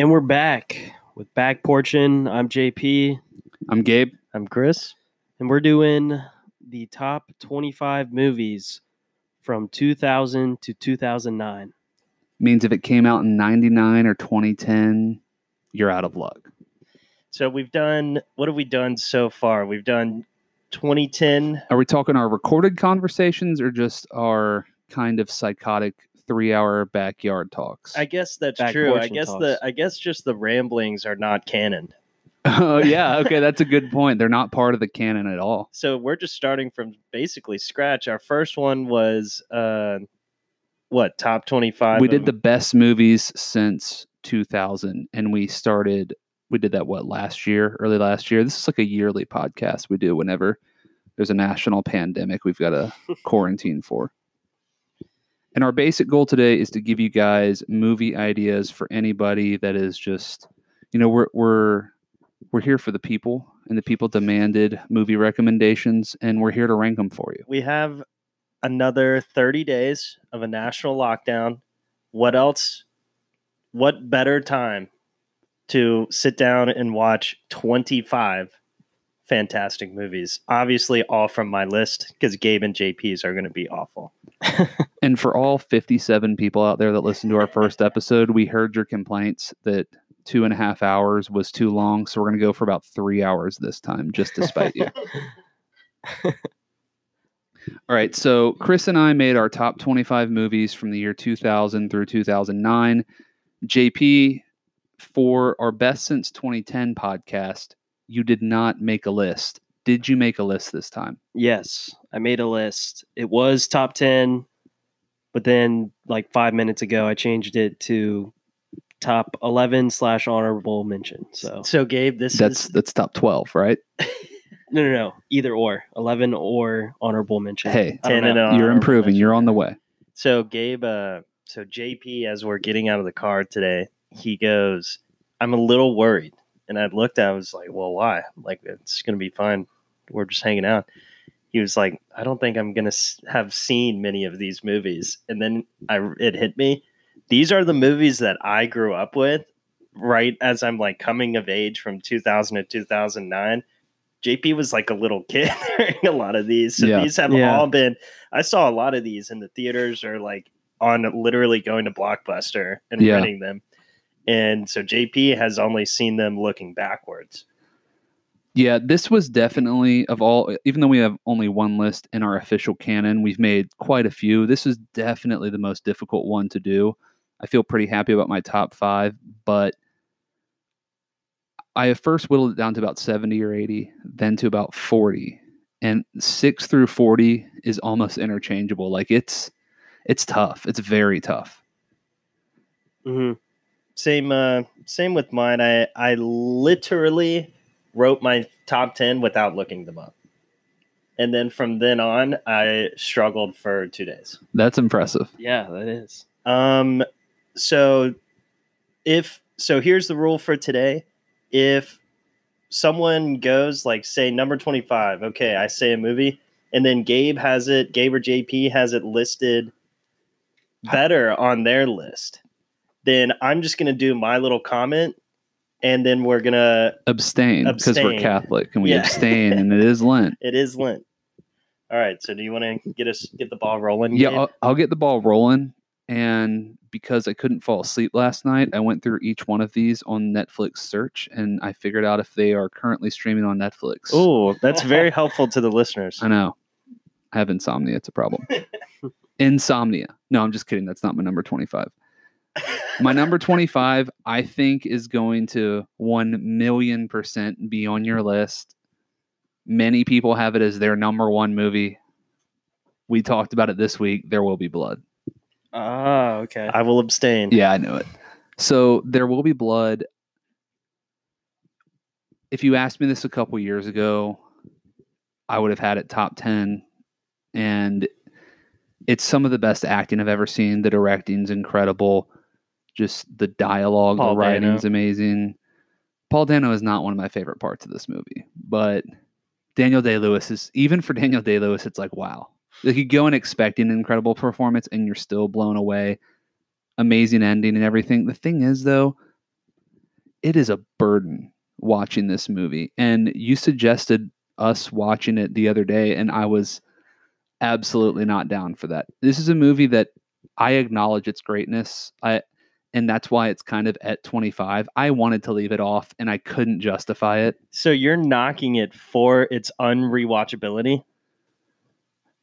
And we're back with Back Portion. I'm JP. I'm Gabe. I'm Chris. And we're doing the top 25 movies from 2000 to 2009. Means if it came out in 99 or 2010, you're out of luck. So we've done, what have we done so far? We've done 2010. Are we talking our recorded conversations or just our kind of psychotic three hour backyard talks? I guess that's Back true. I guess talks. the, I guess just the ramblings are not canon. Oh, yeah. Okay. That's a good point. They're not part of the canon at all. So we're just starting from basically scratch. Our first one was, uh, what, top 25? we of- did the best movies since 2000 and we started we did that what last year early last year this is like a yearly podcast we do whenever there's a national pandemic we've got a quarantine for and our basic goal today is to give you guys movie ideas for anybody that is just you know we're we're we're here for the people and the people demanded movie recommendations and we're here to rank them for you we have another 30 days of a national lockdown. What else? What better time to sit down and watch 25 fantastic movies? Obviously, all from my list because Gabe and JP's are going to be awful. And for all 57 people out there that listened to our first episode, we heard your complaints that two and a half hours was too long. So we're going to go for about three hours this time, just to spite you. All right. So Chris and I made our top 25 movies from the year 2000 through 2009. JP, for our best since 2010 podcast, you did not make a list. Did you make a list this time? Yes, I made a list. It was top 10, but then like five minutes ago, I changed it to top 11 slash honorable mention. So, So, Gabe, this That's is that's top 12, right? no, no, no. Either or 11 or honorable mention. Hey, 10 and know. You're improving. mention. You're on the way. So Gabe, uh, so JP, as we're getting out of the car today, he goes, "I'm a little worried," and I looked. At him, I was like, "Well, why? Like, it's gonna be fine. We're just hanging out." He was like, "I don't think I'm gonna have seen many of these movies," and then I it hit me. These are the movies that I grew up with, right as I'm like coming of age from 2000 to 2009. JP was like a little kid during a lot of these. So Yeah. these have Yeah. all been I saw a lot of these in the theaters or like on literally going to Blockbuster and Yeah. renting them. And so JP has only seen them looking backwards. Yeah, this was definitely of all. Even though we have only one list in our official canon, we've made quite a few. This is definitely the most difficult one to do. I feel pretty happy about my top five, but I first whittled it down to about 70 or 80, then to about 40. And six through 40 is almost interchangeable. Like it's it's tough. It's very tough. hmm Same uh same with mine. I I literally wrote my top 10 without looking them up. And then from then on, I struggled for 2 days. That's impressive. Yeah, that is. Um, so if so, here's the rule for today: if someone goes like say number twenty five, okay, I say a movie, and then Gabe has it, Gabe or JP has it listed better on their list, then I'm just gonna do my little comment, and then we're gonna Abstain because we're Catholic and we Yeah. abstain, and it is Lent. it is Lent. All right, so do you want to get us get the ball rolling? Yeah, I'll, I'll get the ball rolling. And because I couldn't fall asleep last night, I went through each one of these on Netflix search and I figured out if they are currently streaming on Netflix. Oh, that's very helpful to the listeners. I know. I have insomnia. It's a problem. insomnia. No, I'm just kidding. That's not my number 25. My number 25, I think, is going to 1 million percent be on your list. Many people have it as their number one movie. We talked about it this week. There will be blood. Ah, okay. I will abstain. Yeah, I knew it. So there will be blood. If you asked me this a couple years ago, I would have had it top 10. And it's some of the best acting I've ever seen. The directing's incredible. Just the dialogue, Paul the writing's Dano. amazing. Paul Dano is not one of my favorite parts of this movie, but Daniel Day Lewis is even for Daniel Day Lewis, it's like wow. Like you go in expecting an incredible performance and you're still blown away. Amazing ending and everything. The thing is though, it is a burden watching this movie. And you suggested us watching it the other day, and I was absolutely not down for that. This is a movie that I acknowledge its greatness. I and that's why it's kind of at 25. I wanted to leave it off and I couldn't justify it. So you're knocking it for its unrewatchability.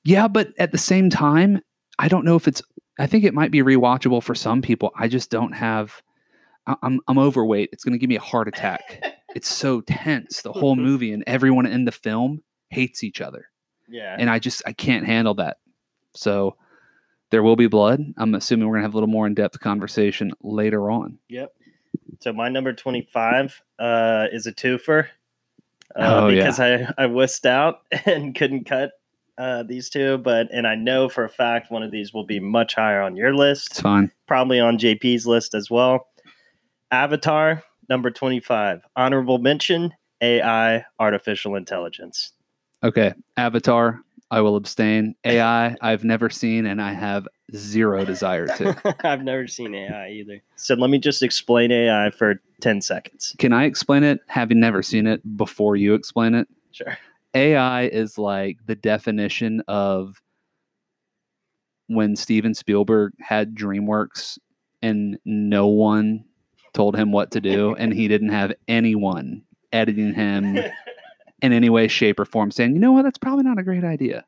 Yeah, but at the same time, I don't know if it's I think it might be rewatchable for some people. I just don't have I'm I'm overweight. It's going to give me a heart attack. it's so tense the whole movie and everyone in the film hates each other. Yeah. and I just I can't handle that. So there will be blood. I'm assuming we're gonna have a little more in depth conversation later on. Yep. So my number 25 uh, is a twofer uh, Oh, yeah. because I, I wussed out and couldn't cut uh, these two. But, and I know for a fact one of these will be much higher on your list. It's fine. probably on JP's list as well. Avatar, number 25. Honorable mention AI, artificial intelligence. Okay, Avatar. I will abstain. AI. I've never seen, and I have zero desire to. I've never seen AI either. So let me just explain AI for 10 seconds. Can I explain it? Having never seen it before you explain it. Sure. AI is like the definition of when Steven Spielberg had DreamWorks and no one told him what to do, and he didn't have anyone editing him in any way, shape, or form saying, you know what, that's probably not a great idea.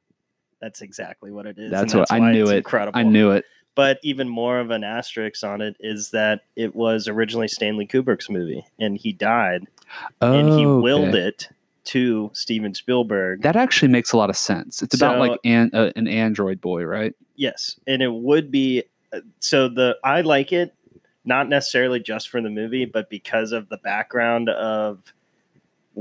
That's exactly what it is. That's what- I knew it. Incredible. I knew it. But even more of an asterisk on it is that it was originally Stanley Kubrick's movie, and he died, and he Oh, willed okay. it to Steven Spielberg. That actually makes a lot of sense. It's about like an, uh, an android boy, right? yes, and it would be. uh, So the I like it, not necessarily just for the movie, but because of the background of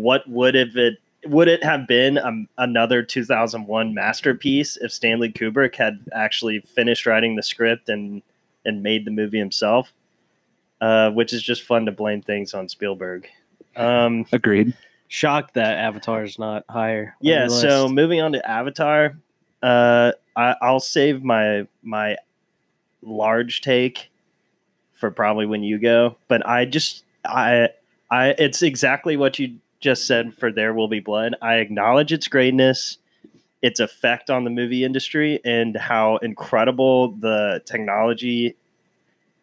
what would have it would it have been um, another 2001 masterpiece if Stanley Kubrick had actually finished writing the script and and made the movie himself? Uh, which is just fun to blame things on Spielberg. Um, Agreed. Shocked that Avatar is not higher. yeah. So moving on to Avatar, uh, I, I'll save my my large take for probably when you go. But I just I I it's exactly what you just said for There Will Be Blood. I acknowledge its greatness, its effect on the movie industry, and how incredible the technology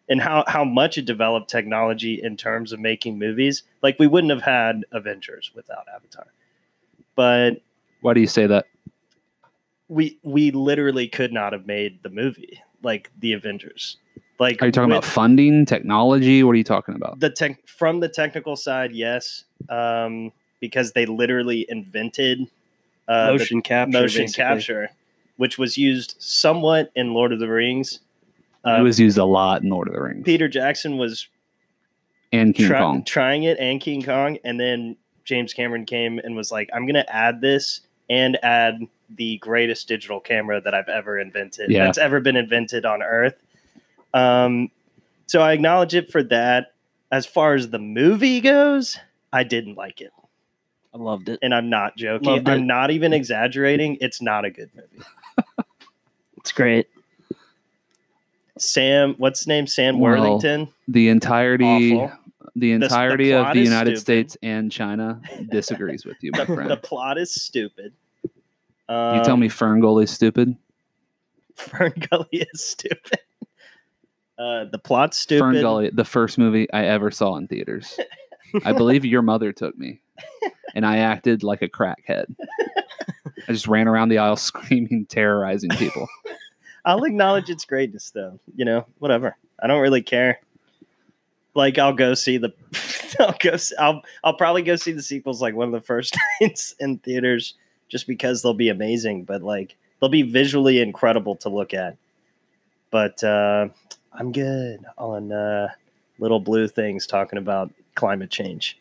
and how, how much it developed technology in terms of making movies. Like we wouldn't have had Avengers without Avatar. But Why do you say that? we we literally could not have made the movie like the Avengers. Like Are you talking about funding, technology? What are you talking about? the tech from the technical side, yes, um, because they literally invented uh, motion capture. motion basically. capture, which was used somewhat in Lord of the Rings. it Uh, was used a lot in Lord of the Rings Peter Jackson was and King try- Kong. trying it and King Kong, and then James Cameron came and was like, "I'm going to add this and add the greatest digital camera that I've ever invented. Yeah. That's ever been invented on Earth." Um, so I acknowledge it for that. As far as the movie goes, I didn't like it, I loved it. and I'm not joking. I'm not even exaggerating. It's not a good movie. It's great. Sam, what's his name? Sam Well, Worthington. The entirety, Awful. the the entirety of the United stupid. States and China disagrees with you, my The, friend. the plot is stupid. you tell Um, me Ferngully is stupid. Fern Gully is stupid. Uh, the plot's stupid. Fern Gully, the first movie I ever saw in theaters. I believe your mother took me, and I acted like a crackhead. I just ran around the aisle screaming, terrorizing people. I'll acknowledge its greatness, though. You know, whatever. I don't really care. Like, I'll go see the. I'll go. s- I'll. I'll probably go see the sequels like one of the first nights in theaters, just because they'll be amazing. But like, they'll be visually incredible to look at. But uh, I'm good on uh, little blue things talking about climate change.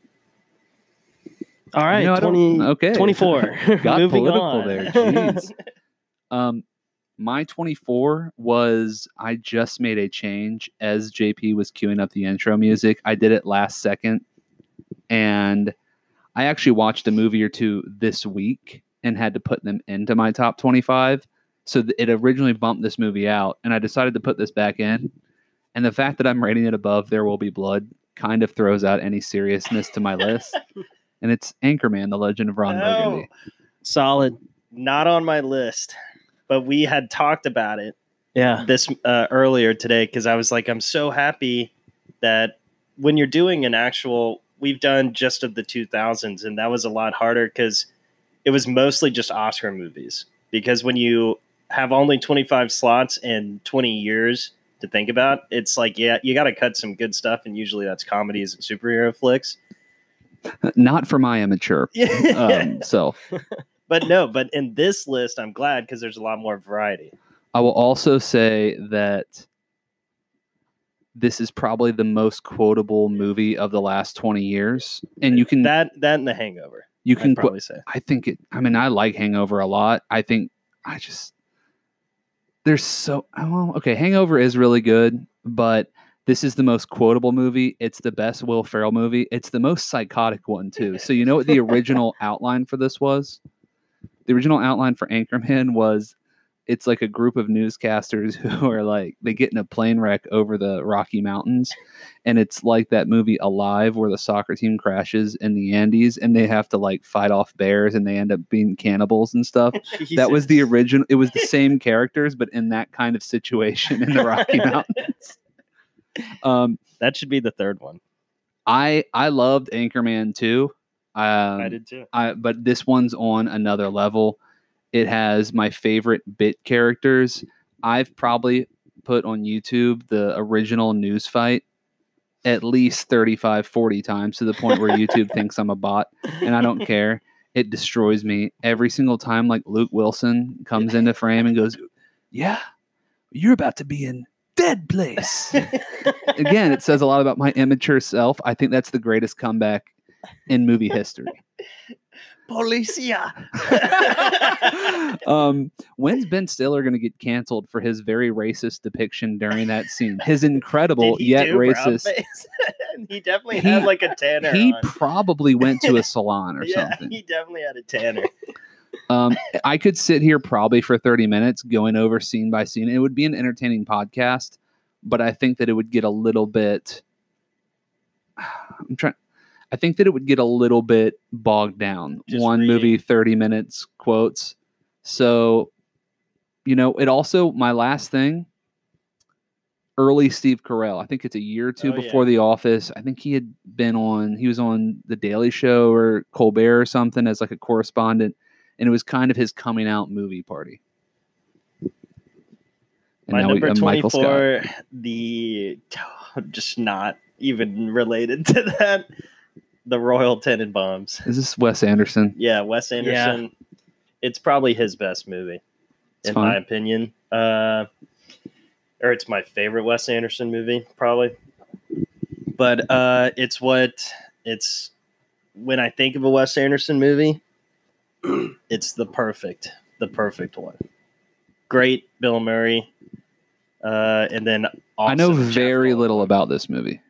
All right, You know, 20, okay. 24. Got Moving political on. there. Jeez. Um, my 24 was I just made a change as JP was queuing up the intro music. I did it last second, and I actually watched a movie or two this week and had to put them into my top 25. So th- it originally bumped this movie out, and I decided to put this back in. And the fact that I'm rating it above There Will Be Blood kind of throws out any seriousness to my list. And it's Anchorman, The Legend of Ron No. Burgundy. Solid. Not on my list, but we had talked about it Yeah. this uh, earlier today because I was like, I'm so happy that when you're doing an actual, we've done just of the 2000s, and that was a lot harder because it was mostly just Oscar movies. Because when you have only 25 slots and 20 years to think about, it's like, yeah, you got to cut some good stuff, and usually that's comedies and superhero flicks. Not for my immature um, self. but no, but in this list, I'm glad because there's a lot more variety. I will also say that this is probably the most quotable movie of the last 20 years. And you can that that and The Hangover. you I'd can qu- probably say. I think it I mean I like Hangover a lot. I think I just there's so well, okay, Hangover is really good, but this is the most quotable movie. It's the best Will Ferrell movie. It's the most psychotic one too. So you know what the original outline for this was? The original outline for Anchorman was it's like a group of newscasters who are like they get in a plane wreck over the Rocky Mountains and it's like that movie Alive where the soccer team crashes in the Andes and they have to like fight off bears and they end up being cannibals and stuff. That was the original it was the same characters but in that kind of situation in the Rocky Mountains. Um That should be the third one. I I loved Anchorman too. Um, I did too. I, but this one's on another level. It has my favorite bit characters. I've probably put on YouTube the original news fight at least 35, 40 times to the point where YouTube thinks I'm a bot and I don't care. It destroys me every single time. Like Luke Wilson comes into frame and goes, Yeah, you're about to be in dead place. Again, it says a lot about my immature self. I think that's the greatest comeback in movie history. Policia. um, when's Ben Stiller going to get canceled for his very racist depiction during that scene? His incredible yet racist. he definitely He- had like a tanner. He on. probably went to a salon or yeah, something. he definitely had a tanner. Um, I could sit here probably for 30 minutes going over scene by scene. It would be an entertaining podcast, but I think that it would get a little bit. I'm trying. I think that it would get a little bit bogged down. Just One reading. movie, 30 minutes quotes. So, you know, it also, my last thing, early Steve Carell. I think it's a year or two Oh, yeah. before The Office. I think he had been on, he was on The Daily Show or Colbert or something as like a correspondent. And it was kind of his coming out movie party. And My number and Michael Scott. 24, the just not even related to that. The Royal Tenenbaums. Is this Wes Anderson? Yeah, Wes Anderson. It's probably his best movie, It's in fine. my opinion. Uh, or it's my favorite Wes Anderson movie, probably. But uh, it's what it's when I think of a Wes Anderson movie, it's the perfect, the perfect one. Great Bill Murray, uh, and then I know awesome Jeff very Goldblum. little about this movie.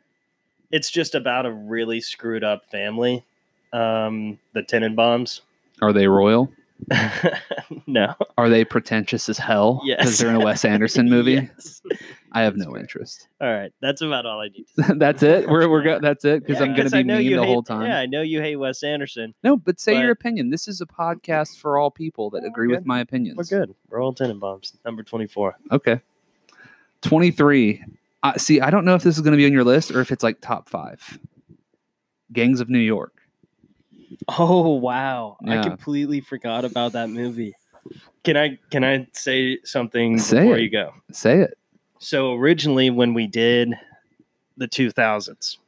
It's just about a really screwed up family, um, the Tenenbaums. Are they royal? no. Are they pretentious as hell? Yes. Because they're in a Wes Anderson movie? Yes. I have That's no right. interest. All right, that's about all I need. To say. that's it. We're we're go- that's it because Yeah, I'm going to be mean the hate- whole time. Yeah, I know you hate Wes Anderson. No, but say your opinion. This is a podcast for all people that We're agree with my opinions. We're good. Royal Tenenbaums, number twenty-four. Okay. 23. Uh, see, I don't know if this is going to be on your list or if it's like top five. Gangs of New York. Oh wow! Yeah. I completely forgot about that movie. Can I can I say something Say before it. you go? Say it. So originally, when we did the two thousands,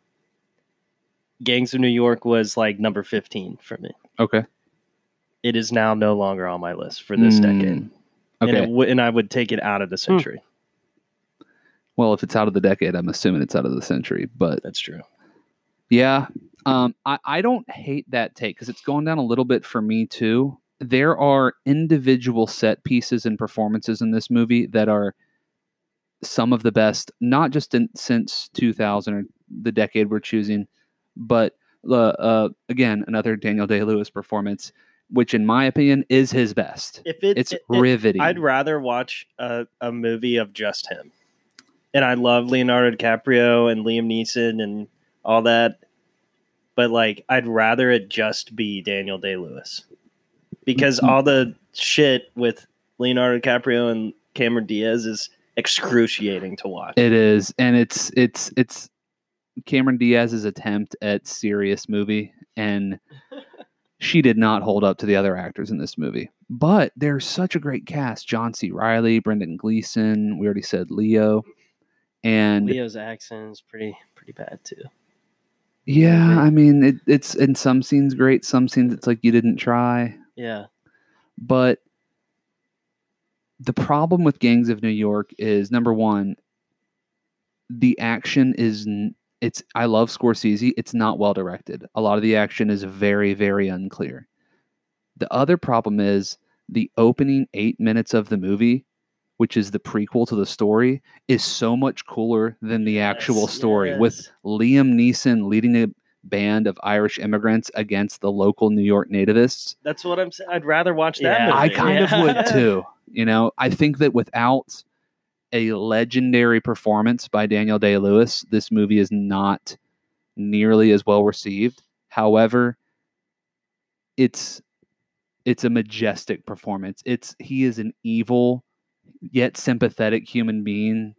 Gangs of New York was like number fifteen for me. Okay. It is now no longer on my list for this Mm, decade, and, Okay. it w- and I would take it out of the century. Well, if it's out of the decade, I'm assuming it's out of the century. But That's true. Yeah. Um, I, I don't hate that take because it's going down a little bit for me too. There are individual set pieces and performances in this movie that are some of the best, not just in, since 2000 or the decade we're choosing, but uh, uh, again, another Daniel Day Lewis performance, which in my opinion is his best. If it, It's it- it- riveting. I'd rather watch a, a movie of just him. And I love Leonardo DiCaprio and Liam Neeson and all that. But like, I'd rather it just be Daniel Day Lewis because Mhm. all the shit with Leonardo DiCaprio and Cameron Diaz is excruciating to watch. It is, and it's it's it's Cameron Diaz's attempt at serious movie, and she did not hold up to the other actors in this movie. But there's such a great cast: John C. Reilly, Brendan Gleeson. We already said Leo, and Leo's accent is pretty pretty bad too. yeah. I mean, it, it's in some scenes great, some scenes it's like you didn't try. Yeah. But the problem with Gangs of New York is number one, the action is it's I love Scorsese. It's not well directed. A lot of the action is very very unclear. The other problem is the opening eight minutes of the movie, which is the prequel to the story, is so much cooler than the actual Yes, story. With. Liam Neeson leading a band of Irish immigrants against the local New York nativists. That's what I'm saying. I'd rather watch that Yeah. I kind Yeah. of would too. You know, I think that without a legendary performance by Daniel Day Lewis, this movie is not nearly as well received. However, it's it's a majestic performance. It's he is an evil yet sympathetic human being.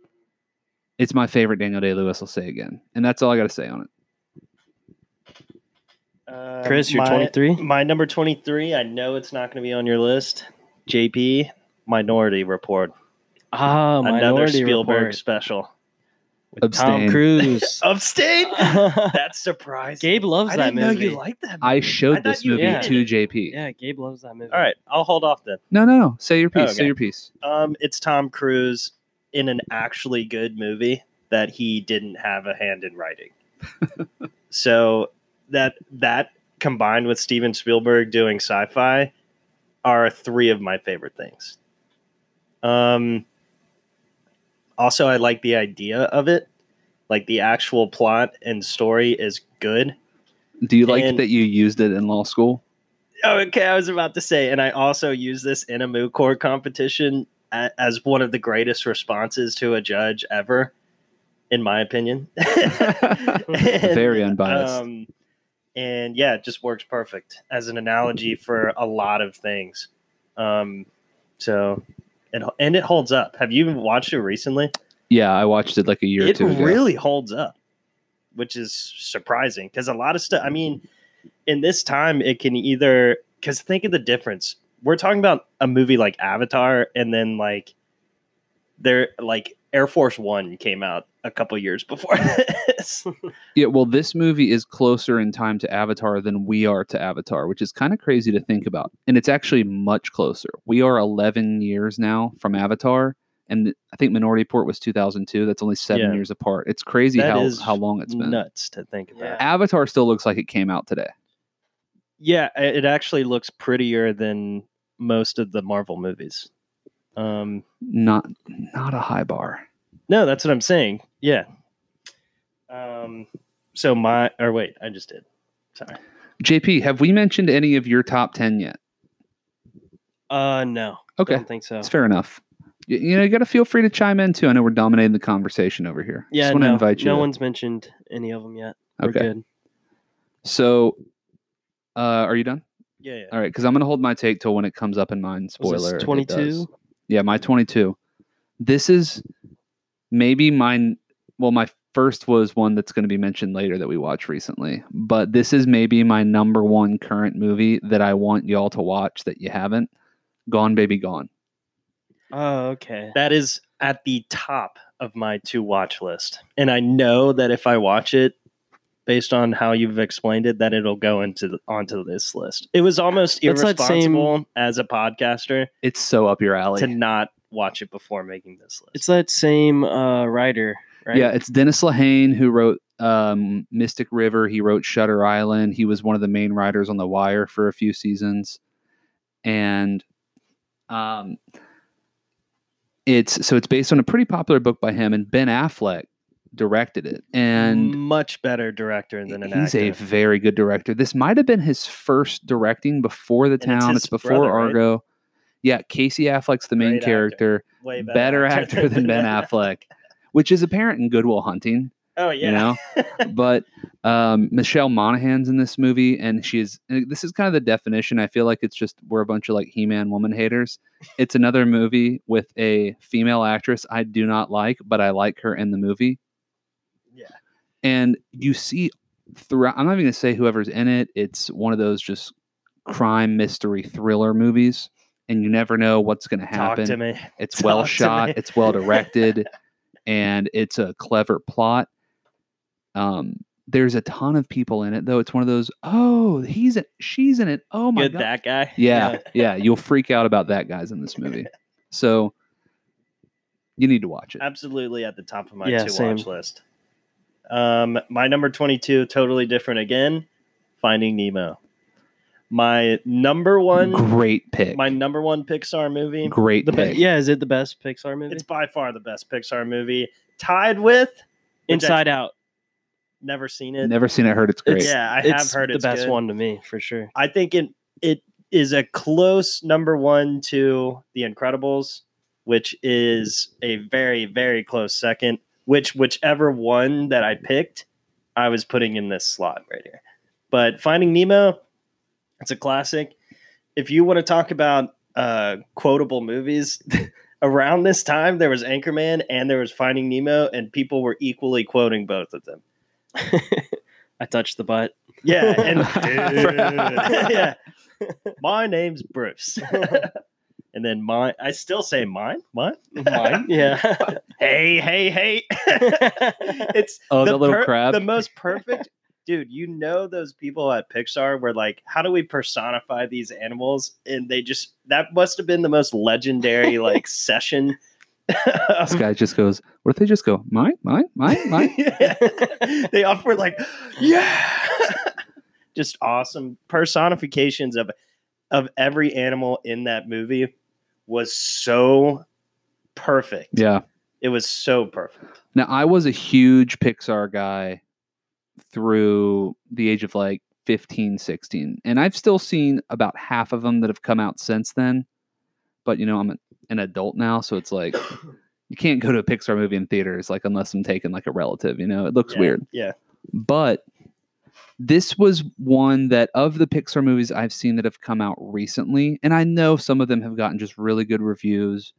It's my favorite Daniel Day Lewis. I'll say again, and that's all I got to say on it. Uh, Chris, you're my- 23? My number 23, I know it's not going to be on your list. JP, Minority Report. Ah, Another Spielberg Report. special. With Abstain. Tom Cruise. Upstate? That's surprising. Gabe loves I that didn't know movie. you liked that movie. I showed thought this you movie Yeah. to JP. Yeah, Gabe loves that movie. All right, I'll hold off then. No, no, no. Say your piece. Oh, Say your piece. Um, it's Tom Cruise in an actually good movie that he didn't have a hand in writing. so that that combined with Steven Spielberg doing sci-fi are three of my favorite things. Um also I like the idea of it. Like the actual plot and story is good. Do you like And- that you used it in law school? Okay, I was about to say, and I also use this in a moot court competition as one of the greatest responses to a judge ever, in my opinion. And, Very unbiased. Um, and yeah, it just works perfect as an analogy for a lot of things. Um, so, it, and it holds up. Have you watched it recently? Yeah, I watched it like a year or it two ago. really holds up, which is surprising because a lot of stuff. I mean, in this time, it can either because think of the difference. We're talking about a movie like Avatar, and then like there, like Air Force One came out a couple years before this. Yeah, well, this movie is closer in time to Avatar than we are to Avatar, which is kind of crazy to think about. And it's actually much closer. We are 11 years now from Avatar, and I think Minority Report was 2002. That's only seven Yeah. years apart. It's crazy That how, is how long it's been. Nuts to think about. Yeah. Avatar still looks like it came out today. Yeah, it actually looks prettier than most of the Marvel movies. Um, Not not a high bar. No, that's what I'm saying. Yeah. Um. So my or wait, I just did. Sorry. JP, have we mentioned any of your top 10 yet? Uh, no. Okay, Don't think so. It's fair enough. Y- You know, you got to feel free to chime in too. I know we're dominating the conversation over here. Yeah, Just want to no, invite you. no to- one's mentioned any of them yet. We're Okay. good. So, uh, are you done? Yeah. yeah. All right, because I'm going to hold my take till when it comes up in mine. Spoiler. Was it this does. 22? Yeah, my 22. This is maybe mine. Well, my first was one that's going to be mentioned later that we watched recently, but this is maybe my number one current movie that I want y'all to watch that you haven't. Gone Baby Gone. Oh, okay. That is at the top of my to watch list, and I know that if I watch it, based on how you've explained it, that it'll go into the, onto this list. It was almost That's that same- irresponsible as a podcaster It's so up your alley. to not watch it before making this list. It's that same uh, writer, right? Yeah, it's Dennis Lehane who wrote um, Mystic River. He wrote Shutter Island. He was one of the main writers on The Wire for a few seasons, and um, it's so it's based on a pretty popular book by him, and Ben Affleck directed it, and much better director than an actor. he's actor. a very good director. This might have been his first directing before The it's Town. his It's, before brother, right? Yeah, Casey Affleck's the main Great actor. character Way better actor than Ben Affleck, which is apparent in Goodwill Hunting. Oh yeah. you know? but um, Michelle Monaghan's in this movie, and she's and this is kind of the definition. I feel like it's just we're a bunch of like He-Man woman haters. It's another movie with a female actress I do not like, but I like her in the movie. Yeah. And you see throughout. I'm not even gonna say whoever's in it. It's one of those just crime mystery thriller movies, and you never know what's gonna Talk happen. to me. It's Talk well to shot. me. It's well directed, and it's a clever plot. Um, there's a ton of people in it, though. It's one of those. Oh, he's in, she's in it. Oh my Good god. that guy. Yeah, yeah. You'll freak out about that guys in this movie. So you need to watch it. Absolutely at the top of my Yeah, to same. watch list. Um, my number 22, totally different again. Finding Nemo. My number one, Great pick. my number one Pixar movie. Great The be- yeah, is it the best Pixar movie? It's by far the best Pixar movie, tied with which I- Inside Out. Never seen it. Never seen it. Heard it's great. Yeah, I it's have heard the it's the best good. one to me for sure. I think it it is a close number one to The Incredibles, which is a very very close second. Which whichever one that I picked, I was putting in this slot right here. But Finding Nemo, it's a classic. If you want to talk about uh, quotable movies. Around this time, there was Anchorman and there was Finding Nemo, and people were equally quoting both of them. I touched the butt. Yeah, and yeah, my name's Bruce. and then mine, I still say mine. What? Mine? Yeah. hey, hey, hey! it's Oh, the that little per- crab. The most perfect, dude. You know those people at Pixar were like, how do we personify these animals? And they just that must have been the most legendary like session. this guy just goes. What if they just go mine, mine, mine, mine? they all were like, yeah, just awesome personifications of of every animal in that movie was so perfect. yeah. It was so perfect. Now I was a huge Pixar guy through the age of like 15, 16. And I've still seen about half of them that have come out since then. But you know, I'm an adult now, so it's like you can't go to a Pixar movie in theaters like unless I'm taking like a relative, you know. It looks Yeah, weird. Yeah. But this was one that of the Pixar movies I've seen that have come out recently, and I know some of them have gotten just really good reviews.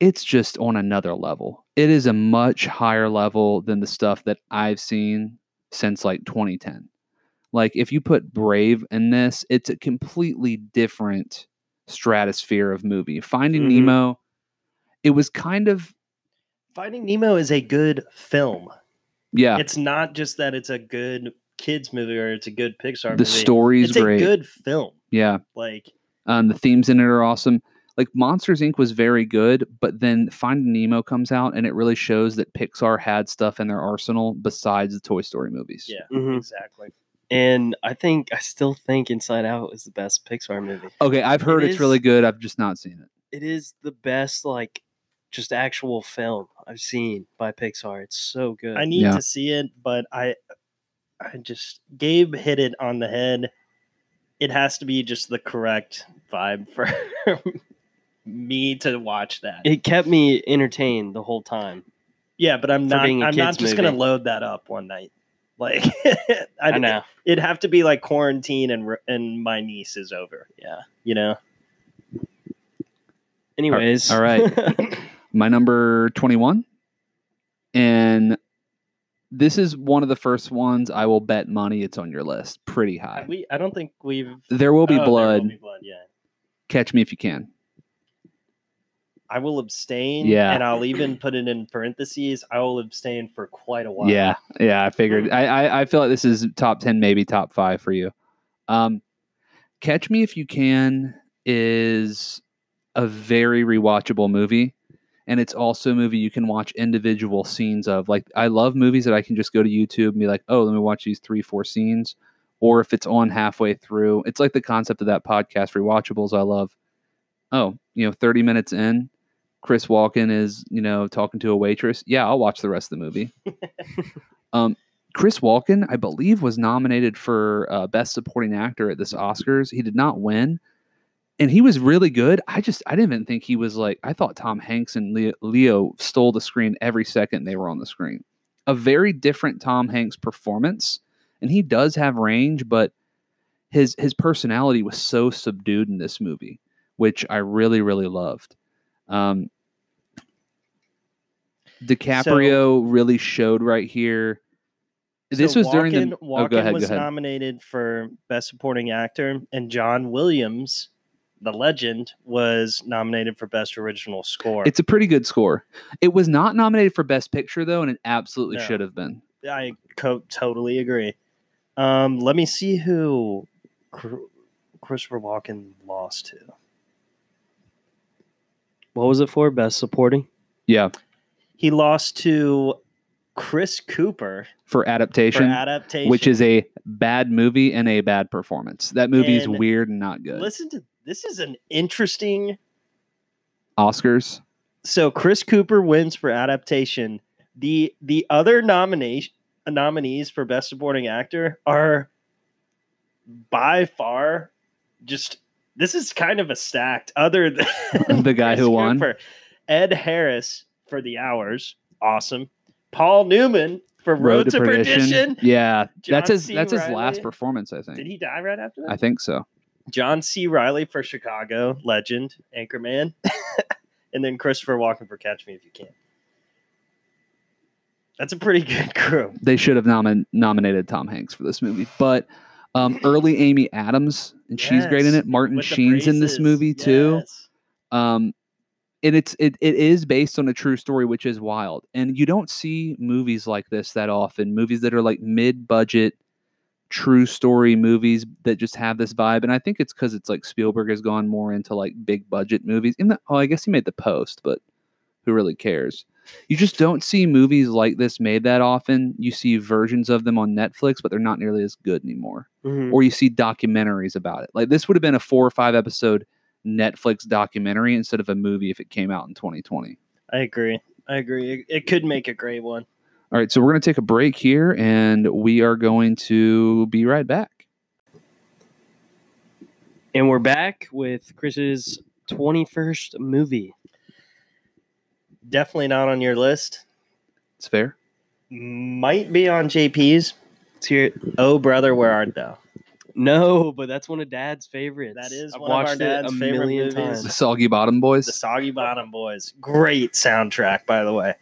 It's just on another level. It is a much higher level than the stuff that I've seen since like 2010. Like if you put Brave in this, it's a completely different stratosphere of movie. Finding Mhm. Nemo, it was kind of Finding Nemo is a good film. yeah. It's not just that it's a good kids movie or it's a good Pixar the movie. story's it's great. a good film. yeah. Like Um, the themes in it are awesome. Like Monsters Inc. was very good, but then Finding Nemo comes out and it really shows that Pixar had stuff in their arsenal besides the Toy Story movies. yeah, Mhm. exactly. And I think I still think Inside Out is the best Pixar movie. Okay, I've heard It it's really good. I've just not seen it. It is the best like just actual film I've seen by Pixar. It's so good. I need Yeah. to see it, but I, I just Gabe hit it on the head. It has to be just the correct vibe for me to watch that. it kept me entertained the whole time. yeah, but I'm not. being a I'm not kids just gonna load that up one night. Like I don't know. it'd have to be like quarantine and and my niece is over. Yeah. You know. Anyways. all right. My number 21. And this is one of the first ones I will bet money it's on your list. Pretty high. We. I don't think we've. There will be Oh, There blood. Will be blood. Yeah. Catch me if you can. I will abstain. Yeah. And I'll even put it in parentheses. I will abstain for quite a while. Yeah, yeah, I figured. I, I I feel like this is top ten, maybe top five for you. Um, Catch Me If You Can is a very rewatchable movie, and it's also a movie you can watch individual scenes of. Like I love movies that I can just go to YouTube and be like, oh, let me watch these three, four scenes. Or if it's on halfway through, it's like the concept of that podcast, Rewatchables. I love. Oh, you know, thirty minutes in, Chris Walken is, you know, talking to a waitress. Yeah, I'll watch the rest of the movie. um, Chris Walken, I believe, was nominated for uh, Best Supporting Actor at this Oscars. He did not win, and he was really good. I just, I didn't even think he was like. I thought Tom Hanks and Leo, Leo stole the screen every second they were on the screen. a very different Tom Hanks performance, and he does have range, but his his personality was so subdued in this movie, which I really really loved. Um, DiCaprio really showed right here. This So was during Walken, the. Oh, Walken go ahead. was Go ahead. nominated for Best Supporting Actor, and John Williams, the legend, was nominated for Best Original Score. It's a pretty good score. It was not nominated for Best Picture though, and it absolutely No. should have been. I co- totally agree. Um, let me see who Christopher Walken lost to. What was it for? Best supporting? Yeah, He lost to Chris Cooper for for adaptation, adaptation, which is a bad movie and a bad performance. That movie is weird and not good. listen to this is an interesting. Oscars. So Chris Cooper wins for adaptation. The the other nomination nominees for best supporting actor are by far just this is kind of a stacked other than The guy who won? Cooper. Ed Harris for The Hours, awesome. Paul Newman for Road, to, Perdition. Yeah, John that's his C. that's his last performance. I think. Did he die right after that? I think so. John C. Reilly for Chicago, legend, Anchorman, and then Christopher Walken for Catch Me If You Can. That's a pretty good crew. They should have nomin- nominated Tom Hanks for this movie, but um, early Amy Adams and she's great in it. Martin with Sheen's in this movie too. Yes. um and it's it, it is based on a true story which is wild and you don't see movies like this that often movies that are like mid-budget true story movies that just have this vibe and i think it's because it's like spielberg has gone more into like big budget movies in the oh i guess he made the post but who really cares you just don't see movies like this made that often you see versions of them on netflix but they're not nearly as good anymore Mhm. or you see documentaries about it. Like this would have been a four or five episode Netflix documentary instead of a movie if it came out in 2020. I agree. I agree. It, it could make a great one. All right, so we're going to take a break here and we are going to be right back. And we're back with Chris's 21st movie. Definitely not on your list. It's fair. Might be on JP's. Let's hear it. Oh, brother, where art thou? No, but that's one of Dad's favorites. That is I've one of our dad's a favorite million movies. The. Soggy Bottom Boys. The Soggy Bottom Boys. Great soundtrack, by the way.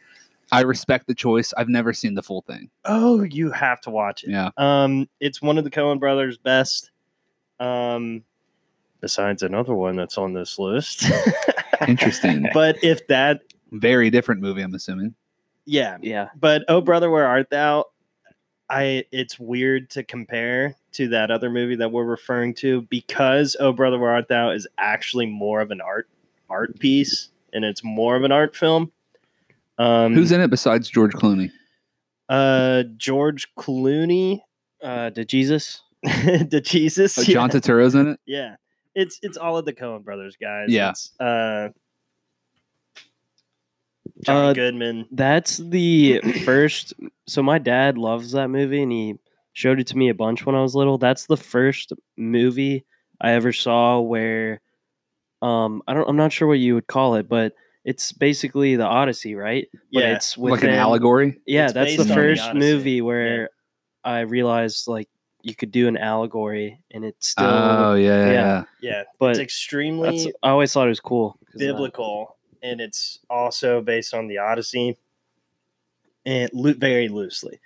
I respect the choice. I've never seen the full thing. Oh, you have to watch it. Yeah. Um, it's one of the Coen brothers' best. Um, besides another one that's on this list. Interesting. but if that, Very different movie, I'm assuming. yeah. Yeah. But oh, brother, where art thou? I. It's weird to compare to that other movie that we're referring to because oh, brother, where art thou is actually more of an art art piece and it's more of an art film. Um, Who's in it besides George Clooney? uh George Clooney, Uh, to Jesus. the Jesus, Oh, John Turturro's in it? Yeah, it's it's all of the Coen brothers guys. Yeah. It's, uh, John Uh, Goodman. That's the first. So my dad loves that movie, and he showed it to me a bunch when I was little. That's the first movie I ever saw where, um, I don't. I'm not sure what you would call it, but it's basically the Odyssey, right? But Yeah, it's Like an allegory? Yeah, It's that's the based on the first movie where I realized like you could do an allegory, and it's still. oh, yeah, yeah, yeah. yeah. yeah, but it's extremely I always thought it was cool. of that. biblical, and it's also based on the Odyssey, and loo- very loosely.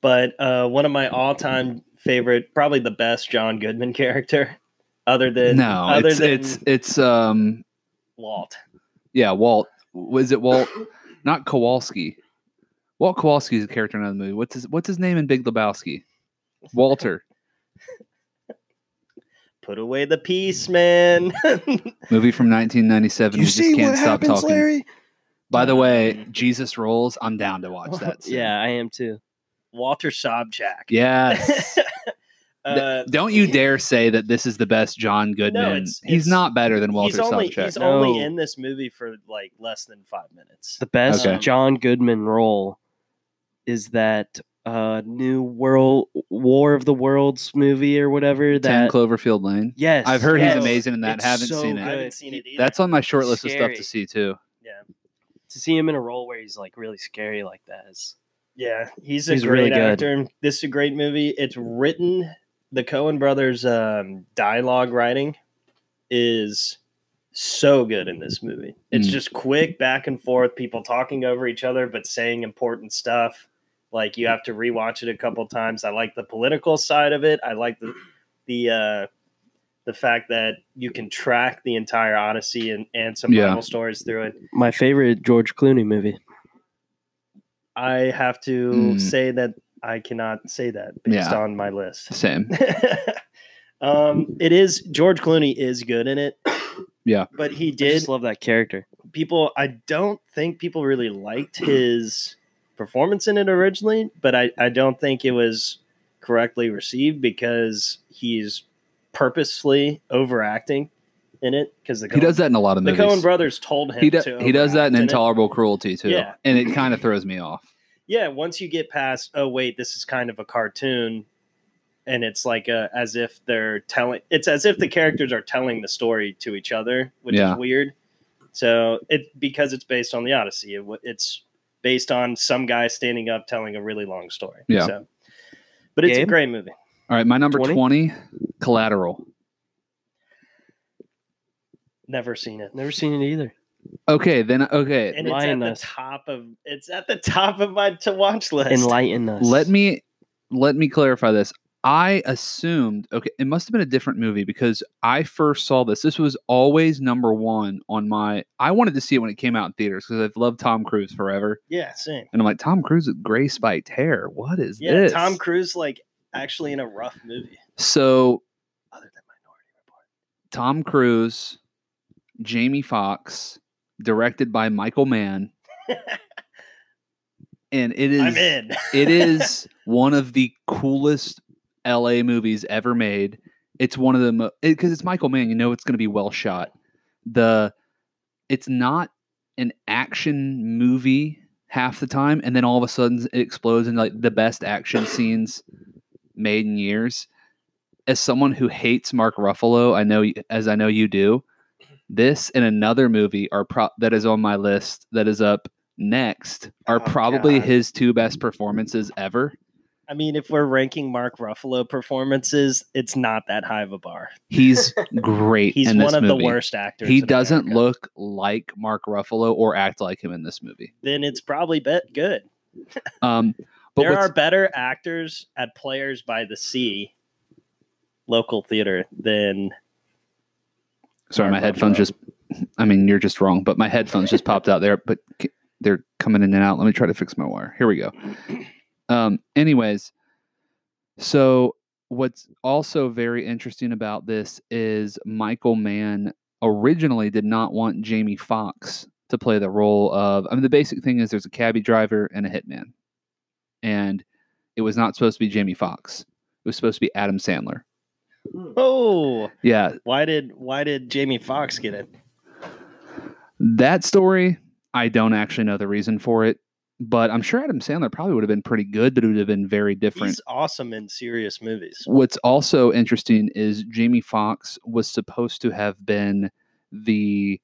But uh, one of my all-time favorite, probably the best John Goodman character, other than No, other it's, than it's, it's, um, Walt. yeah, Walt. Was it Walt? Not Kowalski. Walt Kowalski is a character in another movie. What's his What's his name in Big Lebowski? Walter. Put away the piece, man. Movie from 1997. You, just can't stop talking. By the way, Jesus rolls. I'm down to watch that. soon. Yeah, I am too. Walter Sobchak. Yes. uh, Don't you dare say that this is the best John Goodman. it's- he's it's- not better than he's Walter only Sobchak. he's only in this movie for like less than five minutes. The best Okay. John Goodman role is that uh new world War of the Worlds movie or whatever Ten that Cloverfield Lane. Yes. I've heard yes. he's amazing in that. It's Haven't so seen I it. good. haven't seen it either. That's on my short list of stuff to see too. yeah. To see him in a role where he's like really scary like that is Yeah, he's a He's great really good. actor. This is a great movie. It's written. The Coen Brothers um, dialogue writing is so good in this movie. It's Mm. just quick back and forth, people talking over each other but saying important stuff. Like you have to rewatch it a couple times. I like the political side of it. I like the the uh, the fact that you can track the entire Odyssey and, and some Yeah. Bible stories through it. My favorite George Clooney movie. I have to Mm. say that I cannot say that based Yeah. on my list. Same. um, it is George Clooney is good in it. Yeah. but he I did. just love that character. People, I don't think people really liked his performance in it originally, but I, I don't think it was correctly received because he's purposefully overacting in it. Because He does that in a lot of movies. The movies. Coen brothers told him he, do, to he does that in it. Intolerable Cruelty too. Yeah. And it kind of throws me off. yeah once you get past oh wait this is kind of a cartoon and it's like a, as if they're telling it's as if the characters are telling the story to each other which Yeah. is weird so it because it's based on the odyssey it, it's based on some guy standing up telling a really long story Yeah. so, but it's a great movie All right, my number 20? 20, Collateral. never seen it Never seen it either. Okay, then okay. and it's Enlighten at us. the top of it's at the top of my to watch list Enlighten us. let me let me clarify this. I assumed okay, it must have been a different movie because I first saw this. This was always number one on my. I wanted to see it when it came out in theaters because I've loved Tom Cruise forever, yeah same and I'm like Tom Cruise with gray spiked hair. What is this? yeah this? tom cruise like actually in a rough movie So other than minority report Tom Cruise, Jamie Foxx, directed by Michael Mann, and it is i'm in it is one of the coolest LA movies ever made. It's one of the because it's Michael Mann. You know it's going to be well shot. The it's not an action movie half the time, and then all of a sudden it explodes into like the best action scenes made in years. As someone who hates Mark Ruffalo, I know as I know you do. This and another movie are pro- that is on my list that is up next are Oh, probably God. his two best performances ever. I mean, if we're ranking Mark Ruffalo performances, it's not that high of a bar. He's great. He's one of movie. the worst actors. He doesn't America. look like Mark Ruffalo or act like him in this movie. Then it's probably bet good. Um, but there are better actors at Players by the Sea, local theater, than sorry, my Mark headphones just. I mean, you're just wrong, but my headphones just popped out there, but they're coming in and out. Let me try to fix my wire. Here we go. Um, anyways, so what's also very interesting about this is Michael Mann originally did not want Jamie Foxx to play the role of. I mean, the basic thing is there's a cabbie driver and a hitman, and it was not supposed to be Jamie Foxx. It was supposed to be Adam Sandler. oh, Yeah, why did why did Jamie Foxx get it? that story I don't actually know the reason for it, but I'm sure Adam Sandler probably would have been pretty good, but it would have been very different. He's awesome in serious movies. What's also interesting is Jamie Foxx was supposed to have been the,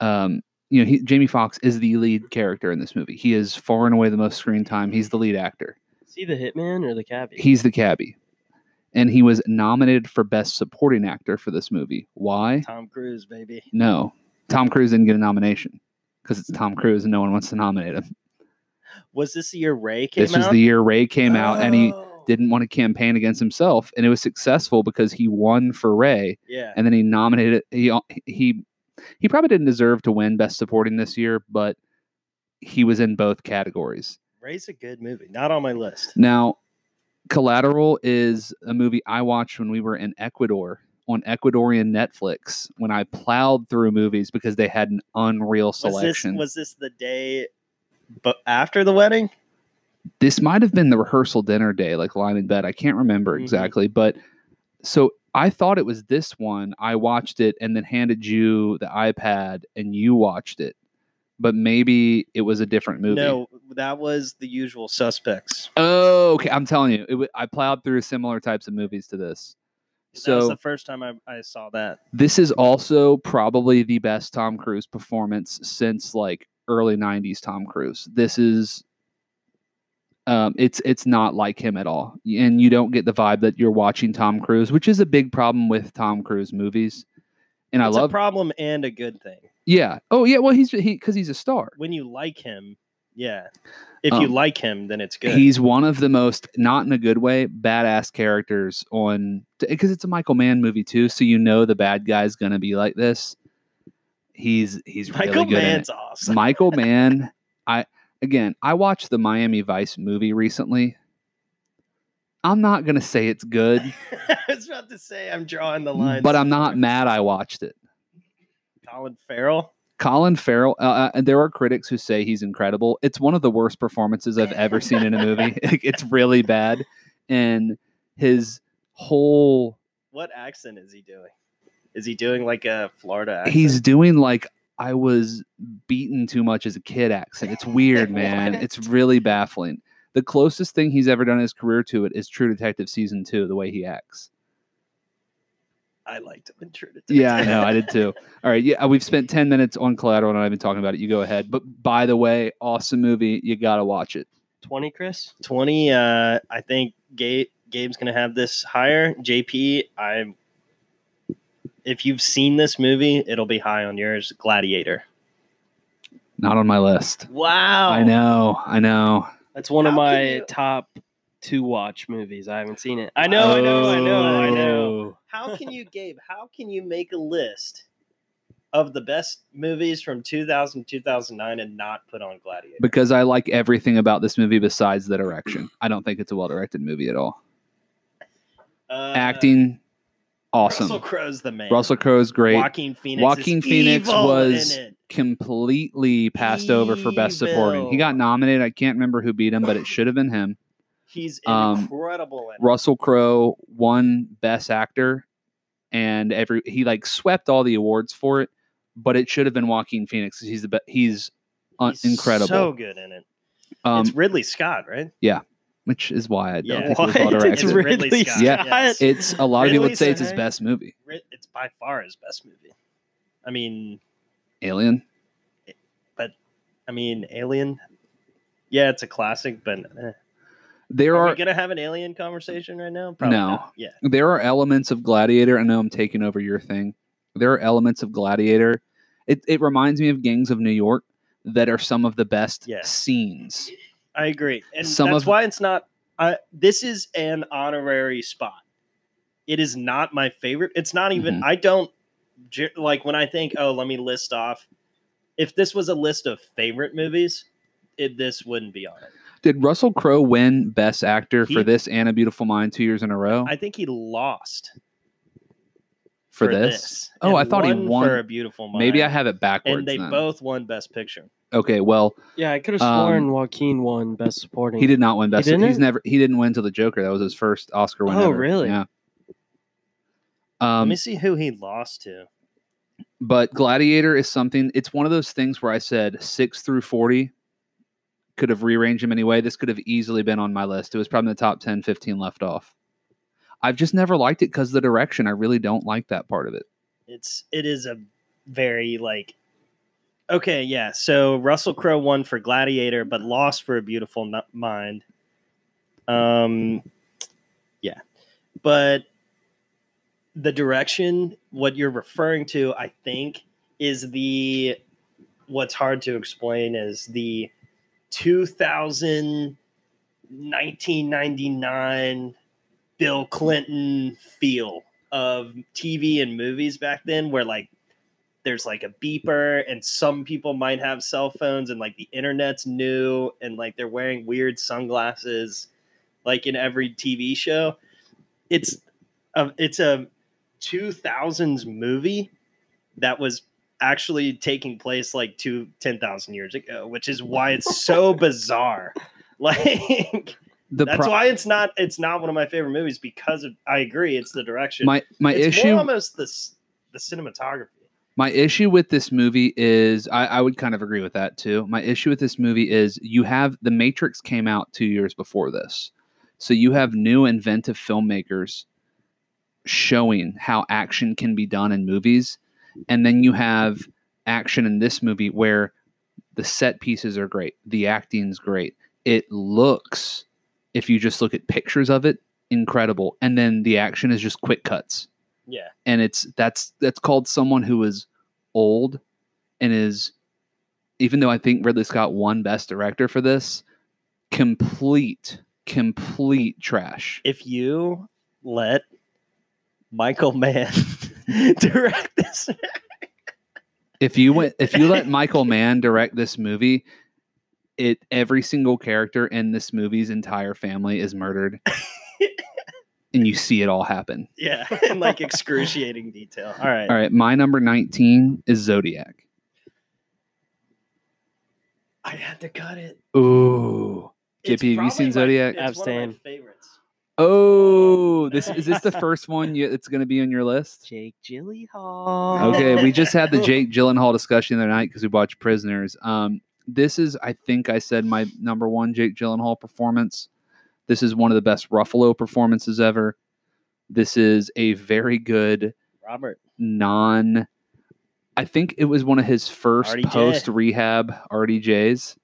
um, you know, he, Jamie Foxx is the lead character in this movie. He is far and away the most screen time. He's the lead actor. Is he the hitman or the cabbie? He's the cabbie, and he was nominated for best supporting actor for this movie. Why? Tom Cruise, baby. No, Tom Cruise didn't get a nomination because it's Tom Cruise and no one wants to nominate him. Was this the year Ray came this was out? the year Ray came out, and he Oh, didn't want to campaign against himself, and it was successful because he won for Ray. Yeah. and then he nominated uh, he he he probably didn't deserve to win best supporting this year but he was in both categories Ray's a good movie. Not on my list. now collateral is a movie i watched when we were in ecuador on ecuadorian netflix when i plowed through movies because they had an unreal Was this, selection was this the day but after the wedding? this might have been the rehearsal dinner day, like lying in bed. I can't remember Mhm. exactly, but so I thought it was this one. I watched it and then handed you the iPad and you watched it, but maybe it was a different movie. No, that was the usual suspects. Oh, okay. I'm telling you, it w- I plowed through similar types of movies to this. that was So the first time I, I saw that. this is also probably the best Tom Cruise performance since like early 90s Tom Cruise. This is Um, it's it's not like him at all, and you don't get the vibe that you're watching Tom Cruise, which is a big problem with Tom Cruise movies. And It's I a love, problem and a good thing. yeah. Oh yeah, well he's he because he's a star. When you like him, yeah. If you Um, like him, then it's good. He's one of the most, not in a good way, badass characters on because it's a Michael Mann movie too, so you know the bad guy's gonna be like this. He's he's Michael really good Mann's awesome. Michael Mann, I again, I watched the Miami Vice movie recently. I'm not gonna say it's good, I was about to say I'm drawing the line. but I'm not mad I watched it. Colin Farrell. Colin Farrell, uh, uh, and there are critics who say he's incredible. It's one of the worst performances I've ever seen in a movie. it's really bad, and his whole What accent is he doing? Is he doing like a Florida accent? he's doing like I was beaten too much as a kid accent. It's weird, man. It's really baffling. The closest thing he's ever done in his career to it is True Detective season two, the way he acts. I liked him in True Detective. Yeah, I know, I did too. All right, yeah, we've spent ten minutes on Collateral, and I've been talking about it. You go ahead. But by the way, awesome movie. You gotta watch it. 20, Chris? 20 uh i think gabe gabe's gonna have this higher jp i if you've seen this movie it'll be high on yours gladiator Not on my list. wow I know, I know. That's one of How can my you- top two watch movies. I haven't seen it. I know, I know, I know, I know. Oh. how can you gabe how can you make a list of the best movies from 2000 2009 and not put on gladiator Because I like everything about this movie besides the direction. I don't think it's a well directed movie at all. uh, Acting, awesome. russell crowe's the man Russell Crowe's great. Joaquin Phoenix Joaquin Phoenix evil was completely passed over for best supporting. He got nominated. I can't remember who beat him, but it should have been him. he's um, incredible in. Russell Crowe won Best Actor, and every he like swept all the awards for it, but it should have been Joaquin Phoenix. He's the be- he's, un- He's incredible. so good in it um, it's ridley scott right which is why I don't Yeah. think it was? It's. It's Ridley Ridley Scott. Yeah. yes. It's a lot of people would say it's his best movie. It's by far his best movie. I mean, Alien. But I mean, Alien. Yeah, it's a classic, but eh. There are, are we gonna have an Alien conversation right now? No. not. Yeah, there are elements of Gladiator. I know I'm taking over your thing. There are elements of Gladiator. It it reminds me of Gangs of New York that are some of the best Yeah. scenes. I agree, and Some that's of- why it's not. Uh, this is an honorary spot. It is not my favorite. It's not even. Mhm. I don't like when I think. Oh, let me list off. If this was a list of favorite movies, it, this wouldn't be on it. Did Russell Crowe win Best Actor for this and A Beautiful Mind two years in a row? I think he lost for, this? and Oh, I thought he won. for a beautiful mind. Maybe I have it backwards. and they then. both won Best Picture. Okay, well, Yeah, I could have Um, sworn Joaquin won Best Supporting. he did not win Best. didn't? He's never. He didn't win till the Joker. That was his first Oscar win. Oh, ever. really? Yeah. Let Um, me see who he lost to. but Gladiator is something. It's one of those things where I said six through forty could have rearranged him anyway. This could have easily been on my list. It was probably in the top 10, 15 left off. I've just never liked it because the direction. I really don't like that part of it. It's it is a very like okay, yeah. So Russell Crowe won for Gladiator, but lost for A Beautiful Mind. Um, yeah, but the direction, what you're referring to, I think, is the what's hard to explain is the 2000 1999 Bill Clinton feel of TV and movies back then, where like there's like a beeper, and some people might have cell phones, and like the internet's new, and like they're wearing weird sunglasses, like in every TV show. It's a it's a 2000s movie that was actually taking place like two 10,000 years ago, which is why it's so bizarre. Like The that's pro- why it's not it's not one of my favorite movies because of I agree it's the direction. my my it's issue almost the the cinematography. My issue with this movie is I, I would kind of agree with that too. My issue with this movie is you have The Matrix came out two years before this. So you have new inventive filmmakers showing how action can be done in movies. And then you have action in this movie where the set pieces are great, the acting's great. it looks, if you just look at pictures of it, incredible. And then the action is just quick cuts. Yeah. And it's that's that's called someone who is old and is even though I think Ridley Scott won best director for this, complete, complete trash. If you let Michael Mann direct this, If you went if you let Michael Mann direct this movie, it every single character in this movie's entire family is murdered. and you see it all happen. yeah, in like excruciating detail. All right. All right, my number 19 is Zodiac. I had to cut it. Ooh. It's JP, have you probably seen my- Zodiac? It's one of my Abstain. favorites. Oh, this is this the first one you, it's going to be on your list? Jake Gyllenhaal. Okay, we just had the Jake Gyllenhaal discussion the other night because we watched Prisoners. Um, this is, I think, I said my number one Jake Gyllenhaal performance. This is one of the best Ruffalo performances ever. This is a very good Robert. non. I think it was one of his first RDJ. post rehab RDJs,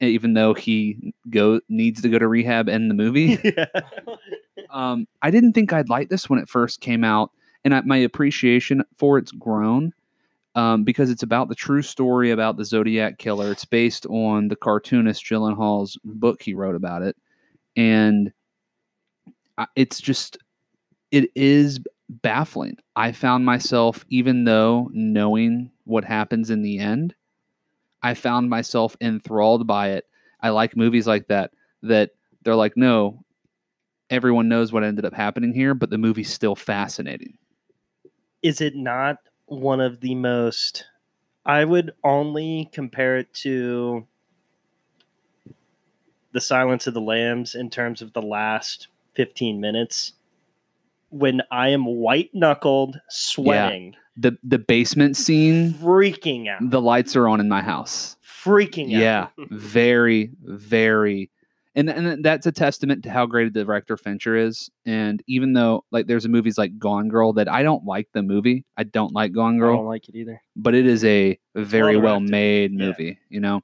even though he go needs to go to rehab in the movie. yeah. um, I didn't think I'd like this when it first came out, and I, my appreciation for it's grown um, because it's about the true story about the Zodiac killer. It's based on the cartoonist Gyllenhaal's book he wrote about it, and it's just it is baffling. I found myself, even though knowing what happens in the end, I found myself enthralled by it. I like movies like that that they're like, no, everyone knows what ended up happening here, but the movie's still fascinating. Is it not one of the most? I would only compare it to the Silence of the Lambs in terms of the last fifteen minutes. When I am white knuckled, sweating, The the basement scene, freaking out, the lights are on in my house. freaking out. Yeah, very, very, and and that's a testament to how great a director Fincher is. And even though like there's a movies like Gone Girl that I don't like the movie, I don't like Gone Girl. I don't like it either. but it is a very well well made Yeah. movie, you know.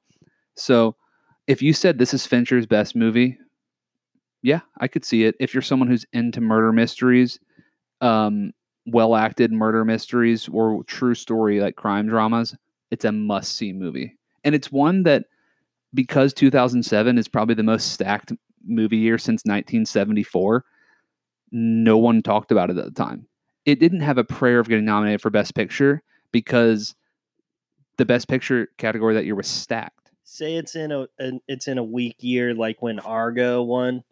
So if you said this is Fincher's best movie, yeah, I could see it. If you're someone who's into murder mysteries, um, well acted murder mysteries or true story like crime dramas, it's a must see movie. And it's one that because 2007 is probably the most stacked movie year since 1974, no one talked about it at the time. It didn't have a prayer of getting nominated for best picture because the best picture category that year was stacked. Say it's in a an, it's in a weak year, like when Argo won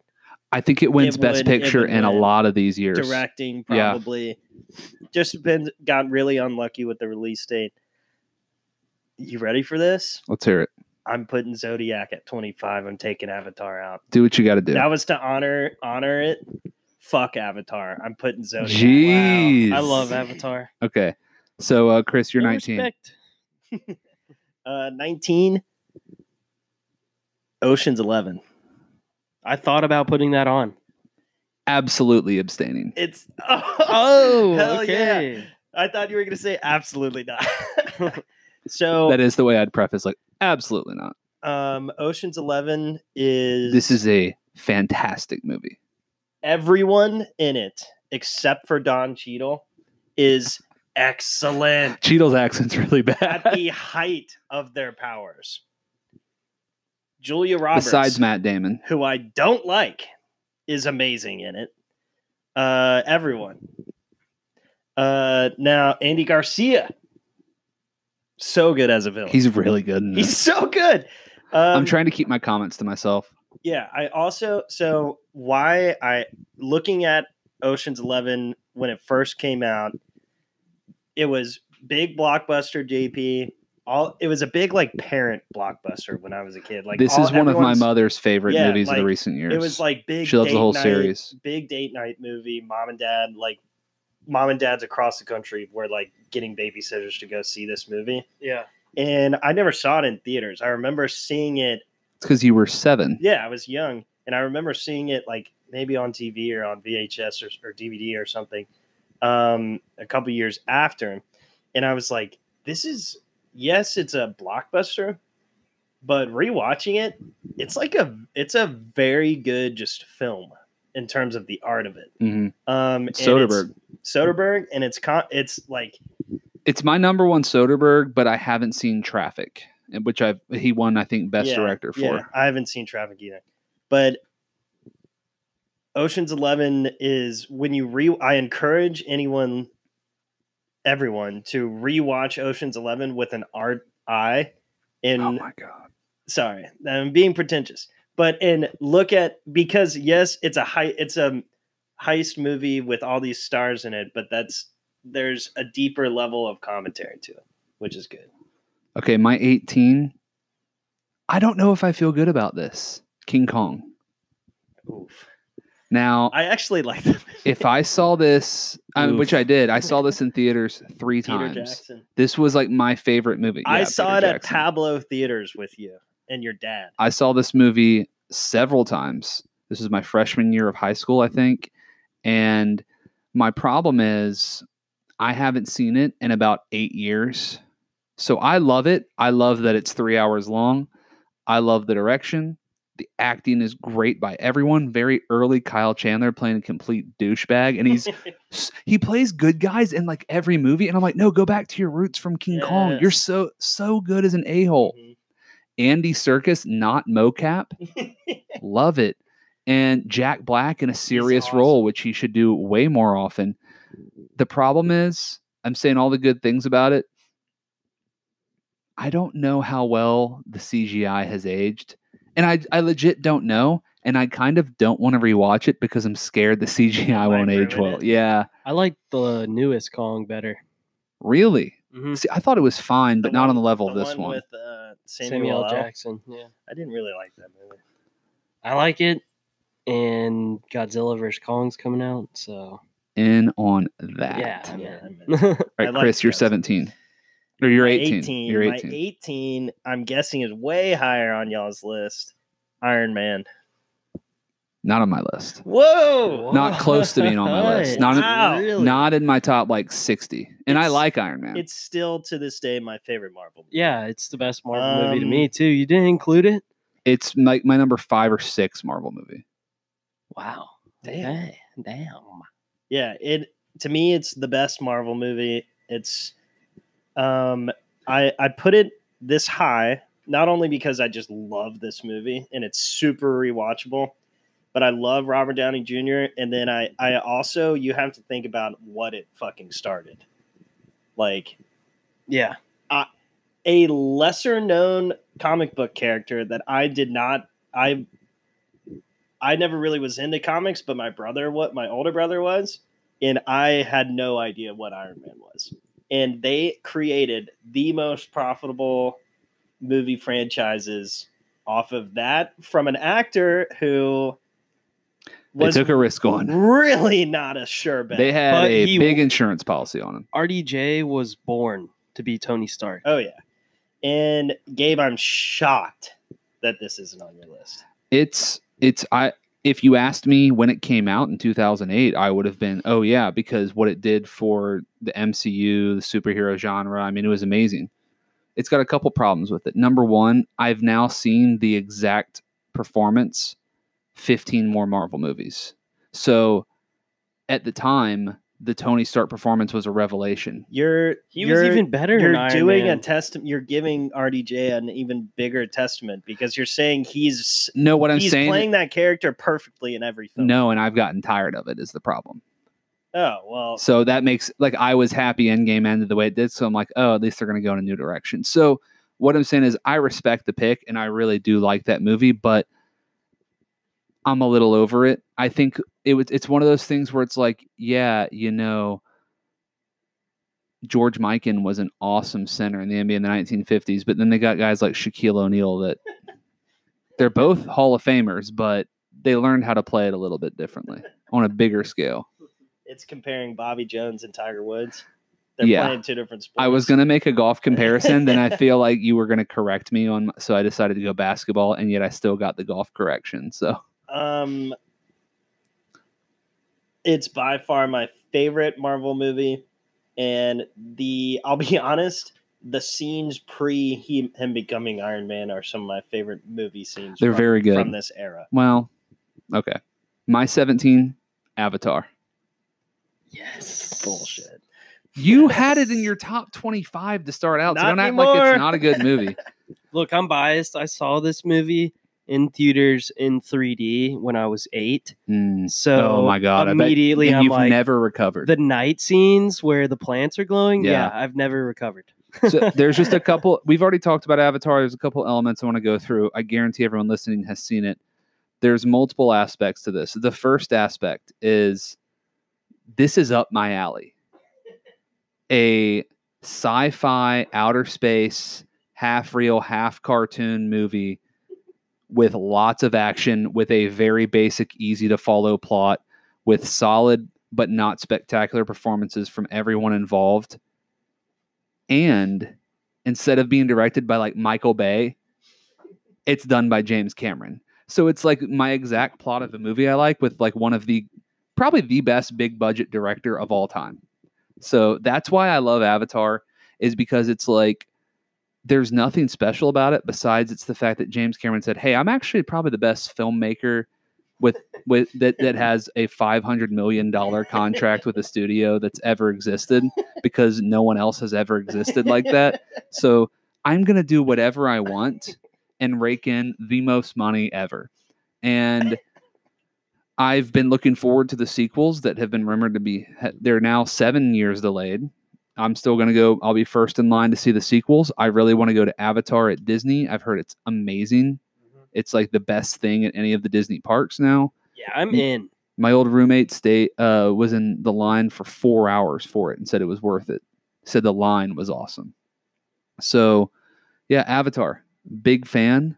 I think it wins It best would- picture in a lot of these years. directing, Yeah. probably. Just been got really unlucky with the release date. You ready for this? Let's hear it. I'm putting Zodiac at 25. I'm taking Avatar out. Do what you got to do. That was to honor honor it. Fuck Avatar. I'm putting Zodiac. Jeez. I love Avatar. okay. So, uh, Chris, you're No 19. Uh, 19. Ocean's 11. I thought about putting that on. Absolutely abstaining. It's Oh, hell yeah. okay. I thought you were gonna say absolutely not. so That is the way I'd preface. Like, absolutely not. um Ocean's 11 is This is a fantastic movie. everyone in it except for Don Cheadle is excellent Cheadle's accent's really bad. at the height of their powers. Julia Roberts, Besides Matt Damon. who I don't like, is amazing in it. Uh, everyone. Uh, now Andy Garcia, so good as a villain. He's really good. He's so good. Um, I'm trying to keep my comments to myself. Yeah, I also so why I looking at Ocean's 11 when it first came out, it was big blockbuster JP. All it was a big like parent blockbuster when I was a kid. Like this all- is one of my mother's favorite Yeah, movies of the recent years. It was like big. She loves the whole night- series. Big date night movie. Mom and dad like, mom and dads across the country were like getting babysitters to go see this movie, Yeah. and I never saw it in theaters. I remember seeing it It's because you were seven. yeah, I was young, and I remember seeing it like maybe on TV or on VHS or, or DVD or something um, a couple years after, and I was like, "This is yes, it's a blockbuster, but rewatching it, it's like a it's a very good just film in terms of the art of it. hmm Um, Soderbergh. Soderbergh, and it's con- it's like It's my number one Soderbergh, but I haven't seen Traffic, which I've he won I think best Yeah, director for. Yeah, I haven't seen Traffic either, but Ocean's Eleven is when you re. I encourage anyone, everyone, to rewatch Ocean's Eleven with an art eye. And Oh my god. sorry, I'm being pretentious, but and look at because yes, it's a high, it's a heist movie with all these stars in it, but that's there's a deeper level of commentary to it, which is good. Okay, my 18. I don't know if I feel good about this. King Kong. Oof. Now, I actually like that. if I saw this, um, which I did, I saw this in theaters three Peter times. Jackson. This was like my favorite movie. I saw Peter it at Jackson. Pablo Theaters with you and your dad. I saw this movie several times. This is my freshman year of high school, I think. And my problem is I haven't seen it in about eight years. So I love it. I love that it's three hours long. I love the direction. The acting is great by everyone. Very early Kyle Chandler playing a complete douchebag. And he's he plays good guys in like every movie. And I'm like, no, go back to your roots from King Kong. You're so so good as an a-hole. Mhm. Andy Serkis, not mocap. Love it. And Jack Black in a serious awesome. role, which he should do way more often. The problem is, I'm saying all the good things about it. I don't know how well the CGI has aged. And I, I legit don't know. And I kind of don't want to rewatch it because I'm scared the CGI might won't age well. it. Yeah. I like the newest Kong better. Really? Mhm. See, I thought it was fine, but The not on the level the of this one. with uh, Samuel, Samuel, Jackson. Yeah, I didn't really like that movie. I like it. And Godzilla vs Kong's coming out, so In on that. yeah. Yeah, man. I meant- All I right, like Chris, you're Godzilla. 17. Or you're My 18. You're My 18. 18, I'm guessing, is way higher on y'all's list. Iron Man. Not on my list. Whoa! Not close to being on my list. Not in- really? Not in my top like 60. And I It's- like Iron Man. It's still to this day my favorite Marvel. movie. yeah, it's the best Marvel movie to Um, me too. You didn't include it? It's like my number five or six Marvel movie. Wow. Damn. Okay, Damn. Yeah, it to me it's the best Marvel movie. It's um I I put it this high not only because I just love this movie and it's super rewatchable, but I love Robert Downey Jr. and then I I also you have to think about what it fucking started. Like Yeah. a lesser known comic book character that I did not I I never really was into comics, but my brother what my older brother was, and I had no idea what Iron Man was. And they created the most profitable movie franchises off of that from an actor who They took a risk on. really not a sure bet. They had But a he- big insurance policy on him. RDJ was born to be Tony Stark. oh yeah. And Gabe, I'm shocked that this isn't on your list. It's it's I if you asked me when it came out in 2008, I would have been, oh yeah, because what it did for the MCU, the superhero genre, I mean, it was amazing. It's got a couple problems with it. Number one, I've now seen the exact performance 15 more Marvel movies. So at the time, the Tony Stark performance was a revelation. You're He was you're- even better You're Iron doing Man. a test. You're giving RDJ an even bigger testament because you're saying he's No, what I'm saying he's saying playing that character perfectly in every film. no, and I've gotten tired of it is the problem. Oh well. So that makes like I was happy Endgame ended the way it did. So I'm like, oh, at least they're gonna go in a new direction. So what I'm saying is I respect the pick and I really do like that movie, but I'm a little over it. I think it was it's one of those things where it's like, yeah, you know, George Mikan was an awesome center in the NBA in the 1950s, but then they got guys like Shaquille O'Neal that they're both Hall of Famers, but they learned how to play it a little bit differently on a bigger scale. It's comparing Bobby Jones and Tiger Woods. They're Yeah. playing two different sports. I was going to make a golf comparison, then I feel like you were going to correct me on, so I decided to go basketball, and yet I still got the golf correction. So Um, it's by far my favorite Marvel movie, and the I'll be honest, the scenes pre he, him becoming Iron Man are some of my favorite movie scenes. They're from, very good. from this era. Well, okay. My 17, Avatar. Yes, bullshit. You had it in your top 25 to start out. so Not don't act like it's not a good movie. Look, I'm biased. I saw this movie in theaters in 3D when I was eight. Mm. So oh my god! I bet- immediately and I'm you've like never recovered. the night scenes where the plants are glowing. Yeah. Yeah, I've never recovered. so there's just a couple. We've already talked about Avatar. There's a couple elements I want to go through. I guarantee everyone listening has seen it. There's multiple aspects to this. The first aspect is this is up my alley. A sci-fi outer space, half real, half cartoon movie with lots of action, with a very basic, easy to follow plot, with solid but not spectacular performances from everyone involved and instead of being directed by like Michael Bay, it's done by James Cameron. So it's like my exact plot of a movie I like with like one of the probably the best big budget director of all time. So that's why I love Avatar is because it's like there's nothing special about it besides it's the fact that James Cameron said, "Hey, I'm actually probably the best filmmaker with with that that has a 500 million dollar contract with a studio that's ever existed because no one else has ever existed like that. So I'm going to do whatever I want and rake in the most money ever. And I've been looking forward to the sequels that have been rumored to be, they're now seven years delayed. I'm still going to go, I'll be first in line to see the sequels. I really want to go to Avatar at Disney. I've heard it's amazing. It's like the best thing at any of the Disney parks now Yeah, I'm in. my old roommate stayed uh, was in the line for four hours for it and said it was worth it. Said the line was awesome. So, yeah, Avatar, big fan.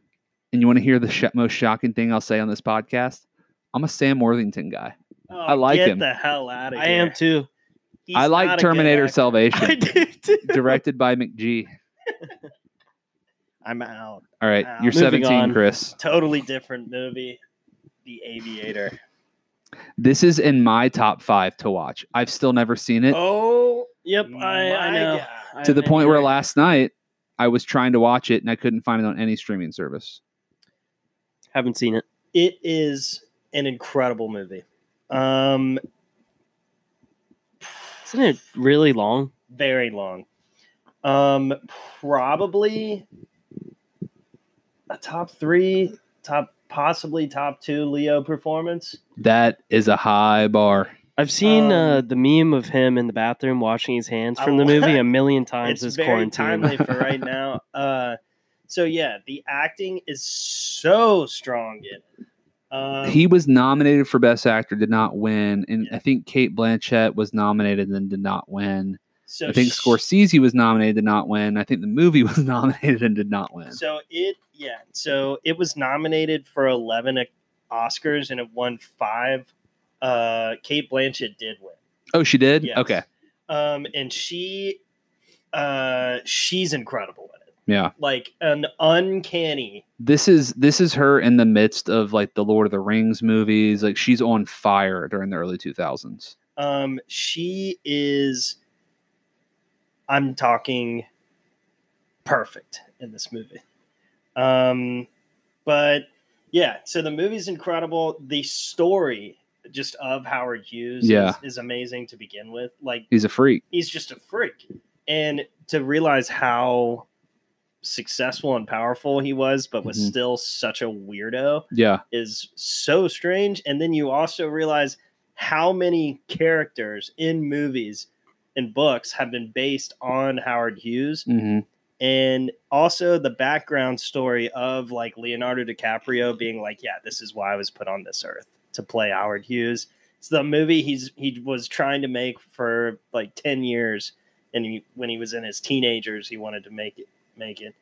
And you want to hear the sh- most shocking thing I'll say on this podcast? I'm a Sam Worthington guy. Oh, I like get him. the hell out of here. I am too. He's I like Terminator actor. I Salvation, do too. directed by McG. I'm out. All right, Wow. you're Moving 17, on. Chris. Totally different movie. The Aviator. This is in my top five to watch. I've still never seen it Oh, Yep, I, I know. God. I to the point where either. last night I was trying to watch it and I couldn't find it on any streaming service. haven't seen it. it is an incredible movie. Um, Isn't it really long? very long. Um, probably a top three, top possibly top two Leo performance. That is a high bar. I've seen uh, Um, the meme of him in the bathroom washing his hands from the Oh, movie a million times it's this very quarantine. timely for right now. Uh, so yeah, the acting is so strong in it. Um, he was nominated for Best Actor, did not win, and Yeah. I think Cate Blanchett was nominated and did not win. so I think sh- Scorsese was nominated, did not win. I think the movie was nominated and did not win. So it yeah, so it was nominated for eleven Oscars and it won five. Uh, Cate Blanchett did win. Oh, she did. Yes. Okay, Um, and she, uh, she's incredible in it. Yeah. Like an uncanny. This is this is her in the midst of like the Lord of the Rings movies. Like she's on fire during the early two thousands. Um, she is. I'm talking perfect in this movie. Um, but yeah, so the movie's incredible. The story just of Howard Hughes Yeah. is, is amazing to begin with. Like He's a freak. he's just a freak. And to realize how successful and powerful he was, but was Mhm. still such a weirdo Yeah, is so strange. And then you also realize how many characters in movies and books have been based on Howard Hughes. hmm And also the background story of like Leonardo DiCaprio being like, yeah, this is why I was put on this earth to play Howard Hughes. It's the movie he's he was trying to make for like 10 years. And he, when he was in his teenagers, he wanted to make it make it.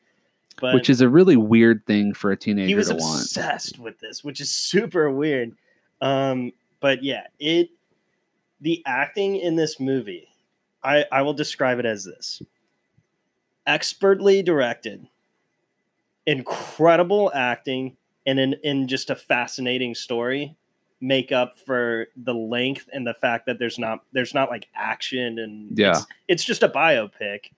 But which is a really weird thing for a teenager he was to want. obsessed with this, which is super weird. Um, but yeah, it the acting in this movie, I I will describe it as this: expertly directed, incredible acting, and in in just a fascinating story make up for the length and the fact that there's not there's not like action and Yeah. it's, it's just a biopic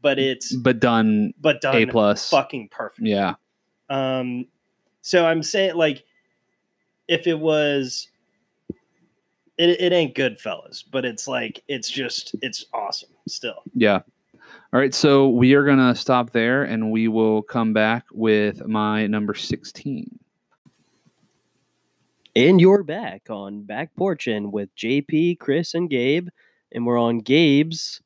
but it's but done but done A plus. fucking perfect. Yeah. Um, so I'm saying like, if it was, it it ain't Goodfellas, but it's like it's just it's awesome still. Yeah. All right. So we are going to stop there and we will come back with my number 16. And you're back on Back Porchin with JP, Chris, and Gabe. And we're on Gabe's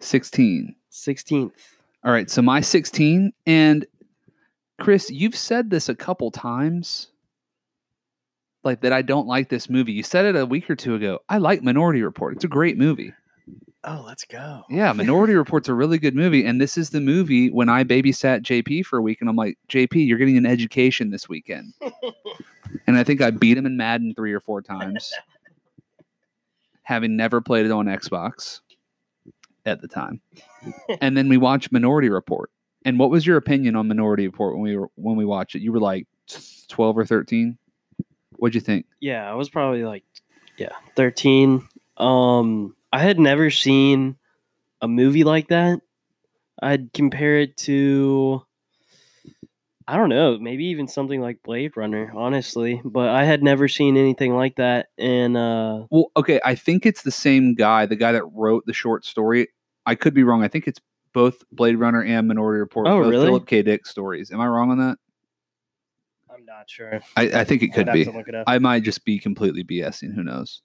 16. 16th. All right. So my 16. And Chris, you've said this a couple times. Like that, I don't like this movie. You said it a week or two ago. I like Minority Report. It's a great movie. Oh, let's go. Yeah, Minority Report's a really good movie, and this is the movie when I babysat JP for a week, and I'm like, JP, you're getting an education this weekend, and I think I beat him in Madden three or four times, having never played it on Xbox at the time, and then we watched Minority Report. And what was your opinion on Minority Report when we were when we watched it? You were like twelve or thirteen. What'd you think? Yeah, I was probably like, yeah, 13. Um, I had never seen a movie like that. I'd compare it to, I don't know, maybe even something like Blade Runner, honestly. But I had never seen anything like that. And uh, Well, okay, I think it's the same guy, the guy that wrote the short story. I could be wrong. I think it's both Blade Runner and Minority Report. Oh, both really? Philip K. Dick stories. Am I wrong on that? I'm not sure. I, I think it could I'd be. have to look it up. I might just be completely BSing. Who knows?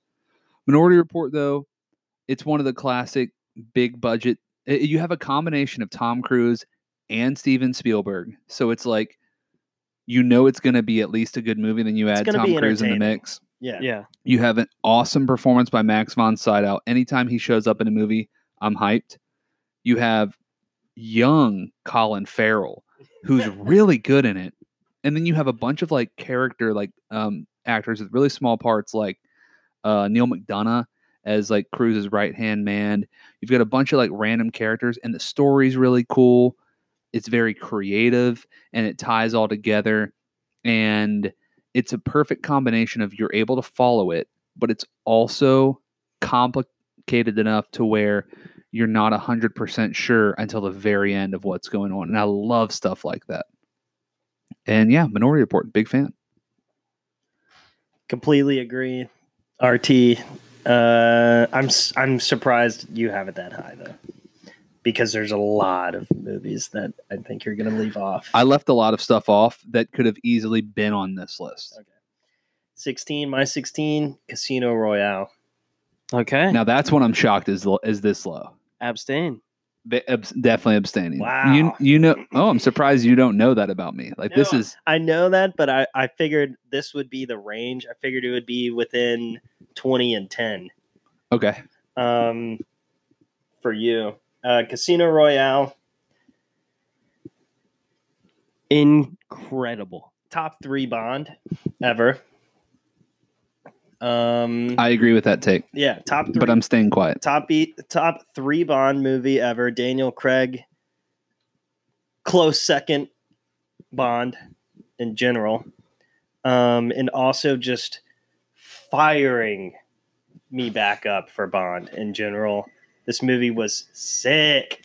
Minority Report, though, it's one of the classic big budget. i- You have a combination of Tom Cruise and Steven Spielberg, so it's like you know it's going to be at least a good movie. Then you It's add Tom Cruise in the mix. yeah. yeah, You have an awesome performance by Max von Sydow. Anytime he shows up in a movie, I'm hyped. You have young Colin Farrell, who's really good in it. And then you have a bunch of like character like um actors with really small parts like uh Neal McDonough as like Cruise's right hand man. You've got a bunch of like random characters and the story's really cool. It's very creative and it ties all together and it's a perfect combination of you're able to follow it, but it's also complicated enough to where you're not 100% sure until the very end of what's going on. And I love stuff like that. And yeah, Minority Report, big fan. Completely agree. RT. Uh, I'm s- I'm surprised you have it that high though, because there's a lot of movies that I think you're gonna leave off. I left a lot of stuff off that could have easily been on this list. Okay. 16, my 16, Casino Royale. okay. Now that's when I'm shocked is is this low. Abstain. Abs- definitely abstaining. Wow. you you know oh I'm surprised you don't know that about me. Like this is I know that, but I, I figured this would be the range. I figured it would be within 20 and 10 okay. um, for you. Uh, Casino Royale, Incredible. top three Bond ever. Um, I agree with that take, yeah, top three. but I'm staying quiet. top beat, top three Bond movie ever. Daniel Craig, close second Bond in general, um, and also just firing me back up for Bond in general. This movie was sick.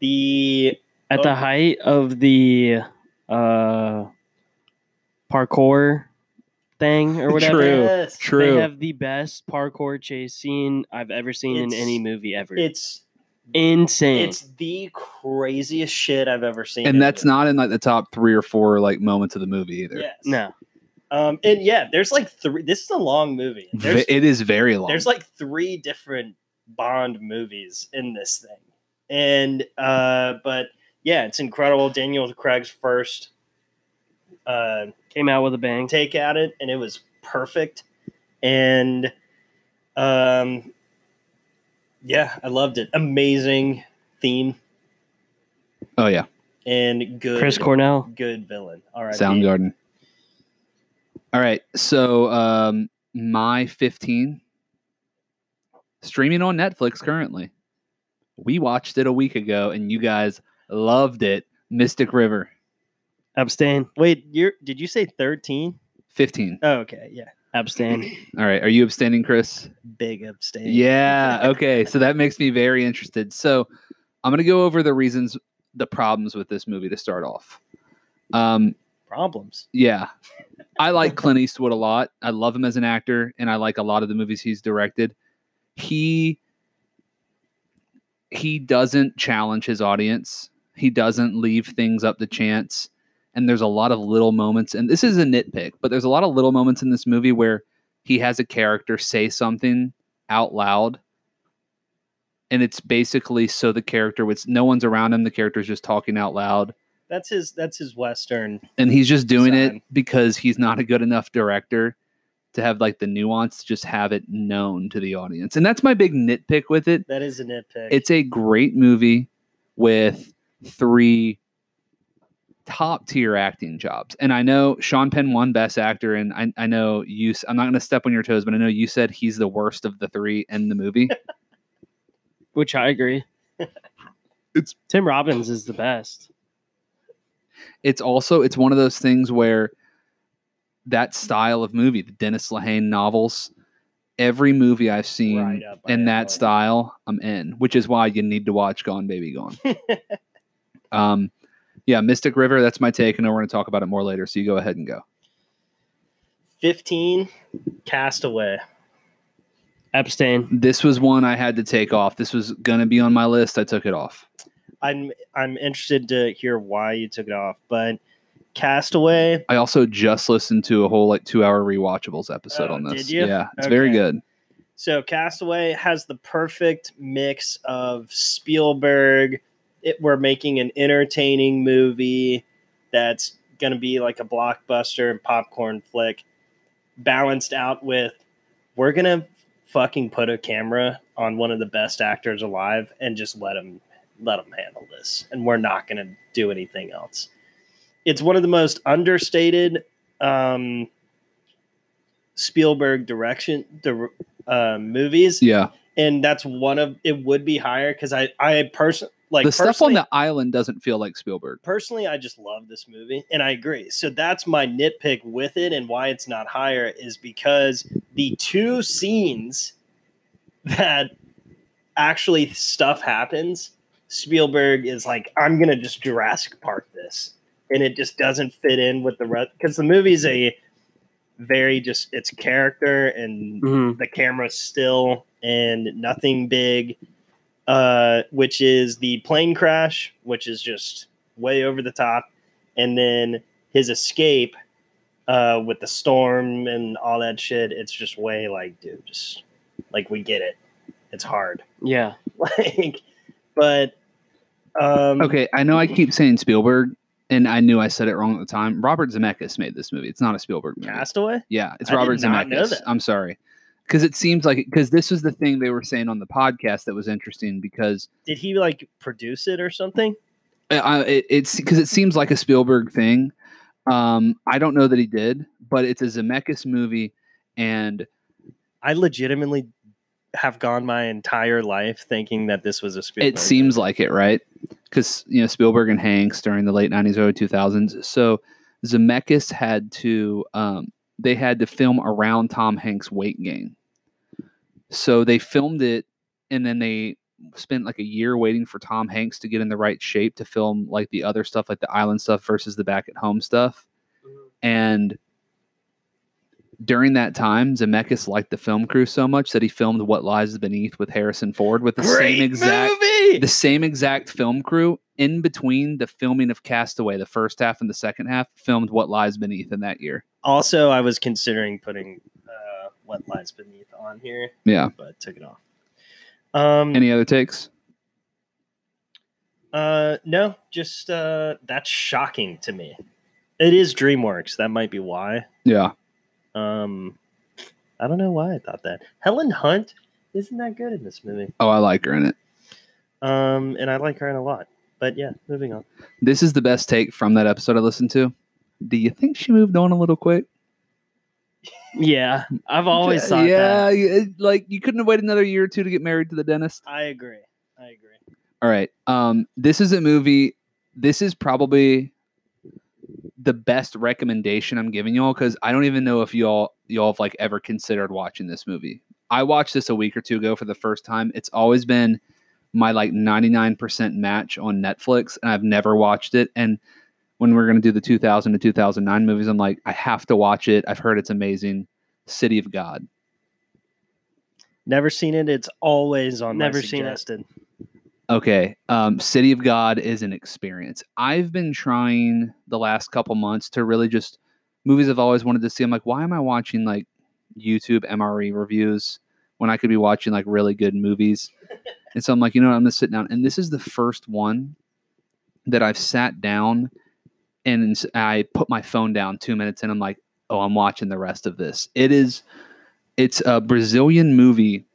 The At Oh. the height of the uh, parkour thing or whatever. True. Yes, True. They have the best parkour chase scene I've ever seen in any movie ever. it's insane. it's the craziest shit I've ever seen. And in that's not in like the top three or four like moments of the movie either. Yes. no. Um, and yeah, there's like three. This is a long movie. There's, it is very long. there's like three different Bond movies in this thing, and uh, but yeah, it's incredible. Daniel Craig's first uh, Came out with a bang. take at it, and it was perfect. And um, yeah, I loved it. Amazing theme oh yeah, and good. Chris Cornell. good villain. All right, Soundgarden. All right, so um, my 15 streaming on Netflix currently. We watched it a week ago, and you guys loved it. Mystic River, Abstain. Wait, you're did you say thirteen? 15. Oh, okay, yeah, Abstain. All right, are you abstaining, Chris? big abstain. Yeah. Okay. So that makes me very interested. So I'm going to go over the reasons, the problems with this movie to start off. Um, Problems. yeah, I like Clint Eastwood a lot. I love him as an actor, and I like a lot of the movies he's directed. He he doesn't challenge his audience. He doesn't leave things up to chance. And there's a lot of little moments, and this is a nitpick, but there's a lot of little moments in this movie where he has a character say something out loud. And it's basically so the character would no one's around him, the character's just talking out loud That's his. That's his western. and he's just doing Sad. it because he's not a good enough director to have like the nuance to just have it known to the audience and that's my big nitpick with it That is a nitpick. it's a great movie with three top tier acting jobs and i know sean penn won best actor and i, I know you I'm not going to step on your toes but i know you said he's the worst of the three in the movie which I agree. It's- Tim Robbins is the best. it's also it's one of those things where that style of movie the dennis lehane novels every movie i've seen Right up in that alley. style i'm in which is why you need to watch gone baby gone um yeah mystic river that's my take and we're going to talk about it more later so you go ahead and go Fifteen. Castaway. Abstain. this was one i had to take off this was going to be on my list i took it off I'm I'm interested to hear why you took it off, but Castaway. i also just listened to a whole like two hour rewatchables episode Oh, on this did you? yeah it's very good So Castaway has the perfect mix of Spielberg. It, we're making an entertaining movie that's going to be like a blockbuster and popcorn flick, balanced out with we're going to fucking put a camera on one of the best actors alive and just let him let him handle this, and we're not going to do anything else. It's one of the most understated um, Spielberg direction. dir- uh, movies, yeah and that's one of it would be higher because I I person like the stuff on the island doesn't feel like spielberg personally I just love this movie and I agree. So that's my nitpick with it and why it's not higher is because the two scenes that actually stuff happens, Spielberg is like, I'm gonna just Jurassic Park this. And it just doesn't fit in with the rest because the movie's a very just it's character and hmm the camera still and nothing big uh which is the plane crash which is just way over the top and then his escape uh with the storm and all that shit it's just way like dude just like we get it it's hard Yeah. like but um Okay, I know I keep saying Spielberg, and I knew I said it wrong at the time. Robert Zemeckis made this movie. It's not a Spielberg movie. castaway Yeah, it's I did Robert not know Zemeckis. that. I'm sorry, because it seems like because this was the thing they were saying on the podcast that was interesting because did he like produce it or something it, it's because it seems like a Spielberg thing. Um, I don't know that he did, but it's a Zemeckis movie, and i legitimately have gone my entire life thinking that this was a Spielberg it seems like it, right? Because you know Spielberg and Hanks during the late '90s, early 2000s. So Zemeckis had to um, they had to film around Tom Hanks' weight gain. So they filmed it, and then they spent like a year waiting for Tom Hanks to get in the right shape to film like the other stuff, like the island stuff versus the back at home stuff. Mm-hmm. And during that time, Zemeckis liked the film crew so much that he filmed What Lies Beneath with Harrison Ford with the Great same exact movie! the same exact film crew in between the filming of Castaway, the first half and the second half, filmed What Lies Beneath in that year. Also, I was considering putting "What Lies Beneath" on here, Yeah. but took it off. Um, Any other takes? uh, no, just uh, that's shocking to me. It is DreamWorks. That might be why. Yeah. Um, I don't know why I thought that. Helen Hunt isn't that good in this movie. Oh, I like her in it. Um, and I like her in a lot. But yeah, moving on. This is the best take from that episode I listened to. Do you think she moved on a little quick? Yeah. I've always yeah, thought yeah, that. it- like you couldn't have waited another year or two to get married to the dentist. I agree. I agree. All right. Um, this is a movie. This is probably the best recommendation I'm giving y'all because I don't even know if y'all y'all have like ever considered watching this movie. I watched this a week or two ago for the first time. It's always been my like 99% match on Netflix and I've never watched it. And when we're going to do the 2000 to 2009 movies, I'm like, I have to watch it. I've heard it's amazing. City of God. Never seen it. It's always on. Never my seen it. Okay. Um, City of God is an experience. I've been trying the last couple months to really just movies I've always wanted to see. I'm like, why am I watching like YouTube MRE reviews when I could be watching like really good movies? and so I'm like, you know what? I'm gonna sit down. And this is the first one that I've sat down and I put my phone down two minutes and I'm like, oh, I'm watching the rest of this. It is it's a Brazilian movie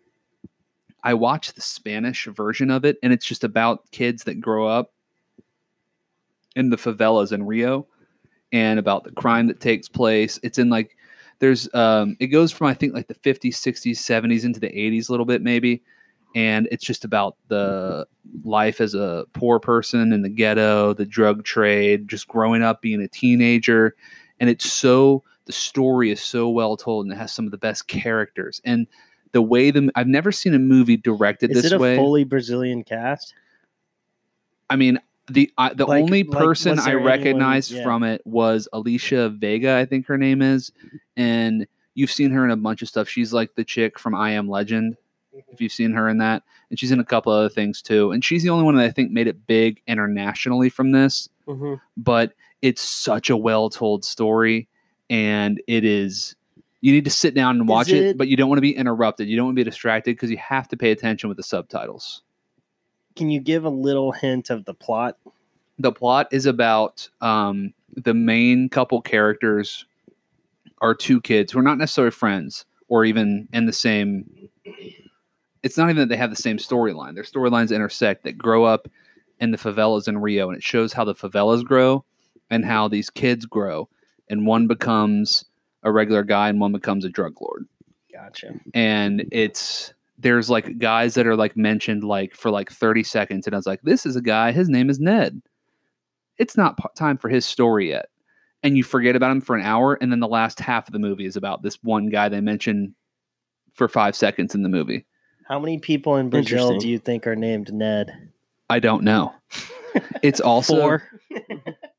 I watched the Spanish version of it, and it's just about kids that grow up in the favelas in Rio and about the crime that takes place. It's in like there's um it goes from I think like the 50s, 60s, 70s into the 80s a little bit maybe. And it's just about the mm-hmm. life as a poor person in the ghetto, the drug trade, just growing up being a teenager. And it's so the story is so well told and it has some of the best characters. And the way the I've never seen a movie directed Is this it a way. fully Brazilian cast? I mean, the I the Like- only person was I anyone- recognized yeah. from it was Alicia Vega, I think her name is, and you've seen her in a bunch of stuff. She's like the chick from I Am Legend, if you've seen her in that, and she's in a couple other things too. And she's the only one that I think made it big internationally from this. Mm-hmm. But it's such a well told story, and it is. You need to sit down and watch it, it- but you don't want to be interrupted. You don't want to be distracted because you have to pay attention with the subtitles. Can you give a little hint of the plot? the plot is about um, the main couple characters are two kids who are not necessarily friends or even in the same it's not even that they have the same storyline. Their storylines intersect. That grow up in the favelas in rio and it shows how the favelas grow and how these kids grow. And one becomes a regular guy and one becomes a drug lord. Gotcha. and it's there's like guys that are like mentioned like for like 30 seconds and i was like this is a guy. His name is ned. It's not p- time for his story yet. And you forget about him for an hour and then the last half of the movie is about this one guy they mention for five seconds in the movie How many people in Brazil do you think are named Ned? i don't know it's also Four.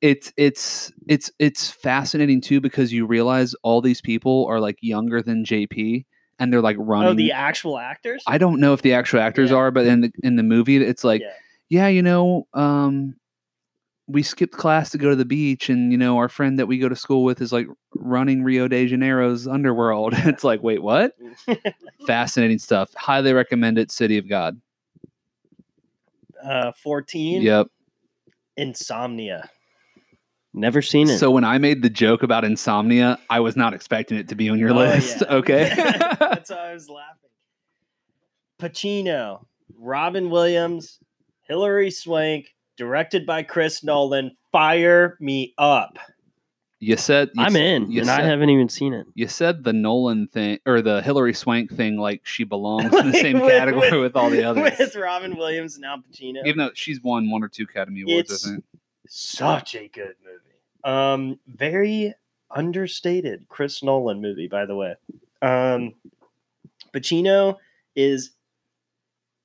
it's it's it's it's fascinating too because you realize all these people are like younger than jp and they're like running Oh, the actual actors? I don't know if the actual actors Yeah. are, but in the in the movie, it's like, Yeah. yeah, you know, um, we skipped class to go to the beach, and you know, our friend that we go to school with is like running Rio de Janeiro's underworld. it's like, wait, what? Fascinating stuff. Highly recommend it. City of God. uh, 14. Yep. Insomnia. Never seen it. So when I made the joke about insomnia, I was not expecting it to be on your Oh, list. yeah. Okay. That's why I was laughing. Pacino, Robin Williams, Hilary Swank, directed by Chris Nolan. Fire me up. you said you I'm in, you and I haven't even seen it. You said the Nolan thing or the Hilary Swank thing, like she belongs in the same With- category with- with all the others. With Robin Williams and Al Pacino. Even though she's won one or two Academy Awards, It's- I think. Such a good movie. Um, very understated Chris Nolan movie, by the way. Um, Pacino is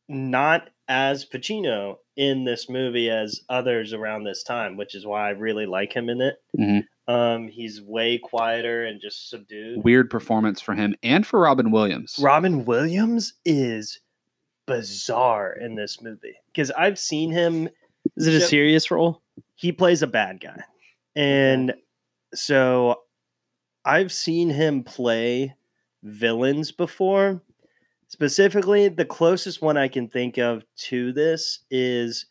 not as Pacino in this movie as others around this time, which is why I really like him in it. Mhm. Um, he's way quieter and just subdued. Weird performance for him and for Robin Williams. Robin Williams is bizarre in this movie because I've seen him. Is it a show- serious role? he plays a bad guy. And so I've seen him play villains before. Specifically, the closest one I can think of to this is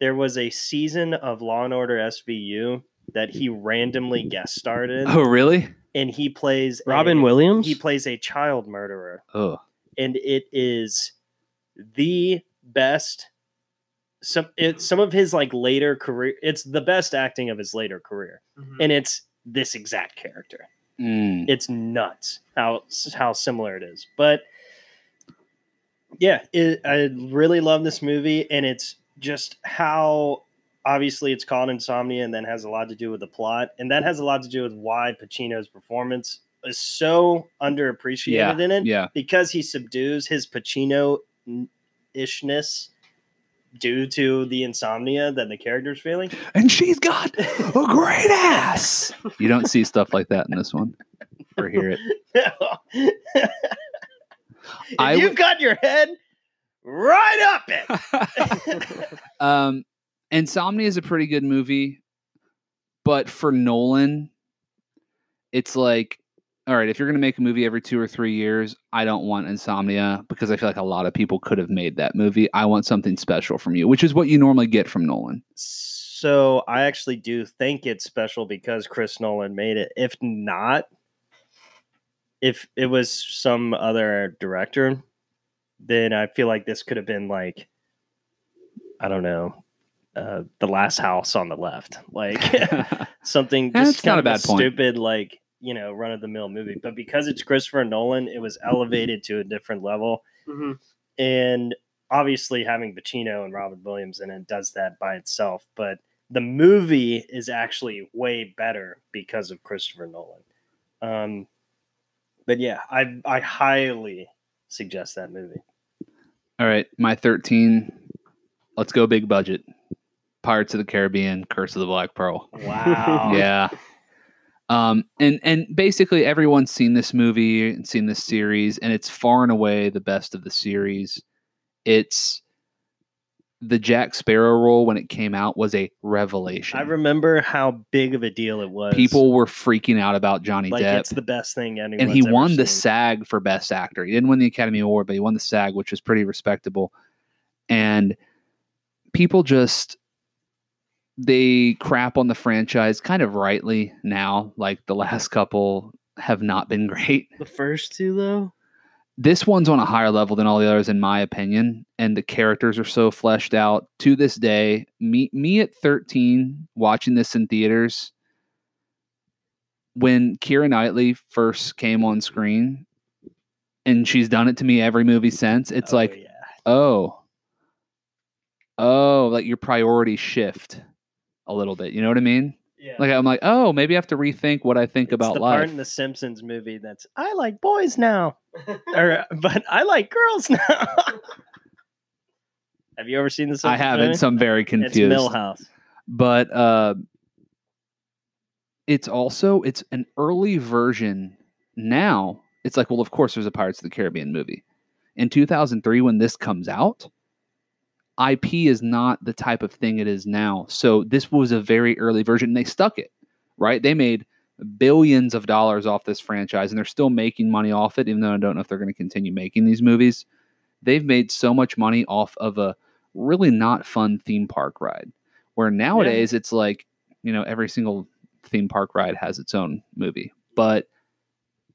there was a season of Law and Order SVU that he randomly guest starred in, Oh, really? and he plays Robin a, Williams. He plays a child murderer. Oh, and it is the best some it's some of his like later career it's the best acting of his later career. And it's this exact character. Mm. it's nuts how how similar it is. But yeah it, i really love this movie and it's just how obviously it's called insomnia and then has a lot to do with the plot and that has a lot to do with why pacino's performance is so underappreciated yeah, in it yeah. because he subdues his Pacino ishness due to the insomnia that the character's feeling. And she's got a great ass. You don't see stuff like that in this one or hear it. I you've would- got your head right up it. um, Insomnia is a pretty good movie, but for Nolan, it's like, all right, if you're gonna make a movie every two or three years, I don't want Insomnia because I feel like a lot of people could have made that movie. I want something special from you, which is what you normally get from Nolan. So I actually do think it's special because Chris Nolan made it. If not, if it was some other director, then I feel like this could have been like, I don't know, uh, the last house on the left, like something That's just not kind a of bad point. stupid, like you know, run of the mill movie. But because it's Christopher Nolan, it was elevated to a different level Mhm. and obviously having Pacino and Robin Williams in it does that by itself. But the movie is actually way better because of Christopher Nolan. Um, but yeah, I I highly suggest that movie. All right, my 13. Let's go big budget. Pirates of the Caribbean, Curse of the Black Pearl. Wow. Yeah. Um, and and basically everyone's seen this movie and seen this series, and it's far and away the best of the series. It's the Jack Sparrow role when it came out was a revelation. I remember how big of a deal it was. People were freaking out about Johnny like Depp. it's the best thing anyone. and he won the SAG for Best Actor. He didn't win the Academy Award, but he won the SAG, which was pretty respectable. And people just they crap on the franchise kind of rightly now. Like the last couple have not been great. The first two though. This one's on a higher level than all the others, in my opinion. And the characters are so fleshed out. To this day, me me at 13 watching this in theaters. When Keira Knightley first came on screen, and she's done it to me every movie since, it's Oh, like, yeah. oh, oh, like your priorities shift a little bit. You know what I mean? Yeah. Like I'm like, oh, maybe I have to rethink what I think It's about the life. part in the Simpsons movie that's I like boys now, or but I like girls now. Have you ever seen the Simpsons? I haven't, movie? so I'm very It's confused. Milhouse. but uh, it's also it's an early version now. It's like, well, of course, there's a Pirates of the Caribbean movie. In 2003, when this comes out, IP is not the type of thing it is now. So this was a very early version, and they stuck it. Right? They made billions of dollars off this franchise, and they're still making money off it. Even though I don't know if they're going to continue making these movies, they've made so much money off of a really not fun theme park ride. Where nowadays it's like, you know, every single theme park ride has its own movie. But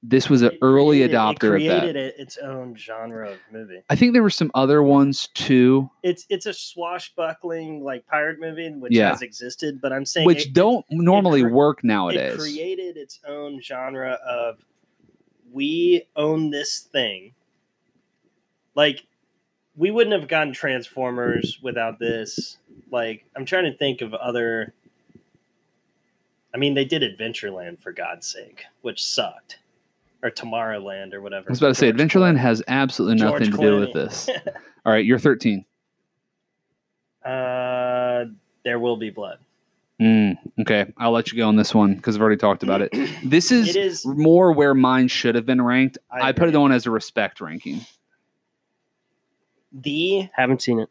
this was an It early created- adopter it of created that. it- its own genre of movie. I think there were some other ones too, It's it's a swashbuckling like pirate movie which Yeah. has existed, but I'm saying which it- don't normally work It created its own genre of we own this thing. Like we wouldn't have gotten Transformers without this. Like I'm trying to think of other. I mean, they did Adventureland for God's sake, which sucked, or Tomorrowland or whatever. I was about to say, George Adventureland Clooney. has absolutely George nothing to do with Clooney. this. All right, you're 13. Uh, there will be blood. Mm, okay, I'll let you go on this one because I've already talked about it. This is, It is. more where mine should have been ranked. I I, put it agree. on as a respect ranking. The Haven't seen it.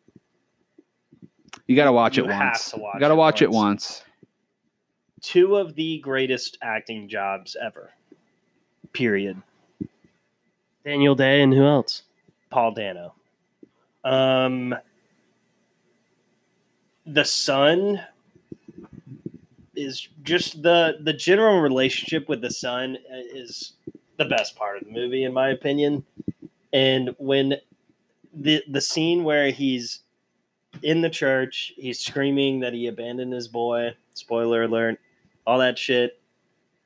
You got to watch You it have once. to watch you got to it watch it once. once. two of the greatest acting jobs ever. Period. Daniel Day and who else? Paul Dano. Um, the son is just the the general relationship with the son is the best part of the movie, in my opinion. And when the the scene where he's in the church, he's screaming that he abandoned his boy. Spoiler alert! All that shit.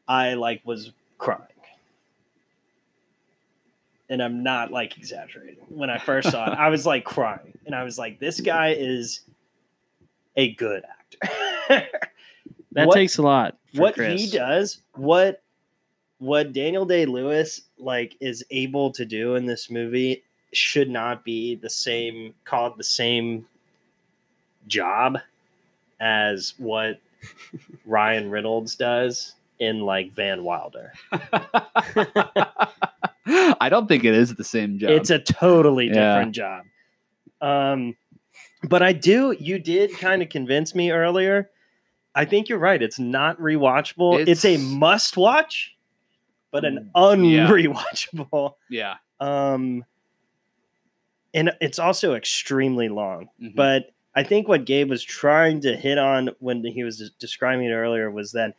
I like was crying and I'm not like exaggerating. When I first saw it, I was like crying, and I was like, "This guy is a good actor." That What- takes a lot. What Chris. he does, what what Daniel Day Lewis like is able to do in this movie should not be the same called the same job as what Ryan Reynolds does in like Van Wilder. I don't think it is the same job. It's a totally Yeah. different job. Um, but I do. You did kind of convince me earlier. I think you're right. It's not rewatchable. It's, a must watch, but an Mm, yeah. unrewatchable. yeah. Um, and it's also extremely long. Mhm. But I think what Gabe was trying to hit on when he was describing it earlier was that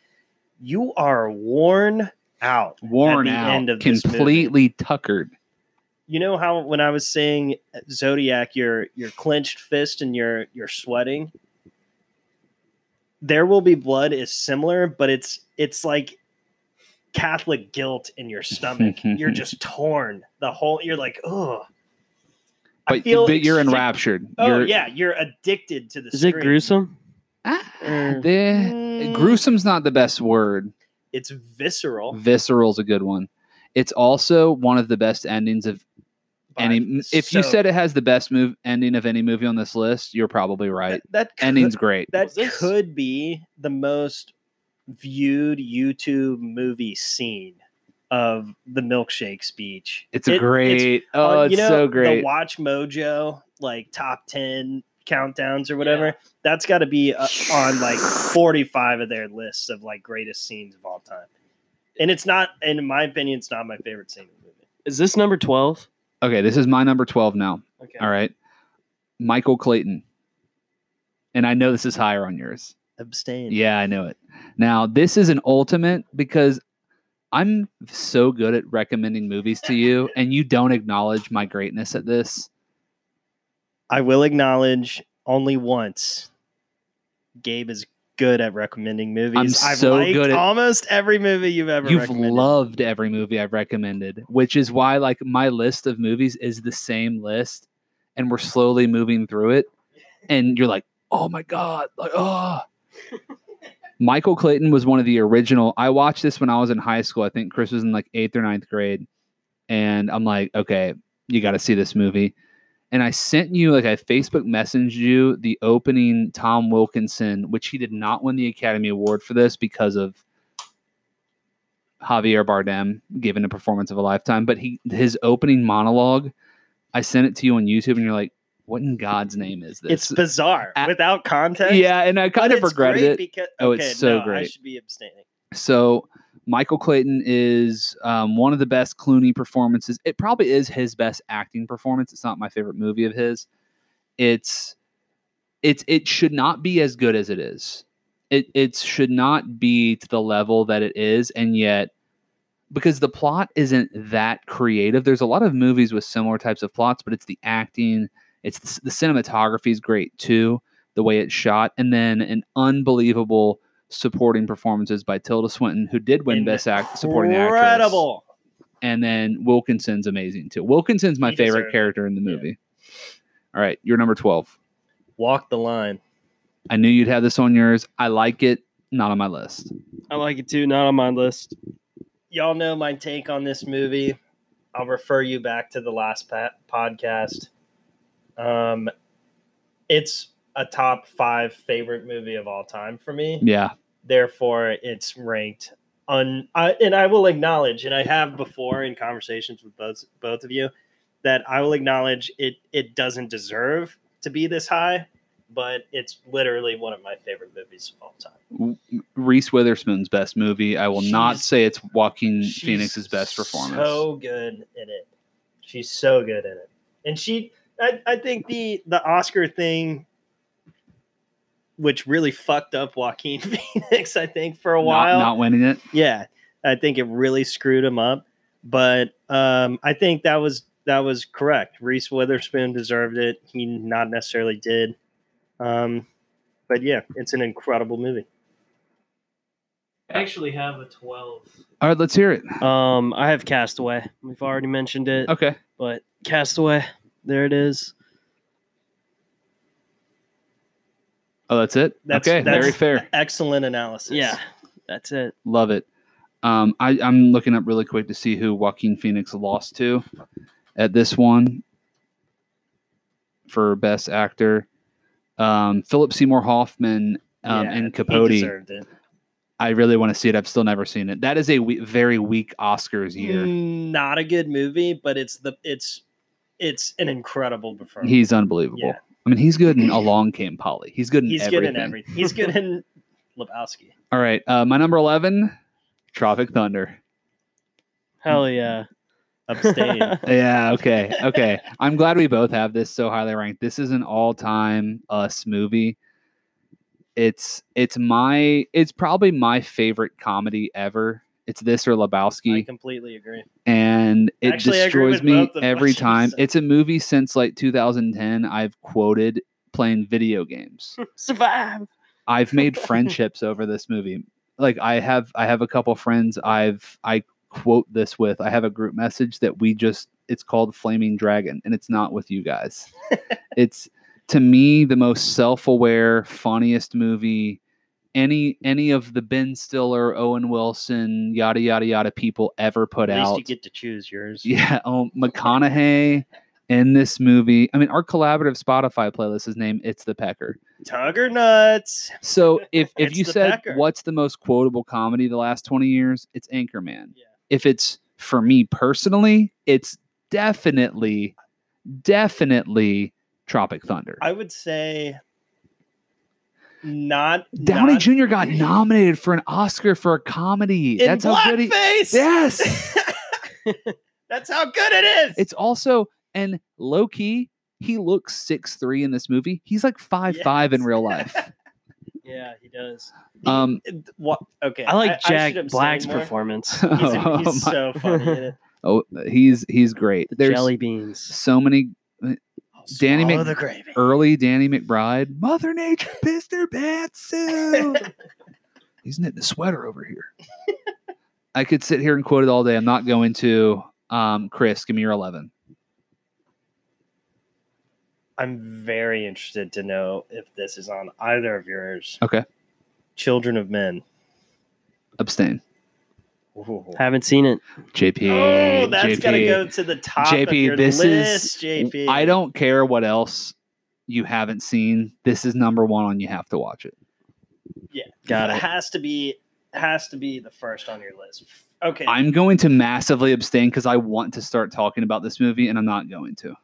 you are worn out. worn at the out, end of this movie. completely tuckered. You know how when I was saying Zodiac, your your clenched fist and you're you're sweating. There will be blood is similar, but it's it's like Catholic guilt in your stomach. you're just torn. The whole you're like, oh. But, but you're sick- enraptured. Oh you're, yeah, you're addicted to the. Is it gruesome? Ah, Or- the- Mm. gruesome's not the best word. It's visceral. Visceral's a good one. It's also one of the best endings of any. but If you so- said it has the best move ending of any movie on this list, you're probably right. that, that could, Ending's great. that Was this- could be the most viewed YouTube movie scene of the milkshake speech. It's a It- great. on, oh, it's you know, so great. The Watch Mojo like top ten countdowns or whatever. That's got to be uh, on like forty five of their lists of like greatest scenes of all time. And it's not, in my opinion, it's not my favorite scene in the movie. Is this number twelve? okay, this is my number twelve now. Okay, All right, Michael Clayton, and I know this is higher on yours. abstain. Yeah, I know it. Now, this is an ultimate because I'm so good at recommending movies to you, and you don't acknowledge my greatness at this. I will acknowledge only once. Gabe is good at recommending movies. I'm I've so liked good at- almost every movie you've ever You've recommended. loved every movie I've recommended, which is why like my list of movies is the same list, and we're slowly moving through it, and you're like, oh my god, like oh. Michael Clayton was one of the original. I watched this when I was in high school. I think Chris was in like eighth or ninth grade, and I'm like, okay, you got to see this movie. And I sent you like I Facebook messaged you the opening Tom Wilkinson, which he did not win the Academy Award for this because of Javier Bardem giving a performance of a lifetime. But he his opening monologue, I sent it to you on YouTube, and you're like, "What in God's name is this?" It's bizarre A- without context. yeah, and I kind of regretted it. Because, Oh, it's so no, I great. should be abstaining. So Michael Clayton is um, one of the best Clooney performances. It probably is his best acting performance. It's not my favorite movie of his. It's it's it should not be as good as it is. It it should not be to the level that it is, and yet because the plot isn't that creative. There's a lot of movies with similar types of plots, but it's the acting. It's the, the cinematography is great too, the way it's shot, and then an unbelievable supporting performances by Tilda Swinton, who did win Best Act Supporting Actress. Incredible. And then Wilkinson's amazing too. Wilkinson's my He favorite deserved it. character in the Yeah. movie. All right, you're number 12. Walk the line. I knew you'd have this on yours. I like it, not on my list. I like it too. Not on my list. Y'all know my take on this movie. I'll refer you back to the last pa- podcast. Um, it's a top five favorite movie of all time for me. Yeah. therefore it's ranked un I, and i will acknowledge and i have before in conversations with both both of you that i will acknowledge it it doesn't deserve to be this high but it's literally one of my favorite movies of all time Reese Witherspoon's best movie. I will not say it's She's Phoenix's best performance. so good in it she's so good in it and she i, I think the the oscar thing which really fucked up joaquin phoenix i think for a Not- while not winning it. yeah i think it really screwed him up but um i think that was that was correct reese witherspoon deserved it he not necessarily did um but yeah it's an incredible movie I actually have a 12 All right, let's hear it. Um, I have Castaway. We've already mentioned it, Okay. but Castaway, there it is. Oh, that's it. That's- okay, that's- very fair. excellent analysis Yeah, that's it. Love it. Um, I, I'm looking up really quick to see who Joaquin Phoenix lost to at this one for Best Actor. Um, Philip Seymour Hoffman um, Yeah, and he Capote. deserved it. I really want to see it. I've still never seen it. That is a we- very weak Oscars year. Mm, Not a good movie, but it's the it's it's an incredible performance. He's unbelievable. Yeah. I mean, he's good in Along Came Polly. He's good in He's everything. good in everything. He's good in Lebowski. All right, uh, my number eleven, Tropic Thunder. Hell yeah. Abstain. Yeah, okay, okay. I'm glad we both have this so highly ranked. This is an all-time us movie. It's it's my it's probably my favorite comedy ever. It's this or Lebowski. I completely agree. and it Actually, destroys me every time. It's a movie since like 2010. I've quoted playing video games. Survive. I've made friendships over this movie. Like I have I have a couple friends I've I quote this with. I have a group message that we just it's called Flaming Dragon and it's not with you guys. it's to me the most self-aware funniest movie any any of the Ben Stiller, Owen Wilson, yada yada yada people ever put At least out. you get to choose yours. Yeah, oh, McConaughey in this movie. I mean, our collaborative Spotify playlist is named "It's the Pecker." Tugger nuts. So if if you said Pecker. what's the most quotable comedy the last 20 years, it's Anchorman. Yeah. If it's for me personally, it's definitely definitely Tropic Thunder. I would say not Downey not Jr. got nominated for an Oscar for a comedy. in That's how good he blackface. Yes. That's how good it is. It's also and low key, he looks six three in this movie. He's like five five in real life. yeah, he does. Um, what? Okay, I like should Jack abstain Black's performance. He's, a- Oh he's my- so funny in it. oh, he's he's great. The There's jelly beans. so many Danny Swallow Mc- the gravy. early Danny McBride. Mother Nature pissed her pantsuit. He's knitting a sweater over here. I could sit here and quote it all day. I'm not going to. Um, Chris, give me your 11. I'm very interested to know if this is on either of yours. Okay. Children of Men. Abstain. Ooh. Haven't seen it. JP. Oh, that's JP. gotta go to the top of JP, your this list, is. JP. I don't care what else you haven't seen. This is number one on. You have to watch it. Yeah, Got it it. has to be has to be the first on your list. Okay, I'm going to massively abstain because I want to start talking about this movie, and I'm not going to.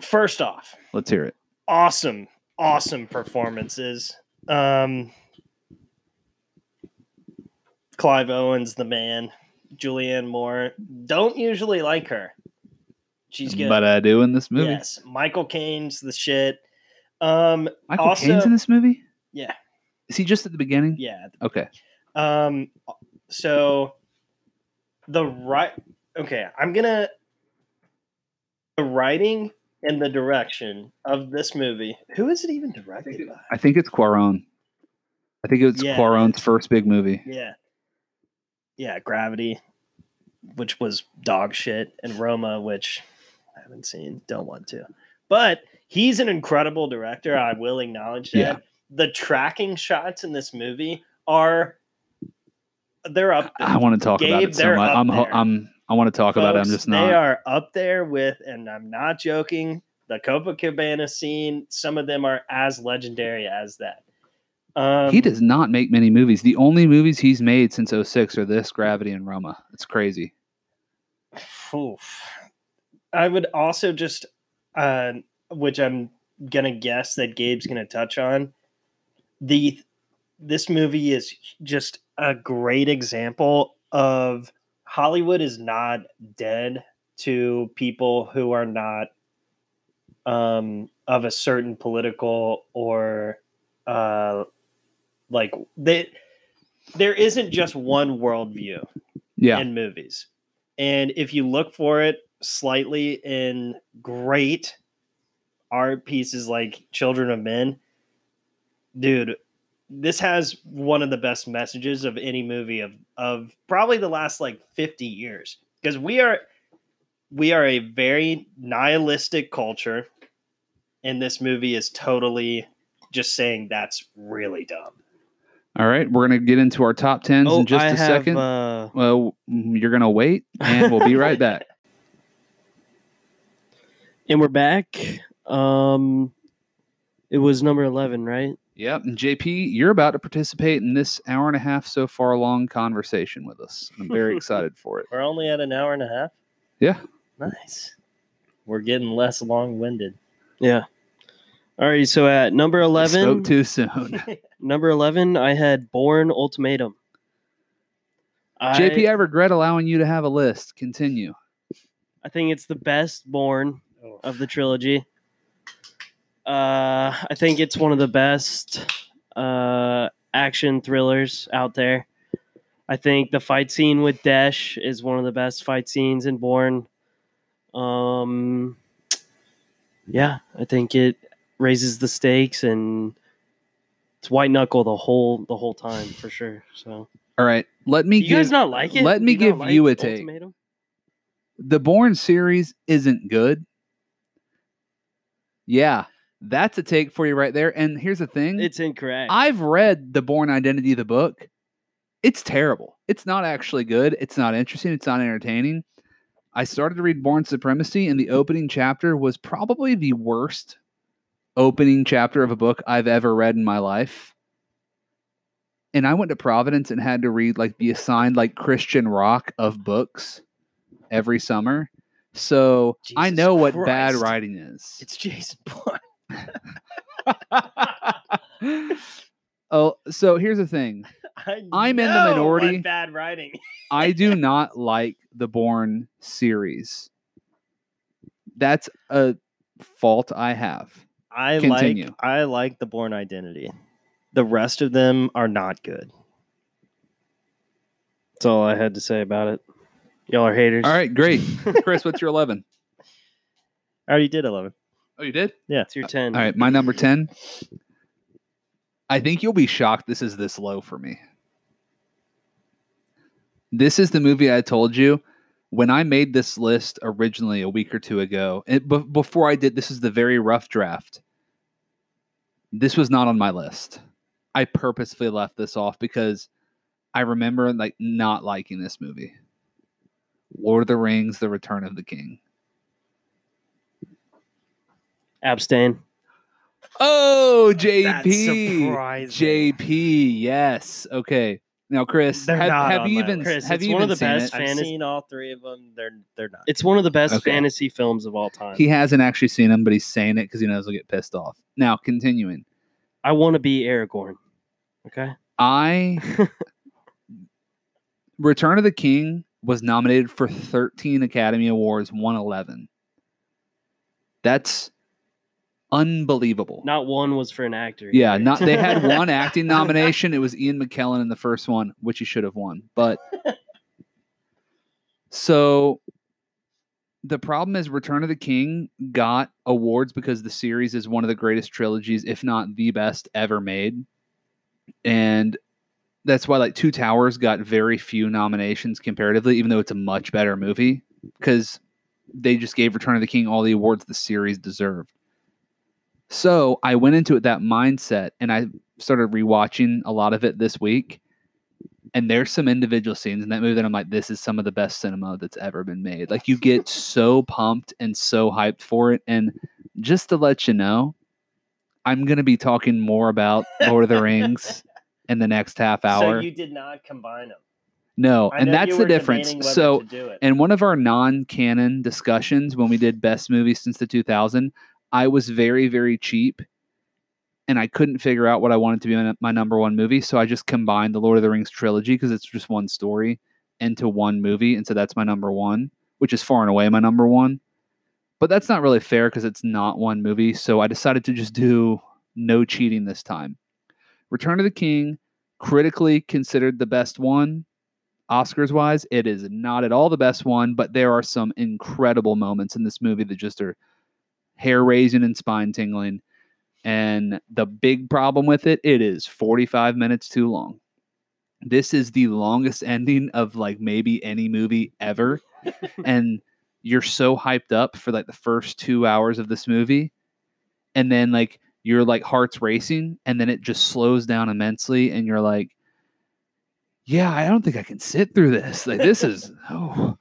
first off, Let's hear it. awesome, awesome performances. Um, Clive Owens, the man. Julianne Moore. Don't usually like her. She's good. But I do in this movie. Yes, Michael Caine's the shit. Um, Michael Also- Caine's in this movie. yeah, Is he just at the beginning? yeah. Okay. Um, so the right. Okay, I'm gonna the writing and the direction of this movie. Who is it even directed by? I think it's Cuarón. I think it's Yeah, it Cuarón's first big movie. Yeah, yeah, Gravity, which was dog shit, and Roma, which I haven't seen, don't want to. But he's an incredible director. I will acknowledge that. Yeah. The tracking shots in this movie are they're up there. I want to talk about Gabe, it so much. I'm, there. I'm, I want to talk about it. I'm just not. They are up there with, and I'm not joking. The Copacabana scene. Some of them are as legendary as that. Um, he does not make many movies. The only movies he's made since 06 are this, Gravity, and Roma. It's crazy. Oof. I would also just, uh, which I'm gonna guess that Gabe's gonna touch on. The this movie is just a great example of Hollywood is not dead to people who are not um, of a certain political or uh, like they. There isn't just one worldview Yeah. in movies. And if you look for it slightly in great art pieces like Children of Men, dude, this has one of the best messages of any movie of of probably the last like 50 years because we are we are a very nihilistic culture and this movie is totally just saying that's really dumb. All right. We're going to get into our top 10s Oh, in just I a have, second. Uh, well, mm, you're going to wait, and we'll be right back. And we're back. Um, it was number eleven, right? Yep. And JP, you're about to participate in this hour and a half so far long conversation with us. I'm very excited for it. We're only at an hour and a half. Yeah. Nice. We're getting less long winded. Yeah. All right. So at number Spoke eleven, too soon. number eleven, I had Bourne Ultimatum. JP, I I, regret allowing you to have a list. Continue. I think it's the best Bourne of the trilogy. Uh, I think it's one of the best uh, action thrillers out there. I think the fight scene with Dash is one of the best fight scenes in Bourne. Um, yeah, I think it raises the stakes and it's white knuckle the whole the whole time for sure. So All right. Let me you guys not like it? let me not give like you a take. Ultimatum? the Bourne series isn't good. Yeah, that's a take for you right there. And here's the thing. It's incorrect. I've read the Bourne Identity, the book. It's terrible. It's not actually good. It's not interesting. It's not entertaining. I started to read Bourne Supremacy, and the opening chapter was probably the worst opening chapter of a book I've ever read in my life. And I went to Providence and had to read like the assigned like Christian rock of books every summer. So I Jesus know what bad writing is. it's Jason Bourne. oh, so here's the thing. I I'm in the minority. Bad writing. I do not like the Bourne series. That's a fault I have. I Continue. like I like the Bourne Identity. The rest of them are not good. That's all I had to say about it. Y'all are haters. All right, great. Chris, what's your 11? I already did eleven. Oh, you did? Yeah, it's your uh, 10. All right, my number 10. I think you'll be shocked this is this low for me. This is the movie I told you when I made this list originally a week or two ago. It, be- before I did, this is the very rough draft. This was not on my list. I purposefully left this off because I remember like not liking this movie. Lord of the Rings: The Return of the King. Abstain. Oh, That's JP. surprising. JP, yes. Okay. Now, Chris, They're have, not have on you my even list. Chris, have it's you one even of the seen best it? I've seen all three of them. They're they're not. It's one of the best Okay. fantasy films of all time. He hasn't actually seen them, but he's saying it because he knows he'll get pissed off. Now, continuing, I want to be Aragorn. Okay. I Return of the King was nominated for 13 Academy Awards, won 11. That's unbelievable. Not one was for an actor. Yeah, either. not they had one acting nomination. It was Ian McKellen in the first one, which he should have won. But so the problem is Return of the King got awards because the series is one of the greatest trilogies, if not the best ever made. And that's why like Two Towers got very few nominations comparatively, even though it's a much better movie. Because they just gave Return of the King all the awards the series deserved. So I went into it that mindset and I started rewatching a lot of it this week. And there's some individual scenes in that movie that I'm like, this is some of the best cinema that's ever been made. Like you get so pumped and so hyped for it. And just to let you know, I'm gonna be talking more about Lord of the Rings in the next half hour. So you did not combine them. no, I and that's the difference. So in one of our non-canon discussions when we did best movies since the 2000 i was very very cheap and i couldn't figure out what i wanted to be my, number one movie so i just combined the lord of the rings trilogy because it's just one story into one movie and so that's my number one which is far and away my number one. But that's not really fair because it's not one movie so i decided to just do no cheating this time. Return of the king critically considered the best one. Oscars wise, it is not at all the best one, but there are some incredible moments in this movie that just are hair raising and spine tingling. And the big problem with it, it is 45 minutes too long. This is the longest ending of like maybe any movie ever. and you're so hyped up for like the first two hours of this movie. And then like your like heart's racing and then it just slows down immensely and you're like, yeah, I don't think I can sit through this. Like this is oh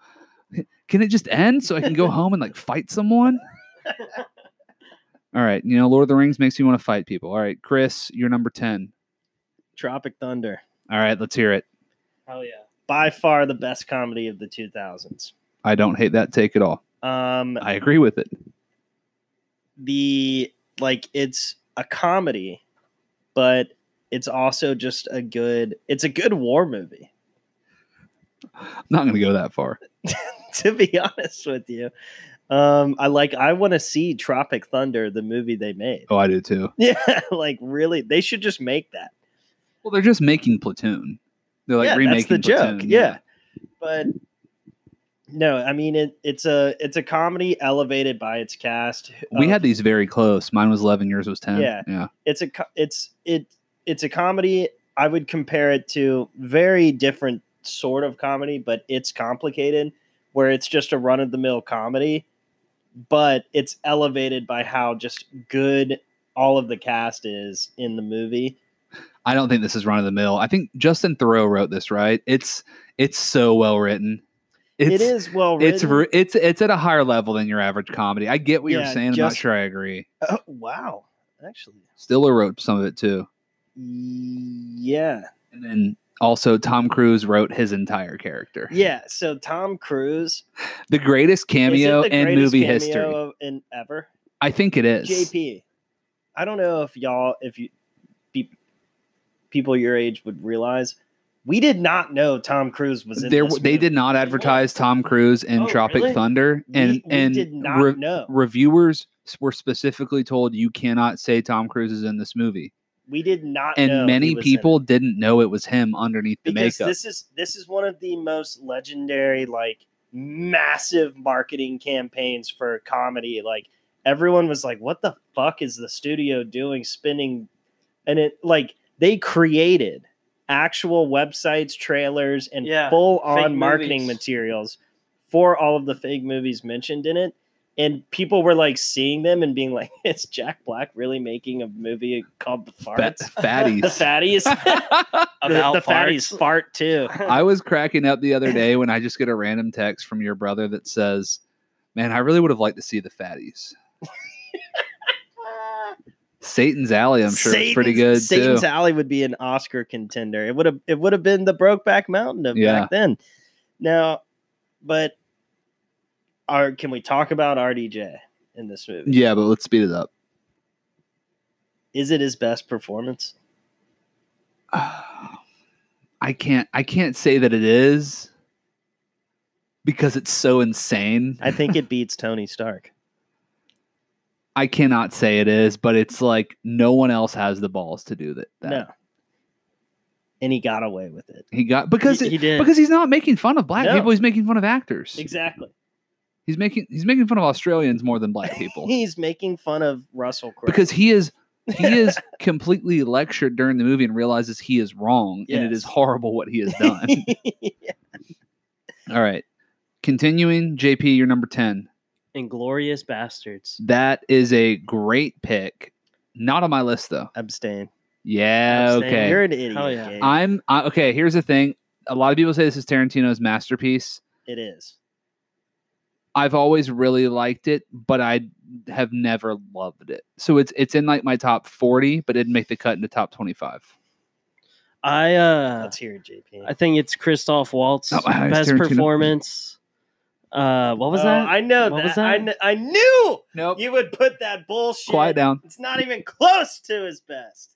can it just end so I can go home and like fight someone? All right, you know, Lord of the Rings makes me want to fight people. All right, Chris, you're number ten. Tropic Thunder. All right, let's hear it. Hell yeah. By far the best comedy of the 2000s. I don't hate that take at all. Um, I agree with it. the like it's a comedy, but it's also just a good. It's a good war movie. I'm not going to go that far. to be honest with you, um, I like. I want to see Tropic Thunder, the movie they made. Oh, I do too. Yeah, like really, they should just make that. Well, they're just making Platoon. They're like yeah, remaking that's the joke. Platoon. Yeah. but no, I mean it, it's a it's a comedy elevated by its cast. We of- had these very close. Mine was 11, yours was 10. Yeah. Yeah. it's a it's it it's a comedy. I would compare it to very different sort of comedy, but it's complicated. Where it's just a run of the mill comedy, but it's elevated by how just good all of the cast is in the movie. I don't think this is run of the mill. I think Justin Theroux wrote this, right? It's it's so well written. It's, it is well written. It's it's it's at a higher level than your average comedy. I get what Yeah, you're saying. I'm not sure I agree. Oh, wow, actually, Stiller wrote some of it too, yeah. and then also Tom Cruise wrote his entire character. Yeah, so Tom Cruise The greatest cameo the in greatest movie cameo history. in ever. I think it is. JP, I don't know if y'all, if you, pe- people your age would realize, we did not know Tom Cruise was in There, they did not advertise Tom Cruise in Oh, Tropic really? Thunder, and we, we and did not re- know. reviewers were specifically told you cannot say Tom Cruise is in this movie, We did not and know. many people didn't know it was him underneath the because makeup. this is this is one of the most legendary, like massive marketing campaigns for comedy. Like everyone was like, "What the fuck is the studio doing? Spending?" And it like they created actual websites, trailers, and Yeah, full on marketing movies. materials for all of the fake movies mentioned in it. And people were like seeing them and being like, "Is Jack Black really making a movie called The Fat, Farts?" fatties. the fatties. the, About the fatties farts. fart too. I was cracking up the other day when I just get a random text from your brother that says, "Man, I really would have liked to see the fatties." Satan's Alley, I'm sure it's pretty good Satan's too. Alley would be an Oscar contender. It would have it would have been the Brokeback Mountain of Yeah. back then. Now, but are can we talk about RDJ in this movie? Yeah, but let's speed it up. Is it his best performance? I can't I can't say that it is because it's so insane. I think it beats Tony Stark. I cannot say it is, but it's like no one else has the balls to do that. that. No. And he got away with it. He got because he, he did. because he's not making fun of black No. people, he's making fun of actors. Exactly. He's making he's making fun of Australians more than black people. He's making fun of Russell Crowe. because he is he is completely lectured during the movie and realizes he is wrong and it is horrible what he has done. All right. Continuing, JP, you're number 10. Inglorious Bastards. That is a great pick. Not on my list though. Abstain. Yeah, Abstain. okay. You're an idiot. Hell yeah. I'm I, okay, here's the thing. A lot of people say this is Tarantino's masterpiece. it is. I've always really liked it, but I have never loved it. So it's it's in like my top 40, but it didn't make the cut into top 25. I uh Let's hear it, JP. I think it's Christoph Waltz Oh, best performance. Uh what was Oh, that? I know What that. was I, kn- I knew Nope. you would put that bullshit. Quiet down. It's not even close to his best.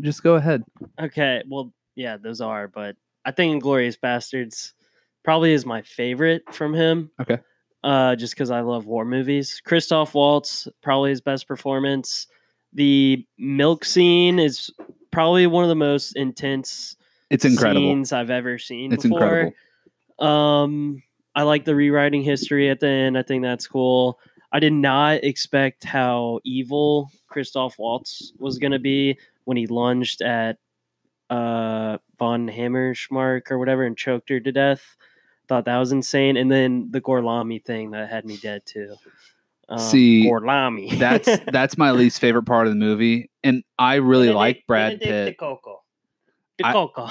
Just go ahead. Okay, well, yeah, those are, but I think Inglorious Bastards probably is my favorite from him. Okay. Uh, just because I love war movies. Christoph Waltz, probably his best performance. The milk scene is probably one of the most intense It's incredible. scenes I've ever seen. It's before. incredible. Um, I like the rewriting history at the end. I think that's cool. I did not expect how evil Christoph Waltz was going to be when he lunged at uh, von Hammersmark or whatever and choked her to death. Thought that was insane. And then the Gorlami thing that had me dead too. Um, See, Gorlami. That's that's my least favorite part of the movie, and I really like Brad Pitt. Coco. the I- Coco.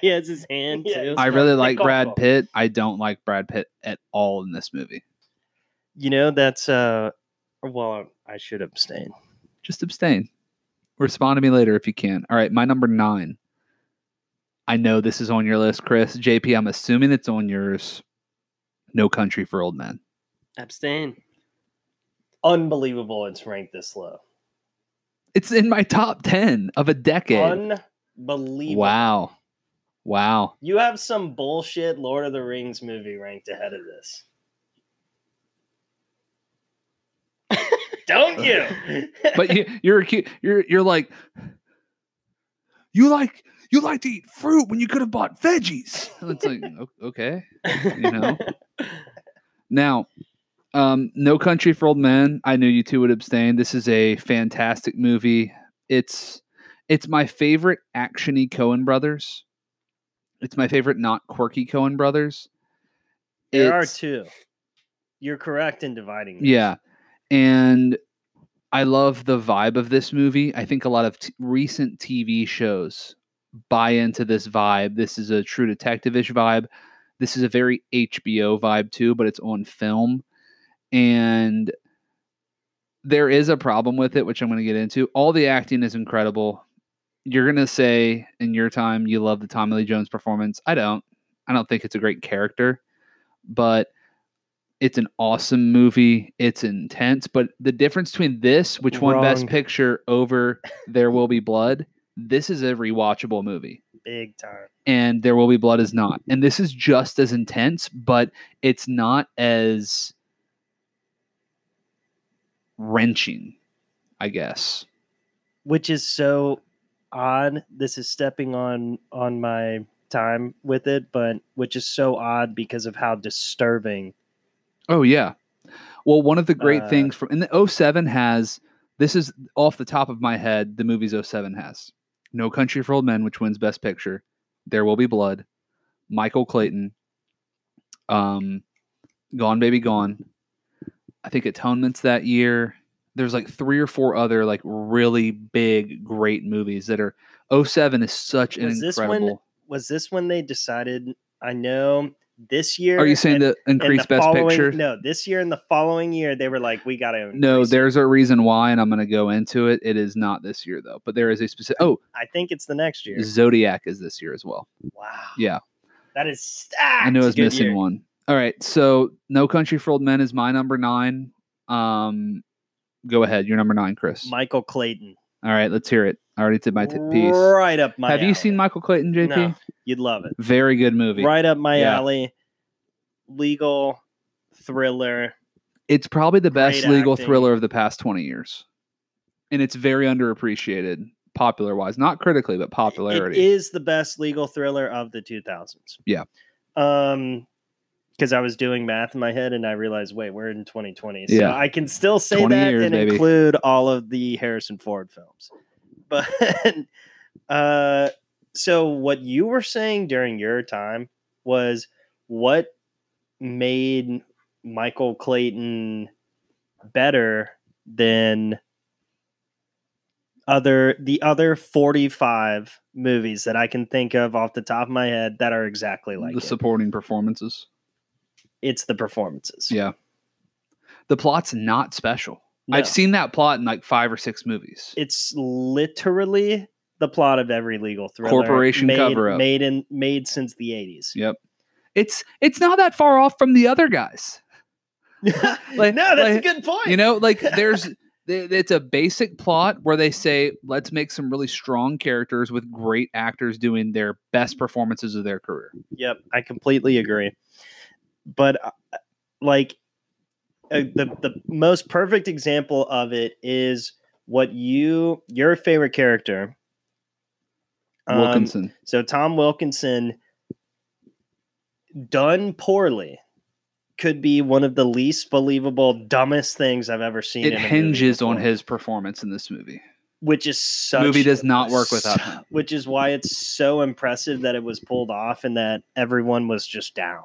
he has his hand too. I really Pitt like Brad Coco. Pitt. I don't like Brad Pitt at all in this movie. You know that's uh Well, I should abstain. Just abstain. Respond to me later if you can. All right, my number nine. I know this is on your list, Chris. JP, I'm assuming it's on yours. No Country for Old Men. Abstain. Unbelievable it's ranked this low. It's in my top 10 of a decade. Unbelievable. wow. Wow. You have some bullshit Lord of the Rings movie ranked ahead of this. Don't you? But you, you're you're you're like you like you like to eat fruit when you could have bought veggies. It's like okay, you know. Now, um, No Country for Old Men. I knew you two would abstain. This is a fantastic movie. It's it's my favorite actiony Coen brothers. It's my favorite not quirky Coen brothers. there are It's- two. You're correct in dividing. these. yeah. And I love the vibe of this movie. I think a lot of t- recent TV shows buy into this vibe. This is a true detective ish vibe. This is a very HBO vibe too, but it's on film. And there is a problem with it, which I'm going to get into. All the acting is incredible. You're going to say in your time you love the Tommy Lee Jones performance. I don't. I don't think it's a great character, but it's an awesome movie. It's intense, but the difference between this, which won Best Picture, over There Will Be Blood, this is a rewatchable movie, Big time. and There Will Be Blood is not. And this is just as intense, but it's not as wrenching, I guess. Which is so odd. This is stepping on on my time with it, but which is so odd because of how disturbing. Oh yeah. Well, one of the great Uh, things from in the 07 has this is off the top of my head, the movies 07 has. No Country for Old Men, which wins Best Picture. There Will Be Blood. Michael Clayton. Um Gone Baby Gone. I think Atonement's that year. There's like three or four other like really big, great movies that are 07 is such an Was this when- incredible. Was this when they decided? I know this year. Are you saying and- to and increase the Best following- Picture? No, this year and the following year, they were like, "We got to." No, there's a reason why, and I'm going to go into it. It is not this year though, but there is a specific. Oh, I think it's the next year. Zodiac is this year as well. Wow. Yeah, That is stacked. I knew I was Good missing year. one. All right, so No Country for Old Men is my number nine. Um, go ahead, you're number nine, Chris. Michael Clayton. All right, let's hear it. I already did my t- piece. Right up my. Have you alley. seen Michael Clayton, JP? No, you'd love it. Very good movie. Right up my Yeah. alley. Legal thriller. It's probably the best Great legal acting. thriller of the past 20 years, and it's very underappreciated, popular wise, not critically, but popularity. It is the best legal thriller of the 2000s. Yeah. Um, because I was doing math in my head and I realized, wait, we're in 2020, so Yeah. I can still say that years, and baby. include all of the Harrison Ford films. But uh, so what you were saying during your time was what made Michael Clayton better than other the other 45 movies that I can think of off the top of my head that are exactly like the it. supporting performances. It's the performances. Yeah. The plot's not special. No, I've seen that plot in like five or six movies. it's literally the plot of every legal thriller Corporation made, cover-up. made in made since the 80s. Yep. It's it's not that far off from the other guys. Like- no, that's a good point. You know, like there's it's a basic plot where they say let's make some really strong characters with great actors doing their best performances of their career. Yep, I completely agree. But uh, like uh, the the most perfect example of it is what you your favorite character um, Wilkinson. so Tom Wilkinson done poorly could be one of the least believable dumbest things I've ever seen it in a movie hinges on his performance in this movie. which is such Movie does not work without him. which is why it's so impressive that it was pulled off and that everyone was just down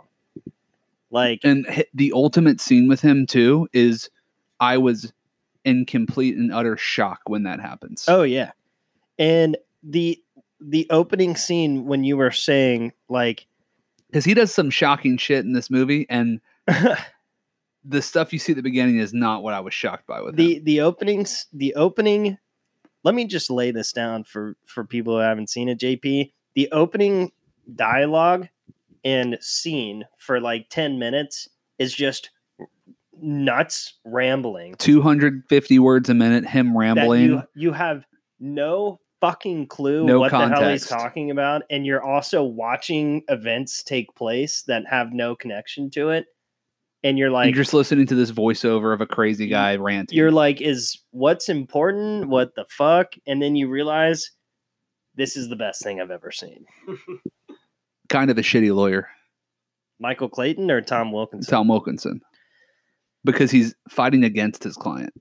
like And the ultimate scene with him too is I was in complete and utter shock when that happens. oh yeah and the the opening scene when you were saying like because he does some shocking shit in this movie, and the stuff you see at the beginning is not what I was shocked by with the him. the openings the opening let me just lay this down for for people who haven't seen it jp the opening dialogue and scene for like 10 minutes is just nuts rambling 250 words a minute, him that rambling. you you have no fucking clue No what the hell he's talking about and you're also watching events take place that have no connection to it and you're like you're just listening to this voiceover of a crazy guy ranting. you're like, is what's important? What the fuck? And then you realize this is the best thing I've ever seen. kind of a shitty lawyer, Michael Clayton or Tom Wilkinson? Tom Wilkinson, because he's fighting against his client.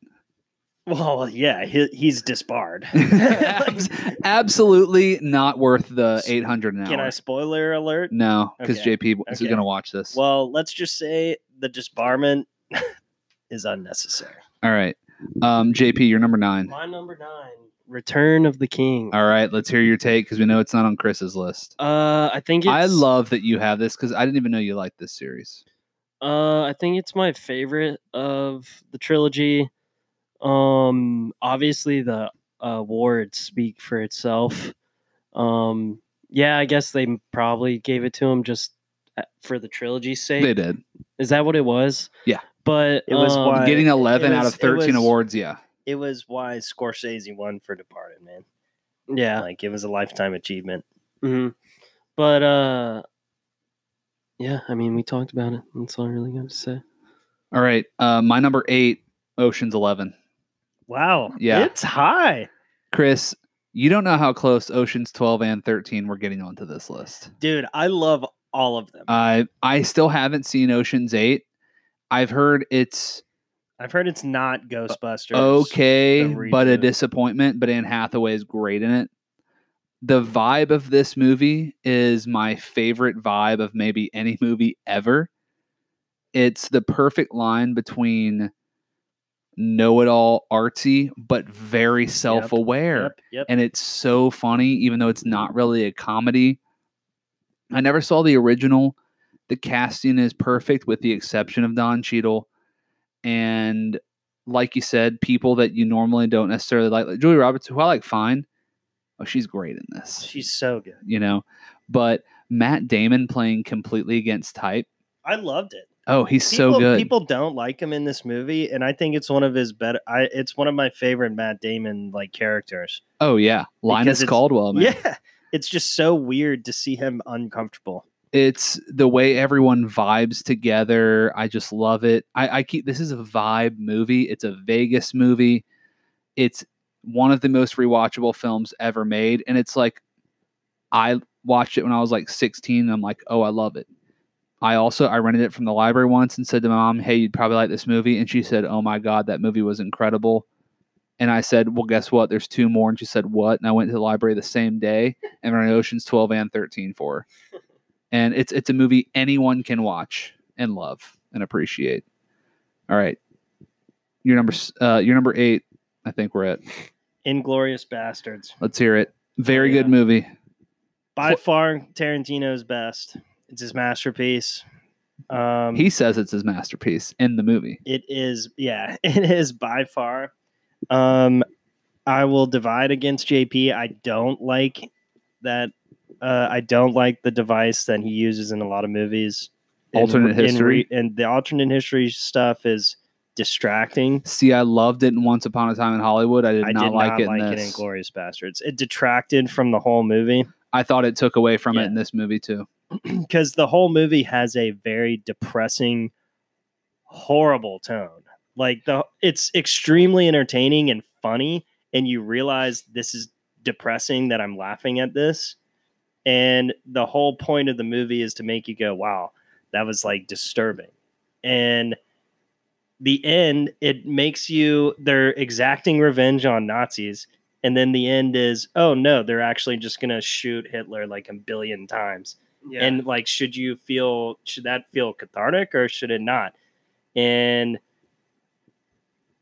Well, yeah, he, he's disbarred. Absolutely not worth the 800 an hour. Can I spoiler alert? no, because Okay. JP is Okay. going to watch this. Well, let's just say the disbarment is unnecessary. All right. Um, JP, you're number nine. My number nine, Return of the King. All right, let's hear your take because we know it's not on Chris's list. Uh, I think it's, I love that you have this because I didn't even know you liked this series. Uh, I think it's my favorite of the trilogy. Um, obviously the awards speak for itself. Um, yeah, I guess they probably gave it to him just uh, for the trilogy's sake. They did. Is that what it was? Yeah. But It was um, Getting it 11 out of 13 was- awards, yeah. It was why Scorsese won for Departed, man. Yeah. Like it was a lifetime achievement. hmm But uh, yeah. I mean, we talked about it. That's all I really got to say. All right. Uh, my number eight, Ocean's 11. Wow. Yeah. It's high. Chris, you don't know how close Ocean's 12 and 13 were getting onto this list. Dude, I love all of them. I I still haven't seen Ocean's 8. I've heard it's I've heard it's not uh, Ghostbusters. okay, but a disappointment. But Anne Hathaway is great in it. The vibe of this movie is my favorite vibe of maybe any movie ever. It's the perfect line between know it all artsy, but very self aware. Yep, yep. and it's so funny, even though it's not really a comedy. I never saw the original. The casting is perfect, with the exception of Don Cheadle, and like you said, people that you normally don't necessarily like, like Julie Roberts, who I like fine. Oh, she's great in this, She's so good. you know. But Matt Damon playing completely against type. I loved it. Oh, he's People, so good. People don't like him in this movie, and I think it's one of his better. I it's one of my favorite Matt Damon like characters. oh yeah, Linus Caldwell, man. Yeah, it's just so weird to see him uncomfortable. It's the way everyone vibes together. I just love it. I, I keep this is a vibe movie. It's a Vegas movie. It's one of the most rewatchable films ever made. And it's like I watched it when I was like 16 and I'm like, oh, I love it. I also I rented it from the library once and said to my mom, Hey, you'd probably like this movie. And she said, Oh my God, that movie was incredible. And I said, Well, guess what? There's two more. And she said, What? And I went to the library the same day and ran Oceans 12 and 13 for her and it's it's a movie anyone can watch and love and appreciate. All right, your number uh, your number eight. I think we're at. Inglorious Bastards, Let's hear it. Very good movie. by far Tarantino's best. It's his masterpiece. Um, He says it's his masterpiece in the movie. It is, yeah, it is by far. Um, I will divide against JP. I don't like that. Uh, I don't like the device that he uses in a lot of movies. In- Alternate in history? and the alternate history stuff is distracting. See, I loved it in Once Upon a Time in Hollywood. I did I not did like not it like in it in. Glorious Bastards. It detracted from the whole movie I thought it took away from it in this movie too. because the whole movie has a very depressing, horrible tone. Like the it's extremely entertaining and funny, and you realize this is depressing that I'm laughing at this. And the whole point of the movie is to make you go, wow, that was like disturbing. And the end, it makes you they're exacting revenge on Nazis. And then the end is, oh no, they're actually just gonna shoot Hitler like a billion times. Yeah. And like, should you feel should that feel cathartic or should it not? And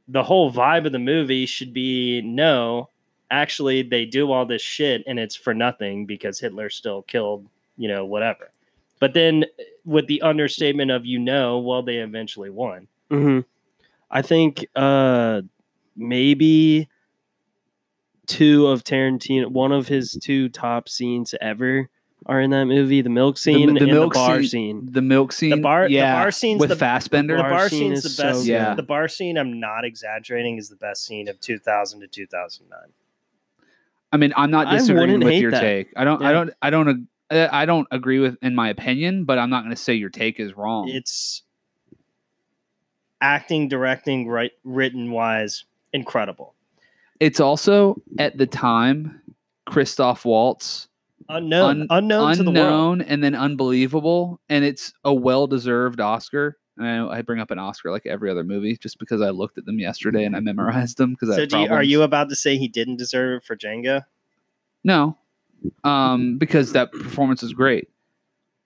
the whole vibe of the movie should be no, actually they do all this shit and it's for nothing because Hitler still killed, you know, whatever. But then with the understatement of you know, well, they eventually won. hmm I think uh maybe two of Tarantino, one of his two top scenes ever are in that movie: the milk scene the and milk the bar scene- scene. The milk scene, The bar, yeah, the bar scene's with the Fassbender. The bar bar scene scene's the is so best. Yeah. The bar scene, I'm not exaggerating, is the best scene of 2000 to 2009. I mean, I'm not disagreeing with your that. take. I don't. I don't. I don't. uh, I don't agree with in my opinion, but I'm not going to say your take is wrong. It's acting, directing, right, written wise, incredible. It's also at the time Christoph Waltz Unknown, Un- unknown to the world. unknown and then unbelievable, and it's a well-deserved Oscar. And I, I bring up an Oscar like every other movie just because I looked at them yesterday and I memorized them because I So, do you, are you about to say he didn't deserve it for Django? No, um, because that performance is great.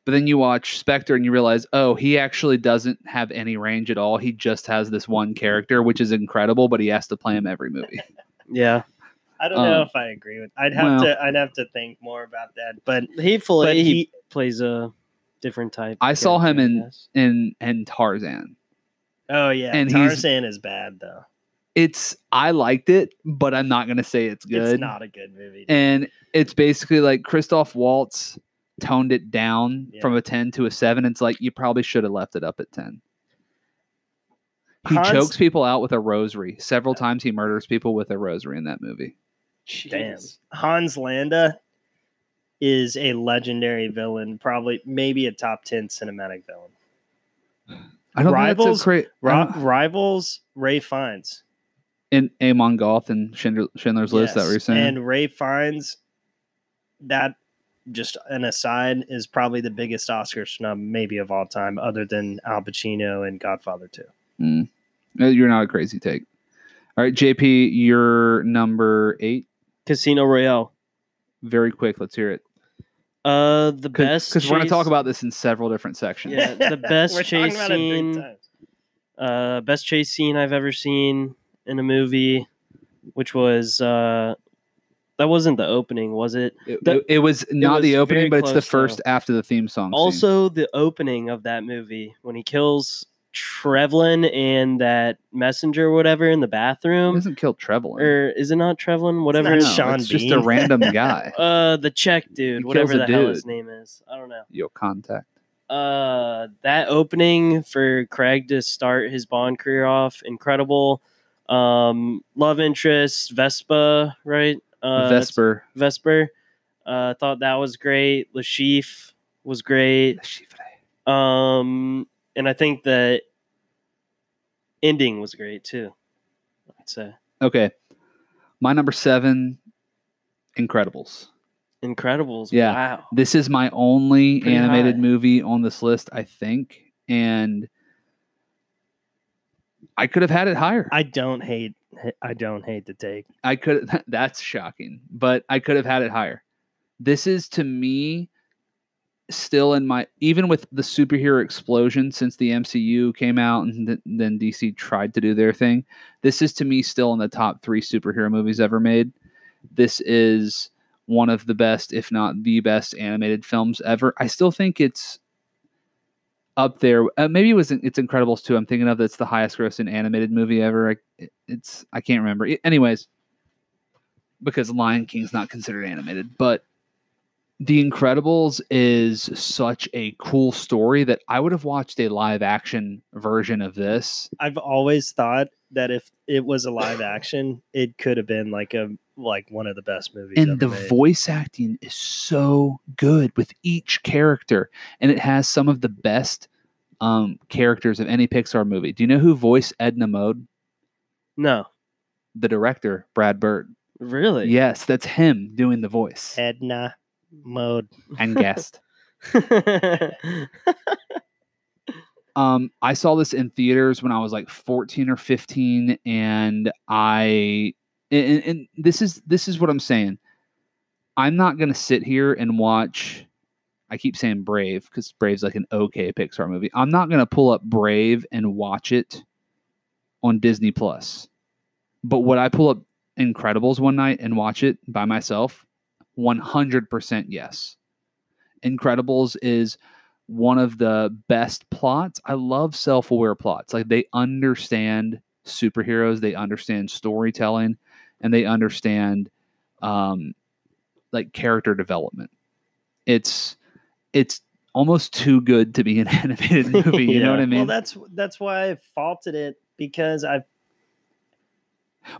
But then you watch Spectre and you realize, oh, he actually doesn't have any range at all. He just has this one character, which is incredible, but he has to play him every movie. Yeah, I don't know Um, if I agree with. I'd have well- to. I'd have to think more about that. But Hateful but he, he, plays a different type. I saw him in- In and Tarzan, oh yeah, and Tarzan is bad though. it's I liked it, but I'm not gonna say it's good. It's not a good movie. and it's basically like Christoph Waltz toned it down Yeah. from a 10 to a 7 it's like you probably should have left it up at 10 he Hans- chokes people out with a rosary several times he murders people with a rosary in that movie Damn. Hans Landa is a legendary villain, probably maybe a top 10 cinematic villain. i don't Rivals- think that's a great Ri- Rivals Ralph Fiennes. in Amon Goeth and Schindler, schindler's list that Yes, what you're saying And Ralph Fiennes, that just an aside, is probably the biggest Oscar snub maybe of all time, other than Al Pacino and Godfather 2. Mm. Uh, you're not a crazy take all right jp you're number eight Casino Royale. very quick let's hear it Uh, the best because we're going to chase- talk about this in several different sections Yeah, the best We're talking chase about it three scene. times. uh, best chase scene I've ever seen in a movie, which was uh, that wasn't the opening, was it? it, The- it- it was not was the opening but it's the close, though. first after the theme song scene. Also, the opening of that movie when he kills Trevlin and that messenger, or whatever, in the He bathroom, doesn't kill Trevelyan. or is it not Trevlin? Whatever. No, Sean it's just a random guy. Uh, the Czech dude, whatever the a hell his name is. I don't know. Yo, contact. uh that opening for Craig to start his Bond career off incredible. Um love interest Vespa, right? Uh Vesper. Vesper. Uh thought that was great. Le Chiffre was great. Um and I think the ending was great too. I'd say. Okay. My number seven, Incredibles. Incredibles. Yeah. Wow. This is my only Pretty animated high. movie on this list, I think. And I could have had it higher. I don't hate. I don't hate the take. I could that's shocking, but I could have had it higher. This is to me still in my even with the superhero explosion since the MCU came out and th- then DC tried to do their thing. This is to me still in the top 3 superhero movies ever made. This is one of the best if not the best animated films ever. I still think it's up there. Uh, maybe it was it's Incredibles 2. I'm thinking of that's the highest grossing animated movie ever. I, it's I can't remember. I- Anyways, because Lion King's not considered animated, but The Incredibles is such a cool story that I would have watched a live action version of this. I've always thought that if it was a live action, it could have been like a like one of the best movies. And the made. voice acting is so good with each character, and it has some of the best um, characters of any Pixar movie. Do you know who voiced Edna Mode? No. The director, Brad Bird. Really? Yes, that's him doing the voice Edna mode. and guest. Um, I saw this in theaters when I was like 14 or 15, and I and, and this is this is what I'm saying. I'm not gonna sit here and watch. I keep saying Brave because Brave's like an okay Pixar movie. I'm not gonna pull up Brave and watch it on Disney Plus. But would I pull up Incredibles one night and watch it by myself? 100% yes. Incredibles is one of the best plots. I love self-aware plots. Like they understand superheroes, they understand storytelling, and they understand um like character development. It's it's almost too good to be an animated movie. You know what I mean? Well, that's that's why I faulted it because I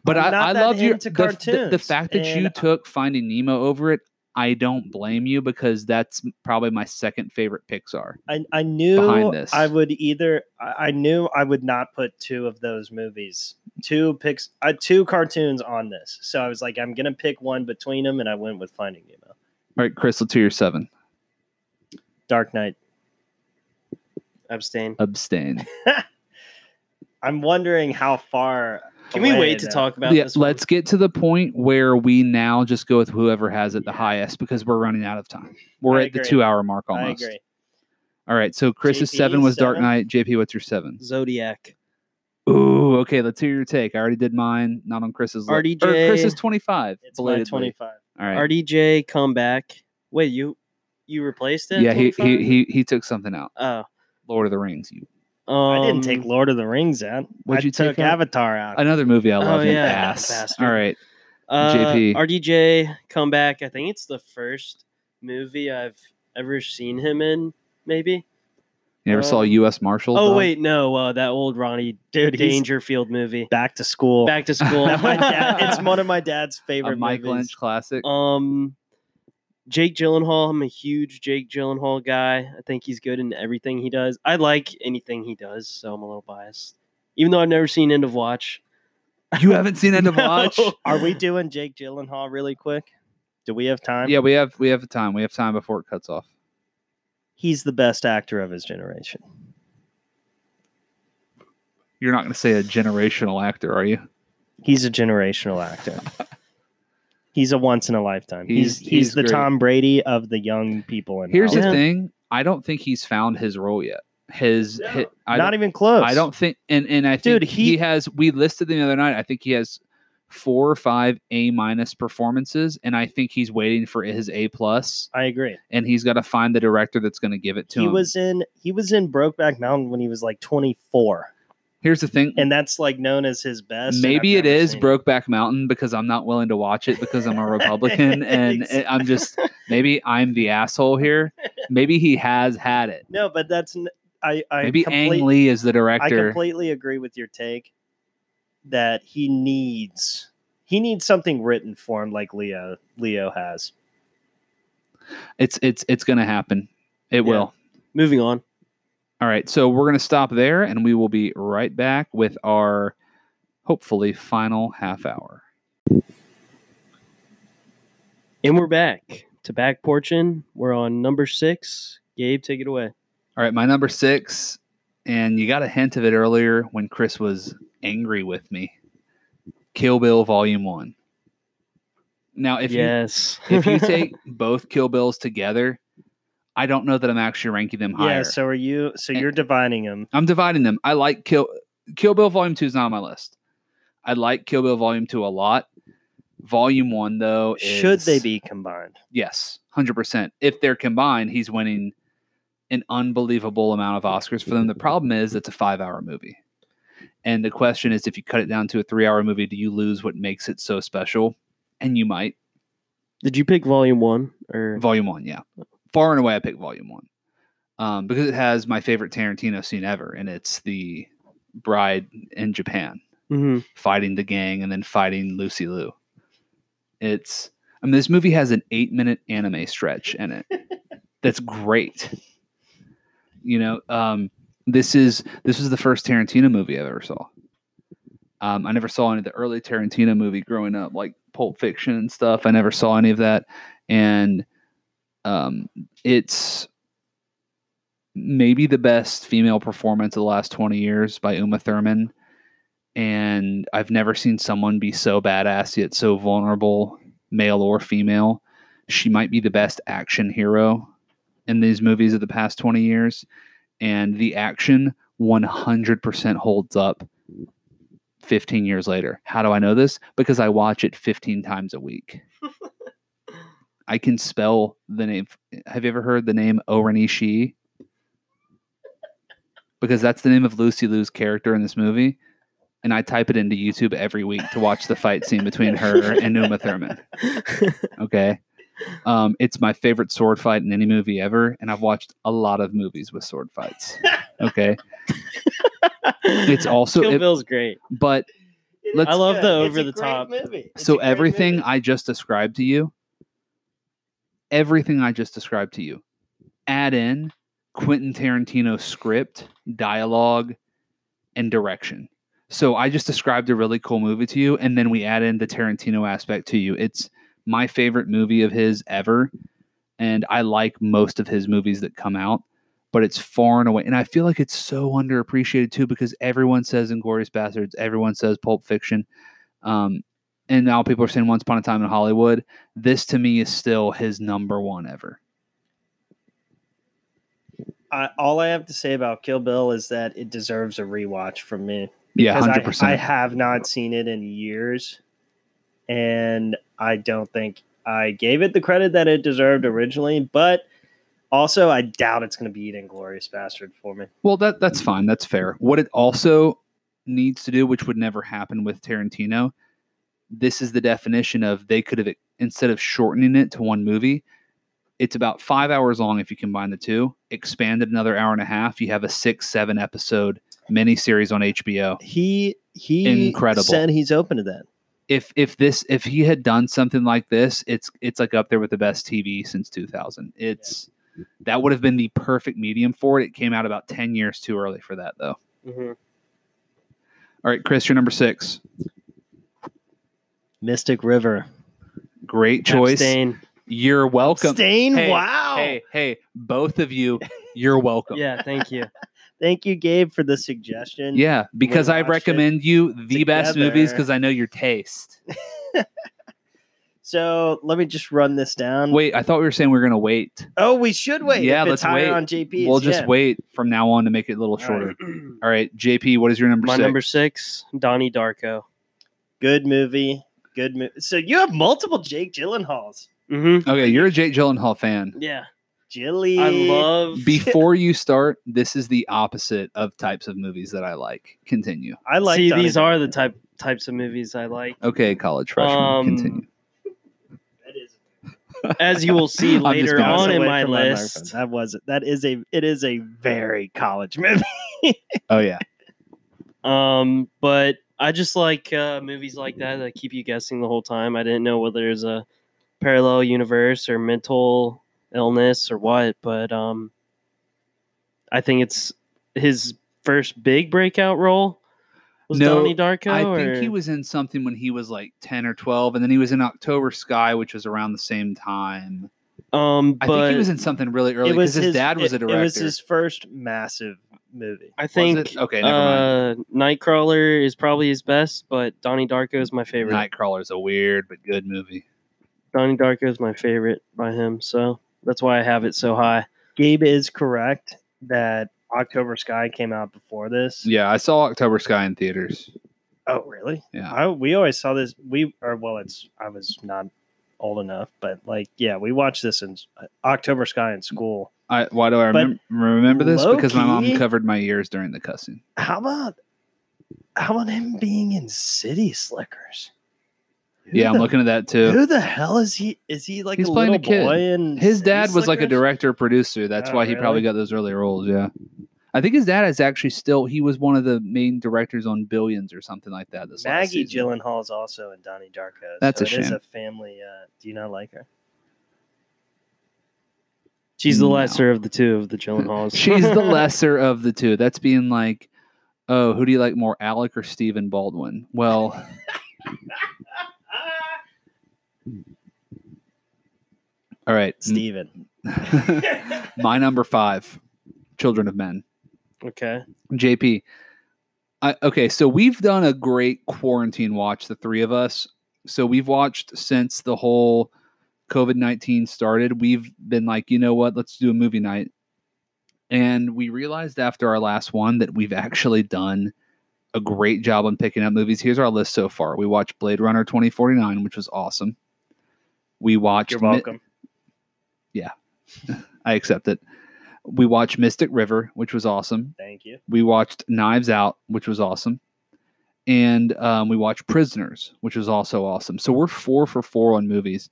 but I'm I, I love your the, the, the fact that you took Finding Nemo over it. I don't blame you because that's probably my second favorite Pixar. I, I knew. I would either I knew I would not put two of those movies, two picks, uh, two cartoons on this. So I was like, I'm gonna pick one between them, and I went with Finding Nemo. All right, Crystal, let's your seven. Dark Knight. Abstain. Abstain. I'm wondering how far. Can we wait to that- talk about yeah, this? one? let's get to the point where we now just go with whoever has it the highest because we're running out of time. We're I at the two hour mark I almost. agree. All right, so Chris's JP, seven was Dark? Knight. JP, what's your seven? Zodiac. Ooh, okay, let's hear your take. I already did mine, not on Chris's. li- or RDJ. Chris's 25. It's my 25. All right. RDJ comeback. Wait, you you replaced it? yeah, he, he he he took something out. Oh, Lord of the Rings. You um, I didn't take Lord of the Rings out. What'd I you took take out? Avatar out. another movie I love. Oh, you yeah, ass. All right. Uh, JP. RDJ comeback. I think it's the first movie I've ever seen him in. Maybe. You ever saw Um, U.S. Marshal? Oh Dog? wait, no, uh, that old Rodney Dude, Dangerfield movie. back to school. Back to school. My dad, it's one of my dad's a favorite Mike movies. Lynch classic. Um, Jake Gyllenhaal. I'm a huge Jake Gyllenhaal guy. I think he's good in everything he does. I like anything he does, so I'm a little biased. Even though I've never seen End of Watch. you haven't seen End of No. Watch? Are we doing Jake Gyllenhaal really quick? Do we have time? Yeah, we have we have time. We have time before it cuts off. He's the best actor of his generation. You're not going to say a generational actor, are you? He's a generational actor. he's a once in a lifetime. He's He's- he's, he's the great. Tom Brady of the young people in Here's the thing: I don't think he's found his role yet. His, No, hi- I Not even close. I don't think, and and I think Dude, he, he- has. We listed the other night. I think he has four or five A minus performances, and I think he's waiting for his A plus, I agree. and he's got to find the director that's going to give it to He him. He was in he was in Brokeback Mountain when he was like 24, Here's the thing: and that's like known as his best. maybe I've it never is seen Brokeback Mountain because I'm not willing to watch it because I'm a Republican, and Exactly. I'm just maybe I'm the asshole here. Maybe he has had it. No, but that's n- I I Maybe complete- Ang Lee is the director. I completely agree with your take that he needs he needs something written for him like Leo Leo has. It's it's it's gonna happen. It Yeah. will. Moving on. All right, so we're gonna stop there, and we will be right back with our hopefully final half hour. And we're back to back porching. We're on number six. Gabe, take it away. All right, my number six, and you got a hint of it earlier when Chris was angry with me. Kill Bill Volume One. Now, if you yes. if you take both Kill Bills together, I don't know that I'm actually ranking them higher. Yeah, so are you so And- you're dividing them. I'm dividing them. I like Kill Kill Bill Volume Two is not on my list. I like Kill Bill Volume Two a lot. Volume One though, Should they be combined? Yes, hundred percent. If they're combined, he's winning an unbelievable amount of Oscars for them. The problem is it's a five-hour movie, and the question is, if you cut it down to a three-hour movie, do you lose what makes it so special? And you might. Did you pick volume one or Volume One, yeah, far and away, I pick Volume One um, because it has my favorite Tarantino scene ever, and it's the bride in Japan. Mhm. fighting the gang and then fighting Lucy Liu. It's I mean this movie has an 8-minute anime stretch in it. That's great. You know, um this is this is the first Tarantino movie I ever saw. Um, I never saw any of the early Tarantino movie growing up, like Pulp Fiction and stuff. I never saw any of that, and um, it's maybe the best female performance of the last twenty years by Uma Thurman and I've never seen someone be so badass yet so vulnerable, male or female. She might be the best action hero in these movies of the past 20 years, and the action 100% holds up 15 years later. How do I know this? Because I watch it 15 times a week. I can spell the name. Have you ever heard the name O-Ren Ishii? because that's the name of Lucy Liu's character in this movie. And I type it into YouTube every week to watch the fight scene between her and Uma Thurman. Okay. Um, it's my favorite sword fight in any movie ever, and I've watched a lot of movies with sword fights. Okay, It's also- Kill it- Bill's great. but Let's- I love the over the top. movie. It's so everything movie. I just described to you, everything I just described to you, add in Quentin Tarantino's script, dialogue, and direction. So I just described a really cool movie to you, and then we add in the Tarantino aspect to you. It's my favorite movie of his ever, and I like most of his movies that come out, but it's far and away. And I feel like it's so underappreciated too because everyone says Inglorious Bastards, everyone says Pulp Fiction. Um, and now people are saying Once Upon a Time in Hollywood. This to me is still his number one ever. I, all I have to say about Kill Bill is that it deserves a rewatch from me. Yeah, hundred I, I have not seen it in years, and I don't think I gave it the credit that it deserved originally. But also, I doubt it's going to beat Inglorious Bastard for me. Well, that that's fine. That's fair. What it also needs to do, which would never happen with Tarantino, this is the definition of they could have instead of shortening it to one movie. It's about five hours long if you combine the two. Expanded another hour and a half. You have a six, seven episode miniseries on HBO. He he Incredible. said he's open to that. if if this if he had done something like this, it's it's like up there with the best TV since 2000. It's that would have been the perfect medium for it. It came out about 10 years too early for that though. Mhm. All right, Chris, you're number 6. Mystic River. Great choice. Abstain. You're welcome. Stain. Hey, wow. Hey, hey, both of you, you're welcome. Yeah, thank you. Thank you, Gabe, for the suggestion. Yeah, because I recommend you the best movies because I know your taste. So let me just run this down. Wait, I thought we were saying we are gonna wait. Oh, we should wait. Yeah, let's wait. on JP. we'll just wait from now on to make it a little All shorter. right. All right, JP, what is your number My six? number six, Donnie Darko. Good movie. Good movie. So you have multiple Jake Gyllenhaals. Mm-hmm. Okay, you're a Jake Gyllenhaal fan. Yeah, Jilly. I love. Before you start, this is the opposite of types of movies that I like. Continue. I like. See, Donnie these are the type types of movies I like. Okay, college freshman. Um, Continue. That is As you will see later on in my list. microphone. That was it. that is a it is a very college movie. Oh yeah. Um, but I just like uh, movies like that that keep you guessing the whole time. I didn't know whether there's a parallel universe or mental illness or what, but um, I think it's his first big breakout role. Was No, Donnie Darko? I or- think he was in something when he was like 10 or 12, and then he was in October Sky, which was around the same time. Um, I think he was in something really early because his, dad was it, a director. It was his first massive movie. I think? Okay, never mind. uh, Nightcrawler is probably his best, but Donnie Darko is my favorite. Nightcrawler is a weird but good movie. Donnie Darko is my favorite by him, so that's why I have it so high. Gabe is correct that October Sky came out before this. Yeah, I saw October Sky in theaters. Oh, really? Yeah. I, we always saw this. We or well, it's I was not old enough, but like yeah, we watched this in October Sky in school. I, why do I remem- remember this? Because my mom covered my ears during the cussing. How about how about him being in City Slickers? Who Yeah, I'm looking at that too. Who the hell is he? Is he like He's a playing a kid. boy? In His City dad was like a director producer. That's Oh, why he probably got those early roles. Yeah. I think his dad is actually still, he was one of the main directors on Billions or something like that. This Maggie. Gyllenhaal is also in Donnie Darko. That's so a it is shame. a family. Uh, do you not like her? She's the No. lesser of the two of the Gyllenhaals. She's the lesser of the two. That's being like, oh, who do you like more, Alec or Stephen Baldwin? Well, all right. Steven. My number five, Children of Men. Okay. JP. I, okay, so we've done a great quarantine watch, the three of us. So we've watched since the whole COVID 19 started. We've been like, you know what, let's do a movie night. And we realized after our last one that we've actually done a great job on picking up movies. Here's our list so far. We watched Blade Runner 2049, which was awesome. We watched You're Mi- welcome. I accept it. We watched Mystic River, which was awesome. Thank you. We watched Knives Out, which was awesome. And um, we watched Prisoners, which was also awesome. So we're four for four on movies.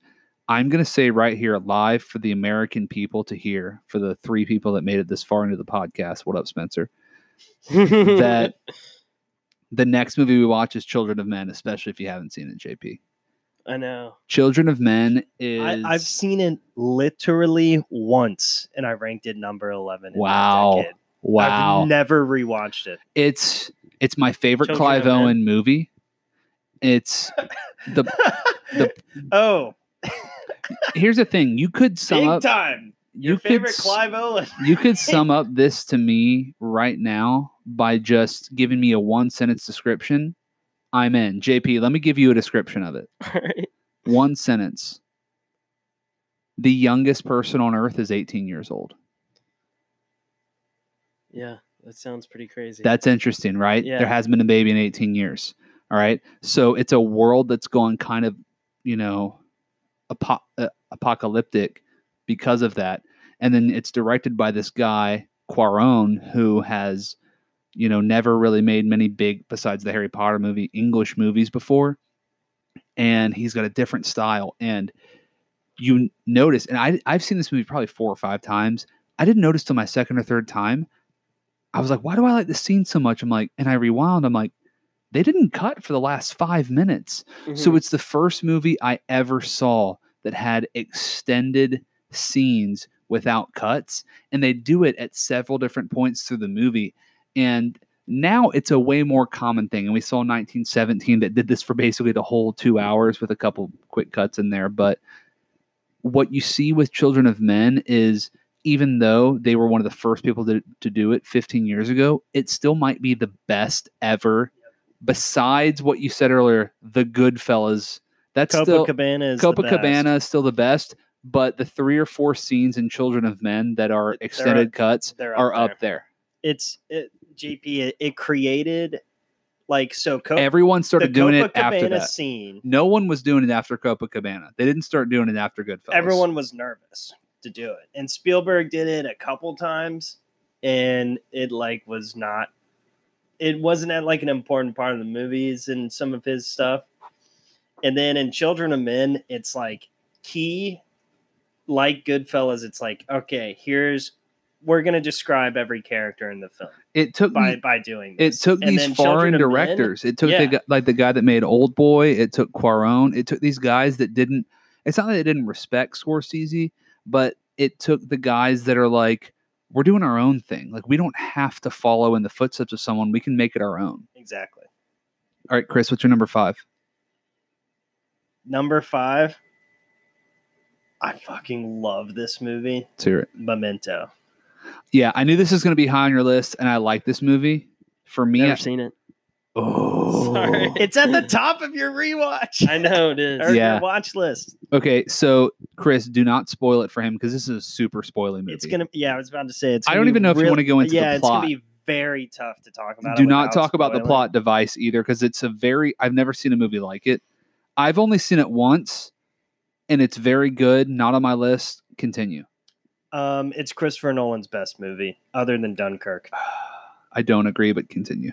I'm going to say right here, live for the American people to hear, for the three people that made it this far into the podcast. What up, Spencer? That the next movie we watch is Children of Men, especially if you haven't seen it, JP. I know. Children of Men is. I, I've seen it literally once, and I ranked it number eleven. in Wow. wow. I've never rewatched it. it's it's my favorite Children Clive. Owen movie. It's the the oh, here's the thing. You could sum big up time. Your could favorite s- Clive Owen. you could sum up this to me right now by just giving me a one sentence description. I'm in. JP, let me give you a description of it. All right. One sentence. The youngest person on earth is 18 years old. Yeah, that sounds pretty crazy. That's interesting, right? Yeah. There has been a baby in 18 years. All right. So it's a world that's gone kind of, you know, apo- uh, apocalyptic because of that. And then it's directed by this guy, Cuarón, who has, you know, never really made many big, besides the Harry Potter movie, English movies before. And he's got a different style. And you notice, and I, I've seen this movie probably four or five times. I didn't notice till my second or third time. I was like, why do I like this scene so much? I'm like, and I rewound. I'm like, they didn't cut for the last five minutes. So Mhm. it's the first movie I ever saw that had extended scenes without cuts. And they do it at several different points through the movie. And now it's a way more common thing. And we saw 1917 that did this for basically the whole two hours with a couple quick cuts in there. But what you see with Children of Men is even though they were one of the first people to, to do it 15 years ago, it still might be the best ever. Besides what you said earlier, the Goodfellas. That's still Copacabana is Copacabana is still the best, but the three or four scenes in Children of Men that are They're extended up- cuts they're up are there. up there. It's it, JP. It, it created like so. Co- Everyone started doing it after that. scene. No one was doing it after Copacabana. They didn't start doing it after Goodfellas. Everyone was nervous to do it, and Spielberg did it a couple times, and it like was not. It wasn't at like an important part of the movies and some of his stuff, and then in Children of Men, it's like key, like Goodfellas. It's like okay, here's we're gonna describe every character in the film It took by me, by doing it took And these foreign of Men- directors. it took yeah. the guy, like the guy that made Old Boy. It took Cuarón. It took these guys that didn't. It's not that they didn't respect Scorsese, but it took the guys that are like, we're doing our own thing. Like we don't have to follow in the footsteps of someone. We can make it our own. exactly. All right, Chris, what's your number five? Number five. I fucking love this movie, Let's hear it. Memento. Yeah, I knew this was going to be high on your list, and I like this movie. For me, Never I- seen it. oh, Sorry. It's at the top of your rewatch. I know it is. or Yeah. your watch list. Okay, so Chris, do not spoil it for him because this is a super spoily movie. It's gonna. Yeah, I was about to say it's. I don't even know if you wanna go into the yeah, it's plot. gonna be very tough to talk about. do it not without talk about the plot device either because it's a very I've never seen a movie like it. I've only seen it once, and it's very good. Not on my list. Continue. Um, it's Christopher Nolan's best movie, other than Dunkirk. I don't agree, but continue.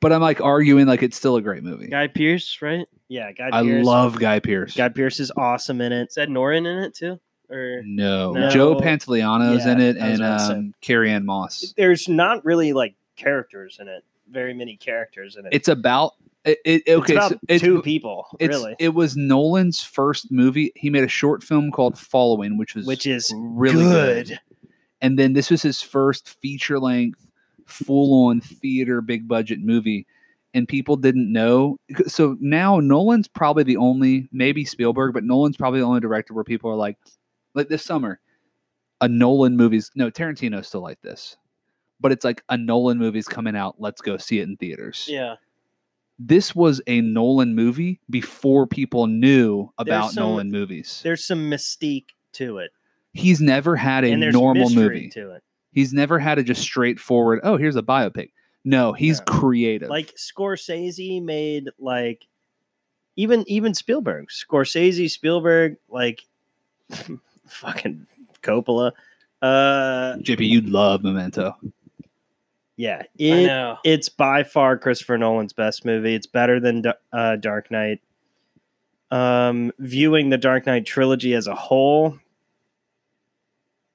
But I'm like arguing like it's still a great movie. Guy Pearce, right? Yeah, Guy I Pearce. love Guy Pearce. Guy Pearce is awesome in it. Is that Norin in it too? Or no. No. Joe Pantoliano's in it, and about to say. um, Carrie-Anne Moss. There's not really like characters in it. Very many characters in it. It's about it. it It's okay, about so it's, two people, it's really, it was Nolan's first movie. He made a short film called Following, which was which is really good. good. And then this was his first feature length, full on theater, big budget movie. And people didn't know. So now Nolan's probably the only, maybe Spielberg, but Nolan's probably the only director where people are like, like this summer, a Nolan movie's, no, Tarantino's still like this. But it's like a Nolan movie's coming out. Let's go see it in theaters. yeah, This was a Nolan movie before people knew about some- Nolan movies. There's some mystique to it, He's never had a normal movie. to it. He's never had a just straightforward, oh, here's a biopic. No, he's No. creative. Like Scorsese made like even even Spielberg, Scorsese, Spielberg, like fucking Coppola. Uh, JP, you'd love Memento. Yeah, I it know. it's by far Christopher Nolan's best movie. It's better than uh, Dark Knight. Um, viewing the Dark Knight trilogy as a whole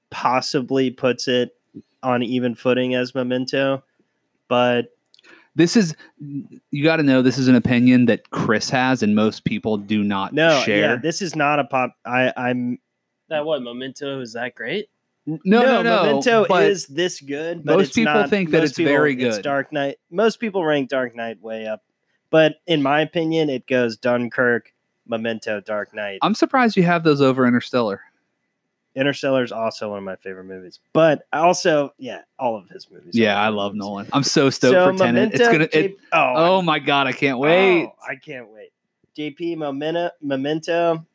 possibly puts it on even footing as Memento, but This is you got to know this is an opinion that Chris has and most people do not no, share. yeah, this is not a pop. I, I'm That what Memento is that great? No, no, no. Memento is this good. But most it's people not- think that it's very good. It's. Dark Knight. Most people rank Dark Knight way up, but in my opinion, it goes Dunkirk, Memento, Dark Knight. I'm surprised you have those over Interstellar. Interstellar is also one of my favorite movies, but also, yeah, all of his movies. Yeah, I love movies. Nolan. I'm so stoked So for Tenet. It's gonna. It, J- oh, oh my god, I can't wait. oh, I can't wait. JP Memento, Memento.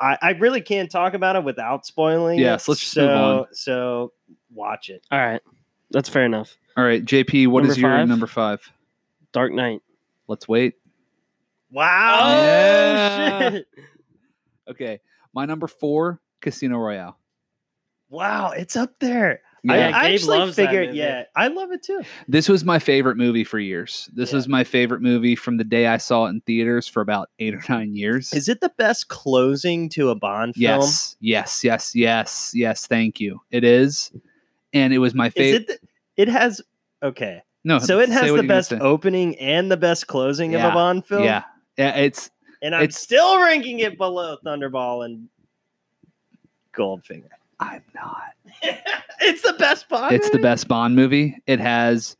I, I really can't talk about it without spoiling. Yes, it, let's just so, move on. So watch it. All right, that's fair enough. All right, JP, what is Number your five? number five? Dark Knight. Let's wait. Wow. Oh, yeah. shit. Okay, my number four, Casino Royale. Wow, it's up there. Yeah. I, I actually loves figured, movie. yeah, I love it too. This was my favorite movie for years. This Yeah. was my favorite movie from the day I saw it in theaters for about eight or nine years. Is it the best closing to a Bond film? yes, yes, yes, yes, yes. Thank you. It is, and it was my favorite. it? The, it has okay. no, So it has the best opening and the best closing of a Bond film. Yeah, yeah. It's and I'm it's- still ranking it below Thunderball and Goldfinger. I'm not. it's the best Bond. It's the best Bond movie. It has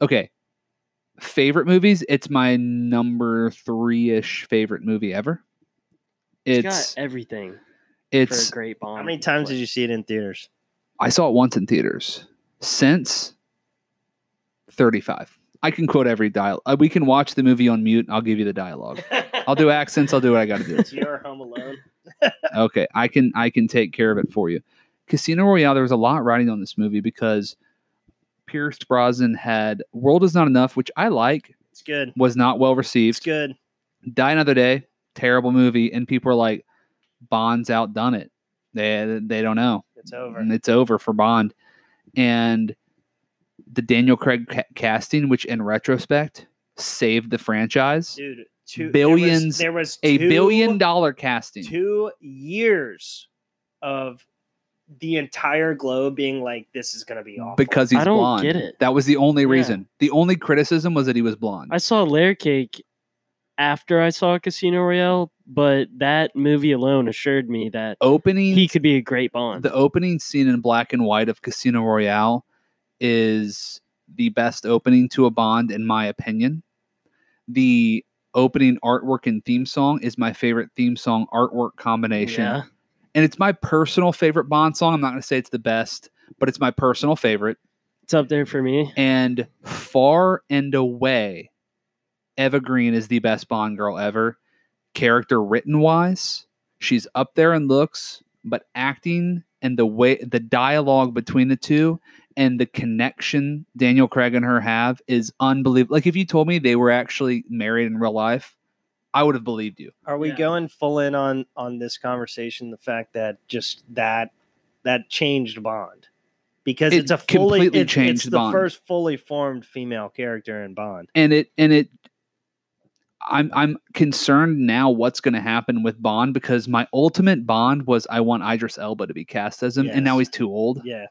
okay. Favorite movies, it's my number three ish favorite movie ever. It's It's got everything for it's a great Bond. How many times flick. did you see it in theaters? I saw it once in theaters. Since 35. I can quote every dialogue. Uh, we can watch the movie on mute. And I'll give you the dialogue. I'll do accents. I'll do what I got to do. It's your Home Alone. Okay, I can I can take care of it for you. Casino Royale. There was a lot riding on this movie because Pierce Brosnan had "World Is Not Enough," which I like, It's good. was not well received. It's good. Die Another Day, terrible movie, and people are like, Bond's outdone it. They they don't know. It's over. And it's over for Bond. And the Daniel Craig ca- casting, which in retrospect saved the franchise, Dude, two Billions- There was, a there was two- billion dollar casting. two years of the entire globe being like, "This is gonna be awful." because he's I don't blonde. get it. That was the only Yeah. reason. The only criticism was that he was blonde. I saw Layer Cake after I saw Casino Royale, but that movie alone assured me that opening he could be a great Bond. the opening scene in black and white of Casino Royale is the best opening to a Bond in my opinion. The opening artwork and theme song is my favorite theme song artwork combination. Yeah. And it's my personal favorite Bond song. I'm not going to say it's the best, but it's my personal favorite. It's up there for me. And far and away, Eva Green is the best Bond girl ever. Character written wise, she's up there in looks, but acting and the way the dialogue between the two and the connection Daniel Craig and her have is unbelievable. Like if you told me they were actually married in real life, I would have believed you. Are we Yeah. going full in on on this conversation? The fact that just that that changed Bond because It it's a fully completely it- it's the Bond. first fully formed female character in Bond. and it and it I'm I'm concerned now what's going to happen with Bond because my ultimate Bond was I want Idris Elba to be cast as him and now he's too old. Yeah,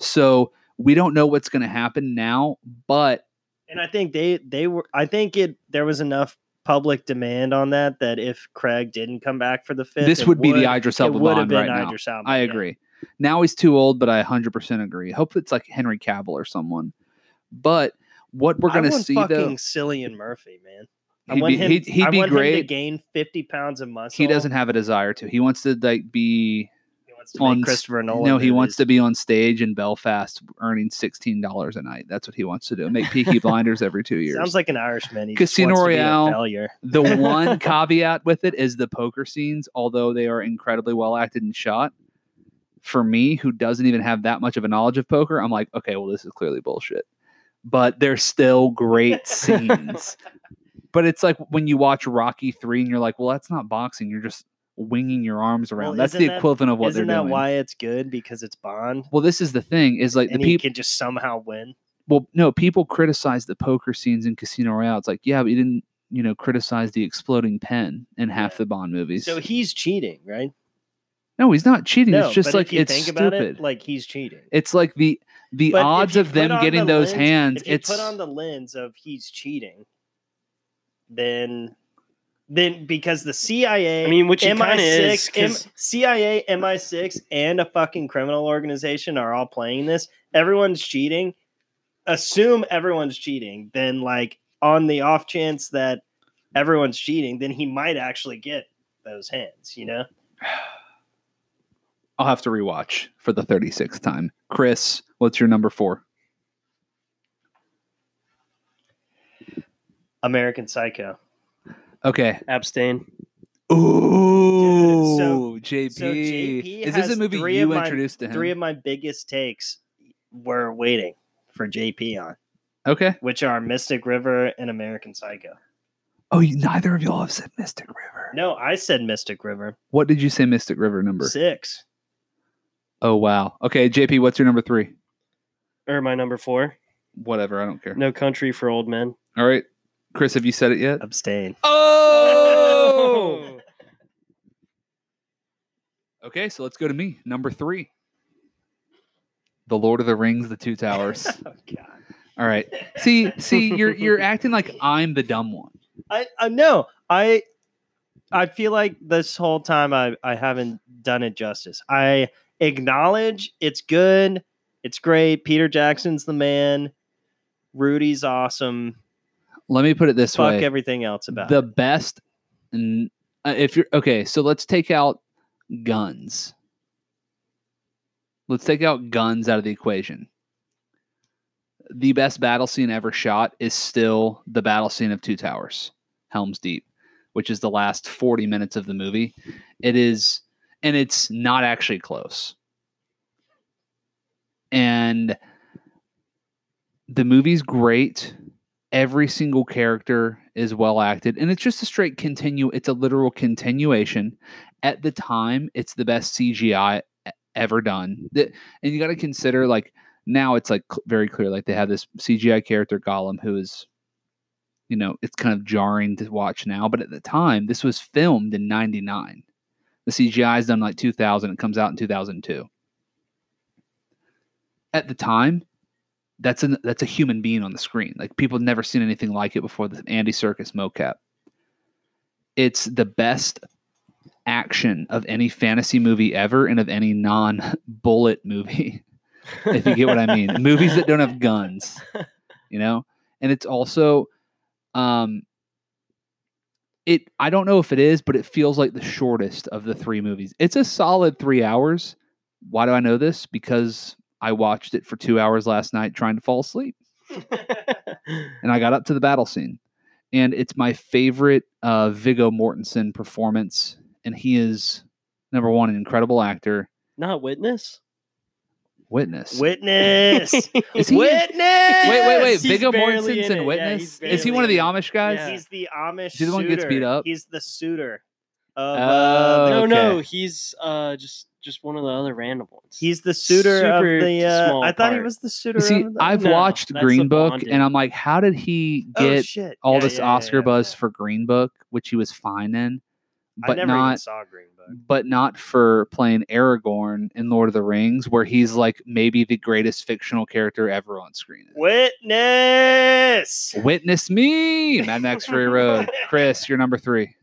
So we don't know what's going to happen now, but and I think they they were. I think it there was enough public demand on that that if Craig didn't come back for the fifth, this it would be the Idris Elba Bond right now. Idris Elba. I yeah. agree. Now he's too old, but I 100% agree. Hope it's like Henry Cavill or someone. But what we're going to see fucking though, Cillian Murphy, man. I he'd want be, him. he'd, he'd I be want him to gain fifty pounds of muscle. He doesn't have a desire to. He wants to like be He wants to on Christopher Nolan. no, he wants to be on stage in Belfast earning sixteen dollars a night. That's what he wants to do. Make Peaky Blinders every two years. Sounds like an Irishman. He Casino wants to be a Royale. failure. the one caveat with it is the poker scenes, although they are incredibly well acted and shot. For me, who doesn't even have that much of a knowledge of poker, I'm like, okay, well, this is clearly bullshit. But they're still great scenes. But it's like when you watch Rocky 3 and you're like, well, that's not boxing. You're just winging your arms around. Well, That's the isn't that- equivalent of what they're doing. Isn't that why it's good? Because it's Bond, well, this is the thing is like and the people. can just somehow win. Well, no, people criticize the poker scenes in Casino Royale. It's like, yeah, but you didn't, you know, criticize the exploding pen in half Yeah. the Bond movies. So he's cheating, right? no, he's not cheating. No, it's just like if you it's think stupid. about it, like he's cheating. it's like the the But odds of them getting the those lens- hands. If you It's put on the lens of he's cheating, then then because the CIA, I mean, which he kind of is. MI6, M- CIA, MI6, and a fucking criminal organization are all playing this. Everyone's cheating. Assume everyone's cheating. Then, like, on the off chance that everyone's cheating, then he might actually get those hands. You know? I'll have to rewatch for the 36th time. Chris, what's your number four? American Psycho. Okay. Abstain. Ooh, so- JP. so JP Is this a movie you my- introduced to him? Three of my biggest takes were waiting for JP on, okay. which are Mystic River and American Psycho. Oh, you, neither of y'all have said Mystic River. No, I said Mystic River. What did you say Mystic River number? Six. Oh, wow. Okay, JP, what's your number three? Or my number four. Whatever, I don't care. No country for old men. All right. Chris, have you said it yet? Abstain. Oh! okay, so let's go to me. Number three. The Lord of the Rings, The Two Towers. oh God. All right. See, see, you're you're acting like I'm the dumb one. I I know. I I feel like this whole time I I haven't done it justice. I acknowledge it's good. It's great. Peter Jackson's the man. Rudy's awesome. Let me put it this way. Fuck way. everything else about the it. best n- uh, if you're okay so let's take out guns let's take out guns out of the equation the best battle scene ever shot is still the battle scene of two towers helms deep which is the last 40 minutes of the movie it is and it's not actually close and the movie's great every single character is well acted and it's just a straight continue it's a literal continuation. At the time it's the best cgi ever done. And you got to consider like now it's like very clear like they have this cgi character gollum who is you know it's kind of jarring to watch now but at the time this was filmed in 99 the cgi is done like 2000 it comes out in 2002 at the time that's an that's a human being on the screen. Like people never seen anything like it before. The Andy Serkis mocap. It's the best action of any fantasy movie ever, and of any non-bullet movie. if you get what I mean, movies that don't have guns, you know. And it's also, um, it. I don't know if it is, but it feels like the shortest of the three movies. It's a solid three hours. Why do I know this? Because I watched it for two hours last night trying to fall asleep. And I got up to the battle scene. And it's my favorite uh, Viggo Mortensen performance. And he is, number one, an incredible actor. Not witness. Witness. Witness. Is he in- Witness. wait, wait, wait. He's Viggo barely Mortensen's in in it. Yeah, witness—is he one of the. Amish guys? Yeah. He's the Amish. He's the one who gets beat up? He's the suitor. Of, Oh, uh, No, the- no, okay. he's uh just just one of the other random ones. he's the suitor Super of the. Uh, small I thought he was the suitor. See, of the, I've No, watched Green Book bonding. and I'm like, how did he Oh, get shit. all Yeah, this yeah, Oscar yeah, buzz for Green Book, which he was fine in, but not saw Green Book. but not for playing Aragorn in Lord of the Rings, where he's like maybe the greatest fictional character ever on screen. Witness. Witness me, Mad Max Fury Road. Chris, you're number three.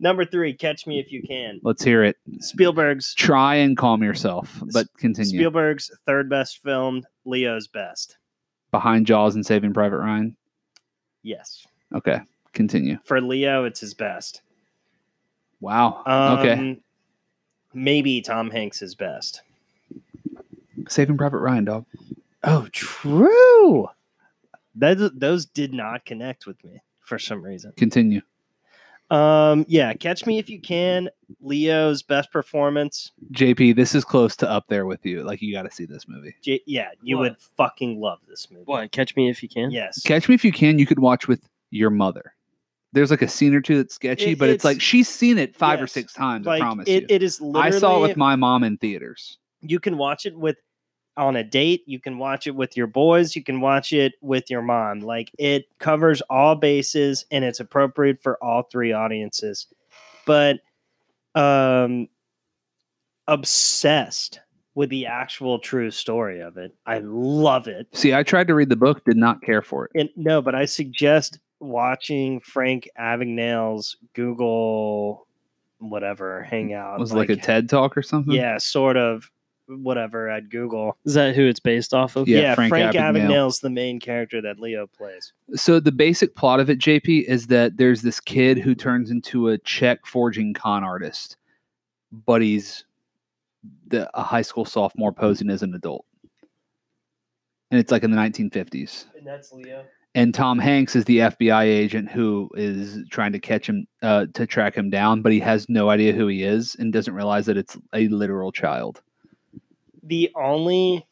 Number three, Catch Me If You Can. Let's hear it. Spielberg's Try and calm yourself, but continue. Spielberg's third best film, Leo's best. Behind Jaws and Saving Private Ryan. Yes. Okay, continue. For Leo, it's his best. Wow. Um, okay, Maybe Tom Hanks is best. Saving Private Ryan, dog. Oh, true. Those, those did not connect with me for some reason. Continue. Um, yeah, Catch Me If You Can, Leo's best performance. JP, this is close to up there with you. Like you got to see this movie. J- yeah, you What? would fucking love this movie. what? Catch me if you can. Yes. Catch Me If You Can. You could watch with your mother. There's like a scene or two that's sketchy, It- but it's, it's- like she's seen it five or six times. like I promise it, you. it is literally I saw it with my mom in theaters. you can watch it with on a date you can watch it with your boys you can watch it with your mom. Like it covers all bases and it's appropriate for all three audiences. But um obsessed with the actual true story of it. I love it. See, I tried to read the book, did not care for it. and no but i suggest watching frank abagnale's google whatever hangout Was it like, a TED talk or something? yeah sort of whatever at google Is that who it's based off of? Yeah, yeah, Frank Frank, Abagnale. Abagnale's the main character that Leo plays. So the basic plot of it, JP, is that there's this kid who turns into a check forging con artist, but he's the, a high school sophomore posing as an adult. And it's like in the 1950s. And that's Leo. And Tom Hanks is the FBI agent who is trying to catch him, uh, to track him down, but he has no idea who he is and doesn't realize that it's a literal child. The only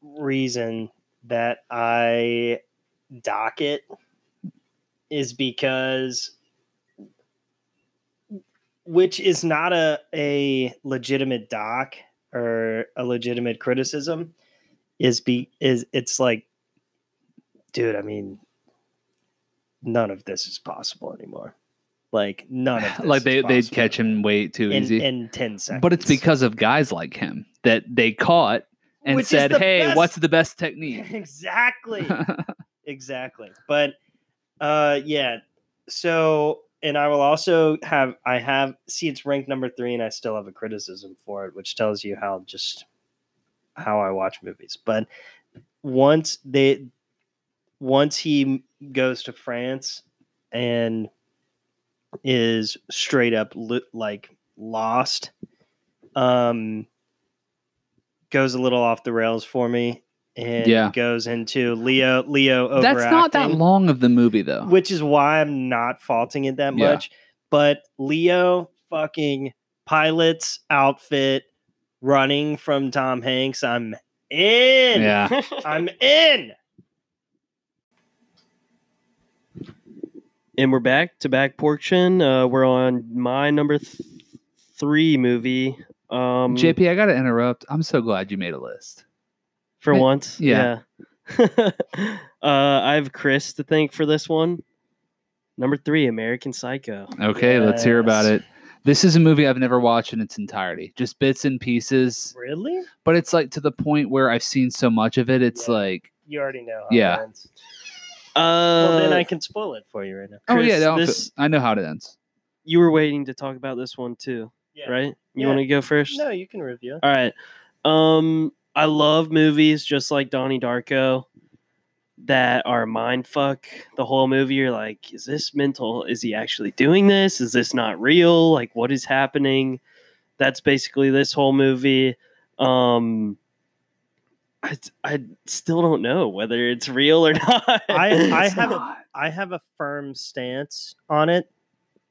reason that I dock it is because which is not a, a legitimate doc or a legitimate criticism is be is it's like dude i mean none of this is possible anymore like none of this like they, they'd catch him way too in, easy. in 10 seconds. But it's because of guys like him that they caught and Which said, "Hey, best- what's the best technique?" exactly. Exactly. But uh yeah. So and i will also have i have see it's ranked number three and i still have a criticism for it which tells you how just how i watch movies. But once they once he goes to france and is straight up lo- like lost um goes a little off the rails for me and Yeah. goes into leo leo That's not that long of the movie, though. which is why i'm not faulting it that Yeah. much but leo fucking pilot's outfit running from tom hanks i'm in yeah, i'm in And we're back to back portion. Uh, we're on my number th- three movie. Um, JP, I got to interrupt. I'm so glad you made a list. for I- once. yeah. Yeah. uh, I have Chris to thank for this one. Number three, American Psycho. Okay, let's hear about it. This is a movie I've never watched in its entirety, just bits and pieces. really But it's like to the point where I've seen so much of it. It's Yeah. like, you already know Yeah. it ends. Uh, well then i can spoil it for you right now oh yeah, Chris, no, this- I know how it ends. you were waiting to talk about this one too, yeah. right? You Yeah. want to go first? no you can review All right. Um, I love movies just like Donnie Darko that are mind fuck the whole movie. You're like, is this mental? Is he actually doing this? Is this not real? Like, what is happening? That's basically this whole movie. Um, I, I still don't know whether it's real or not. I- I haven't- not. I have a firm stance on it.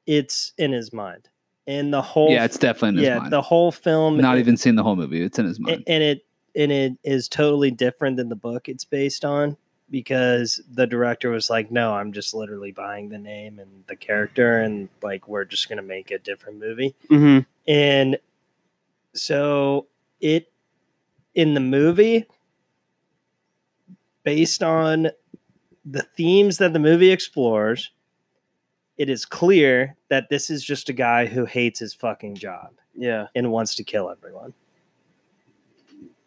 It's in his mind, and the whole Yeah, it's definitely in his yeah mind. the whole film. Not it- even seen the whole movie. It's in his mind. and it and it is totally different than the book it's based on because the director was like, "No, I'm just literally buying the name and the character, and like we're just gonna make a different movie." hmm And so it in the movie, based on the themes that the movie explores, it is clear that this is just a guy who hates his fucking job Yeah. and wants to kill everyone.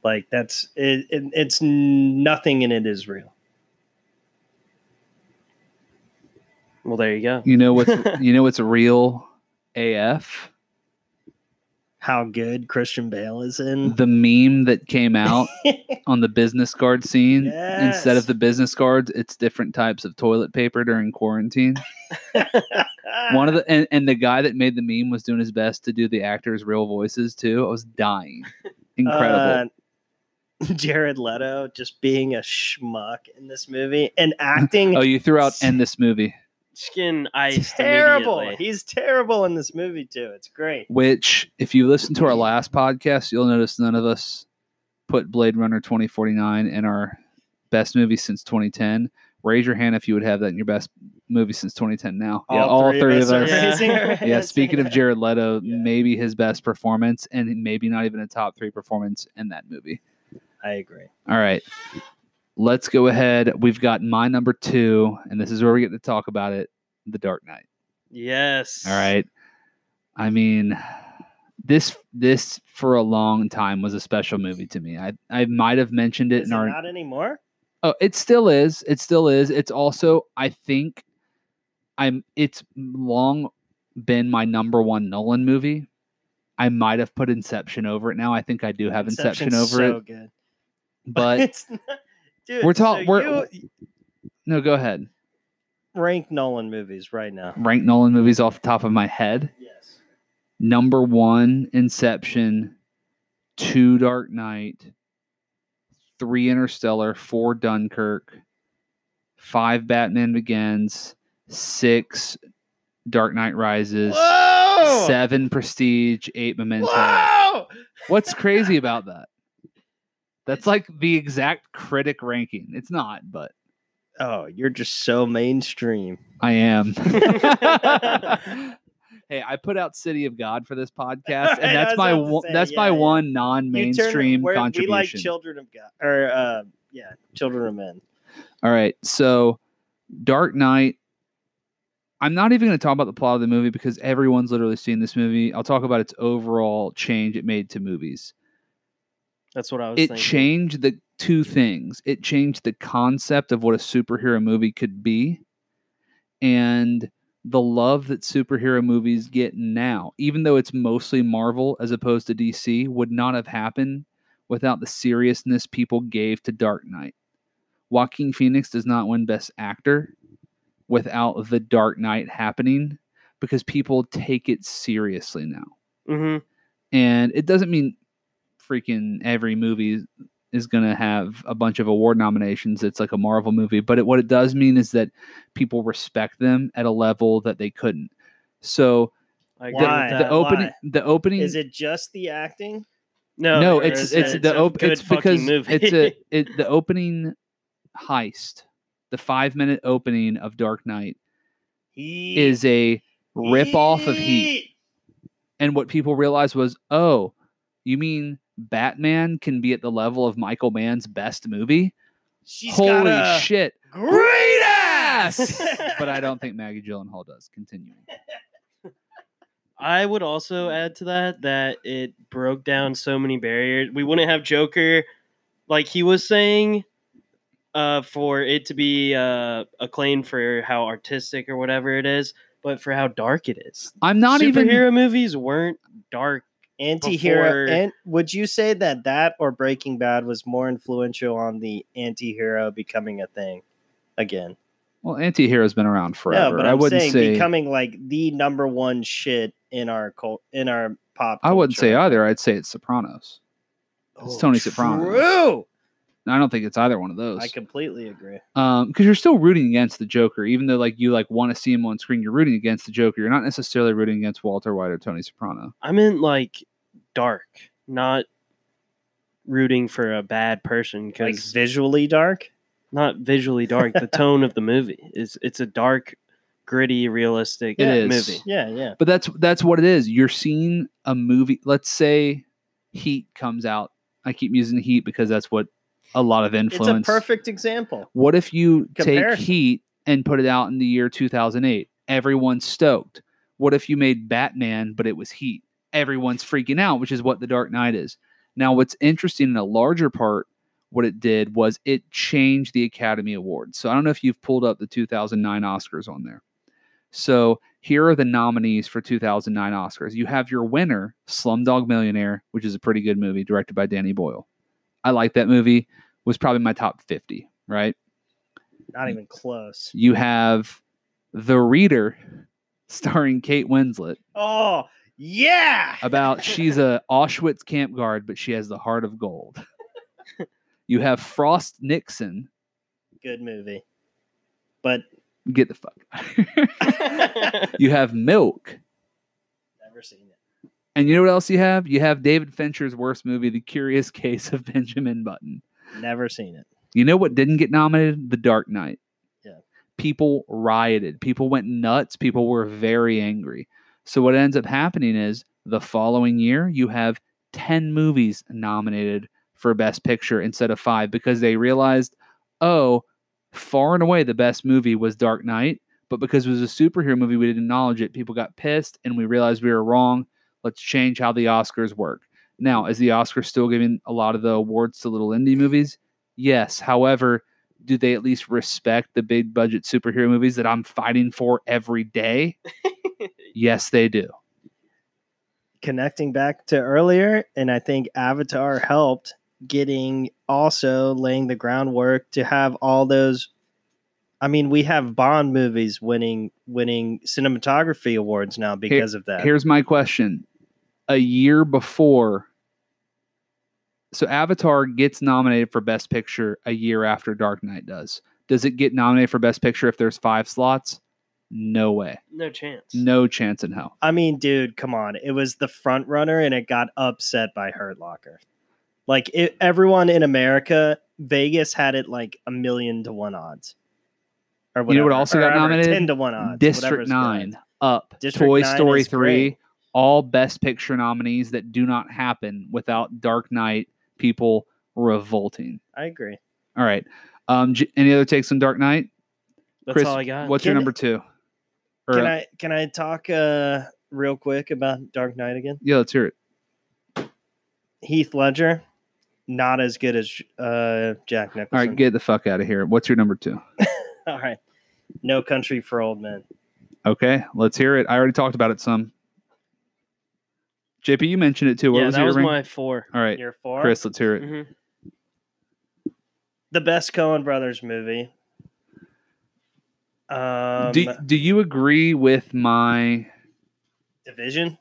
Like that's it, it, it's nothing in it is real. Well, there you go. You know what's you know what's real AF? How good Christian Bale is in. The meme that came out on the business card scene. Instead of the business cards, it's different types of toilet paper during quarantine. One of the and, and the guy that made the meme was doing his best to do the actors' real voices too. I was dying. Incredible. Uh, Jared Leto just being a schmuck in this movie and acting oh, you threw out in this movie. Skin iced. terrible. He's terrible in this movie too. It's great. Which, if you listen to our last podcast, you'll notice none of us put Blade Runner 2049 in our best movie since 2010. Raise your hand if you would have that in your best movie since 2010 now. All yeah, all three three, of of us are us. raising yeah, speaking of Jared Leto, Yeah. maybe his best performance and maybe not even a top three performance in that movie. I agree. All right. Let's go ahead. We've got my number two, and this is where we get to talk about it The Dark Knight. Yes. All right. I mean, this this for a long time was a special movie to me. I I might have mentioned it Is in it our not anymore? Oh, it still is. It still is. It's also, I think, I'm. It's long been my number one Nolan movie. I might have put Inception over it now. I think I do have Inception over so it, good. but it's not, dude, we're talking. so we're- you no, go ahead. rank Nolan movies right now. Rank Nolan movies off the top of my head. Yes. Number one, Inception. Two, Dark Knight. Three, Interstellar. Four, Dunkirk. Five, Batman Begins. Six, Dark Knight Rises. Whoa! Seven Prestige, eight Memento. Whoa! What's crazy about that? That's like the exact critic ranking. It's not, but Oh, you're just so mainstream. I am. hey, I put out City of God for this podcast, and that's my one, say, that's my yeah, yeah. one non-mainstream we're- contribution. We like Children of God, or uh, yeah, Children of Men. All right, so Dark Knight. I'm not even going to talk about the plot of the movie because everyone's literally seen this movie. I'll talk about its overall change it made to movies. That's what I was it thinking. changed the two things. It changed the concept of what a superhero movie could be and the love that superhero movies get now, even though it's mostly Marvel as opposed to DC, would not have happened without the seriousness people gave to Dark Knight. Joaquin Phoenix does not win Best Actor without The Dark Knight happening because people take it seriously now hmm and it doesn't mean freaking every movie is going to have a bunch of award nominations it's like a marvel movie but it, what it does mean is that people respect them at a level that they couldn't so I the, Why? the opening Why? the opening Is it just the acting? No, no or it's it's the a op- it's because movie. it's a it, the opening heist the five minute opening of dark knight Heat. is a rip off of heat And what people realized was, oh, you mean Batman can be at the level of Michael Mann's best movie? She's Holy got a shit. great ass. But I don't think Maggie Gyllenhaal does. Continuing. I would also add to that that it broke down so many barriers. We wouldn't have Joker, like he was saying, uh, for it to be uh, acclaimed for how artistic or whatever it is, but for how dark it is. I'm not Superhero even. Superhero movies weren't dark. Anti-hero before- and would you say that that or breaking bad was more influential on the anti-hero becoming a thing again Well, anti hero's been around forever. no but I i'm wouldn't saying say. becoming like the number one shit in our cult in our pop I wouldn't say either. I'd say it's Sopranos. it's Tony oh, Soprano. true I don't think it's either one of those. i completely agree um because you're still rooting against the joker even though like you like want to see him on screen you're rooting against the joker you're not necessarily rooting against walter white or tony soprano I meant like dark, not rooting for a bad person like because visually dark not visually dark. the tone of the movie is it's a dark, gritty, realistic It is. movie. yeah yeah but that's that's what it is you're seeing a movie let's say heat comes out i keep using heat because that's what a lot of influence. it's a perfect example. What if you take heat and put it out in the year 2008 everyone's stoked. What if you made batman but it was heat? Everyone's freaking out which is what the dark knight is. Now what's interesting in a larger part what it did was it changed the academy awards. So i don't know if you've pulled up the 2009 oscars on there. So here are the nominees for 2009 oscars. You have your winner slumdog millionaire which is a pretty good movie directed by danny boyle. I like that movie was probably my top 50 right not even close you have The Reader, starring Kate Winslet, oh yeah about she's a Auschwitz camp guard, but she has the heart of gold. you have Frost Nixon. good movie but Get the fuck. you have Milk. never seen it And you know what else you have? You have David Fincher's worst movie, The Curious Case of Benjamin Button. Never seen it You know what didn't get nominated? The Dark Knight. Yeah. people rioted. People went nuts. People were very angry. So what ends up happening is the following year you have 10 movies nominated for best picture instead of 5 because they realized, "Oh, far and away the best movie was Dark Knight, but because it was a superhero movie we didn't acknowledge it. People got pissed and we realized we were wrong. Let's change how the Oscars work." Now, is the Oscars still giving a lot of the awards to little indie movies? Yes. However, do they at least respect the big budget superhero movies that I'm fighting for every day? yes, they do. Connecting back to earlier, and I think Avatar helped getting also laying the groundwork to have all those. I mean, we have Bond movies winning winning cinematography awards now because of that. Here's my question. A year before so Avatar gets nominated for Best Picture a year after Dark Knight does. Does it get nominated for Best Picture if there's five slots? No way. No chance. No chance in hell. I mean, dude, come on. It was the front runner and it got upset by Hurt Locker. Like it, everyone in America, Vegas had it like a million to one odds. Or You know what also or got whatever, nominated? Ten to one odds. District whatever's good. 9, Up, District Toy 9 Story 3, great. all Best Picture nominees that do not happen without Dark Knight people revolting. I agree. All right. Um, J- any other takes on Dark Knight? That's Chris, all I got. What's your number two? Or, Can I can I talk uh real quick about Dark Knight again? yeah, let's hear it. Heath Ledger, not as good as uh Jack All Nicholson. right, get the fuck out of here. What's your number two? All right. No Country for Old Men. Okay, let's hear it. I already talked about it some. JP, you mentioned it too. What yeah, was that your was ring? my four. All right, Year four. Chris, let's hear it. Mhm. The best Coen Brothers movie. Um, do, do you agree with my? Division.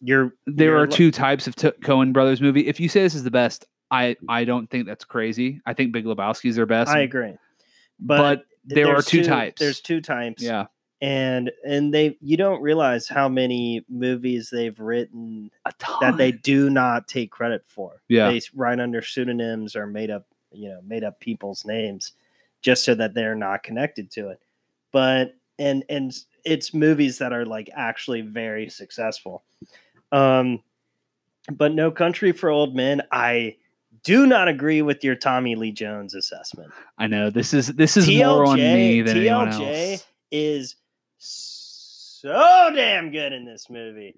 You're There you're are lo- two types of t- Coen Brothers movie. If you say this is the best, I I don't think that's crazy. I think Big Lebowski's their best. I agree. but, But, there are there's two, types. There's two types. yeah, And and they you don't realize how many movies they've written that they do not take credit for. Yeah. They write under pseudonyms or made up, you know, made up people's names just so that they're not connected to it. But and and it's movies that are like actually very successful. Um but No Country for Old Men, I do not agree with your Tommy Lee Jones assessment. I know this is this is more on me than anyone TLJ else. is so damn good in this movie.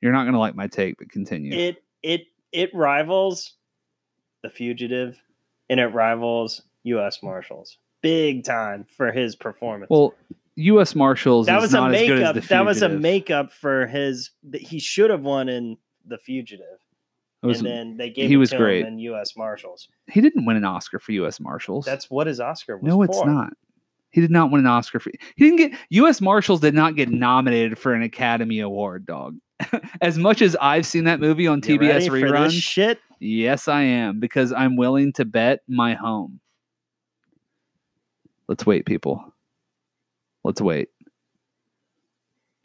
You're not gonna like my take, but continue. It it it rivals The Fugitive and it rivals US Marshals. Big time for his performance. well, U.S. Marshals that is was a not as good as makeup. That was a makeup for his that he should have won in The Fugitive. Was- and then they gave he was great. him in US Marshals. he didn't win an Oscar for U.S. Marshals. That's what his Oscar was no, it's for. not. He did not win an Oscar for. He didn't get U.S. Marshals did not get nominated for an Academy Award. Dog. as much as I've seen that movie on You TBS ready reruns, shit. yes, I am because I'm willing to bet my home. Let's wait, people. Let's wait.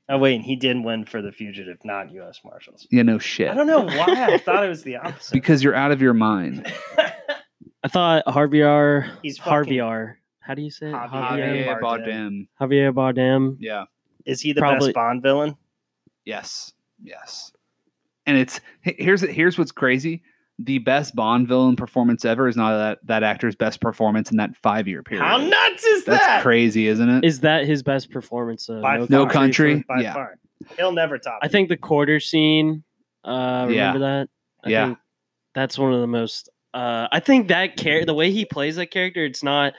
Oh wait, and he didn't win for The Fugitive, not US Marshals. Yeah, no shit. I don't know why I thought it was the opposite. Because you're out of your mind. I thought Harvey R. He's Harvey fucking- R. How do you say it? Javier Javier, Bardem. Bardem. Javier Bardem. Yeah. Is he the Probably- best Bond villain? Yes. Yes. And it's here's here's what's crazy. The best Bond villain performance ever is not that that actor's best performance in that five year period. How nuts is That's that? crazy, isn't it? Is that his best performance? Though? By No far. Country? By Yeah. far. He'll never top. I it. think the quarter scene. Uh, Yeah. remember that? I Yeah. think that's one of the most. Uh, I think that char- the way he plays that character, it's not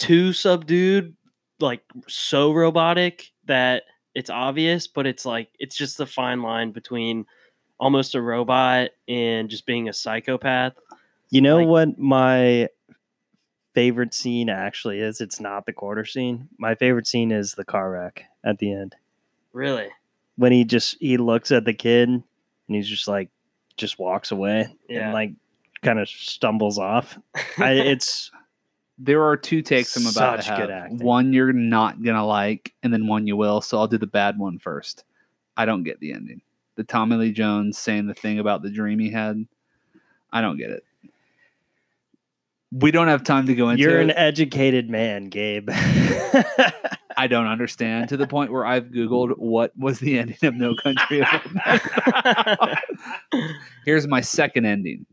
too subdued, like so robotic that it's obvious, but it's like it's just the fine line between almost a robot and just being a psychopath. You know like- what my favorite scene actually is? It's not the quarter scene. My favorite scene is the car wreck at the end. Really? When he just he looks at the kid and he's just like just walks away Yeah. and like kind of stumbles off. I, it's There are two takes I'm about to Such good have. One you're not gonna like, and then one you will. So I'll do the bad one first. I don't get the ending. The Tommy Lee Jones saying the thing about the dream he had. I don't get it. We don't have time to go into You're it. an educated man, Gabe. I don't understand to the point where I've Googled what was the ending of No Country for Old Men. Here's my second ending.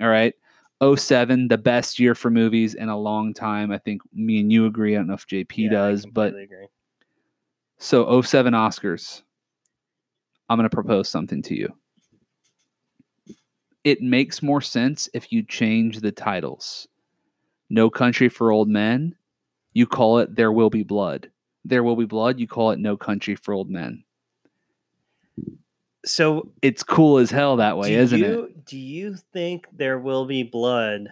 All right. 07, the best year for movies in a long time. I think me and you agree. I don't know if JP Yeah, does, but agree. so 07 Oscars. I'm going to propose something to you. It makes more sense if you change the titles. No Country for Old Men, you call it There Will Be Blood. There Will Be Blood, you call it No Country for Old Men. So It's cool as hell that way, isn't you, it? Do you think there will be blood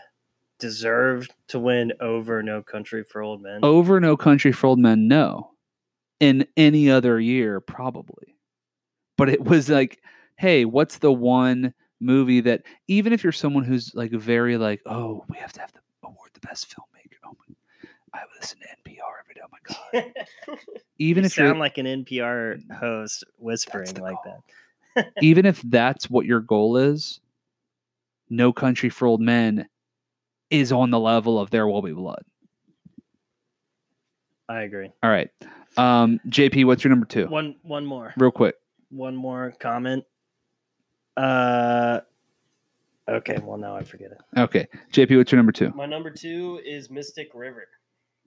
deserved to win over No Country for Old Men? Over No Country for Old Men, no. In any other year, probably. But it was like, hey, what's the one movie that even if you're someone who's like very like, oh, we have to have the award the best filmmaker. Oh my I listen to NPR every day. Oh my god. Even you if you're sound like an NPR host whispering like goal. that. Even if that's what your goal is, No Country for Old Men is on the level of There Will Be Blood. I agree. All right. Um, JP, what's your number two? One one more. Real quick. One more comment. Uh okay, well now I forget it. Okay. JP, what's your number two? My number two is Mystic River.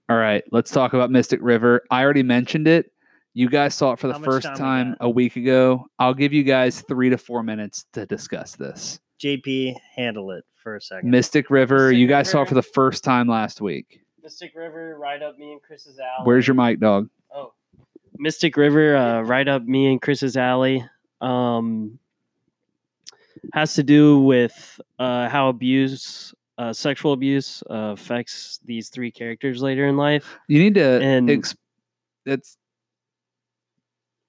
All right. Let's talk about Mystic River. I already mentioned it. You guys saw it for the first time time a week ago. I'll give you guys three to four minutes to discuss this. JP, handle it for a second. Mystic River. Mystic you guys saw it for the first time last week. Mystic River, right up me and Chris's alley. Where's your mic, dog? Oh, Mystic River, uh, right up me and Chris's alley. Um, has to do with uh, how abuse, uh, sexual abuse, uh, affects these three characters later in life. You need to. And- ex- it's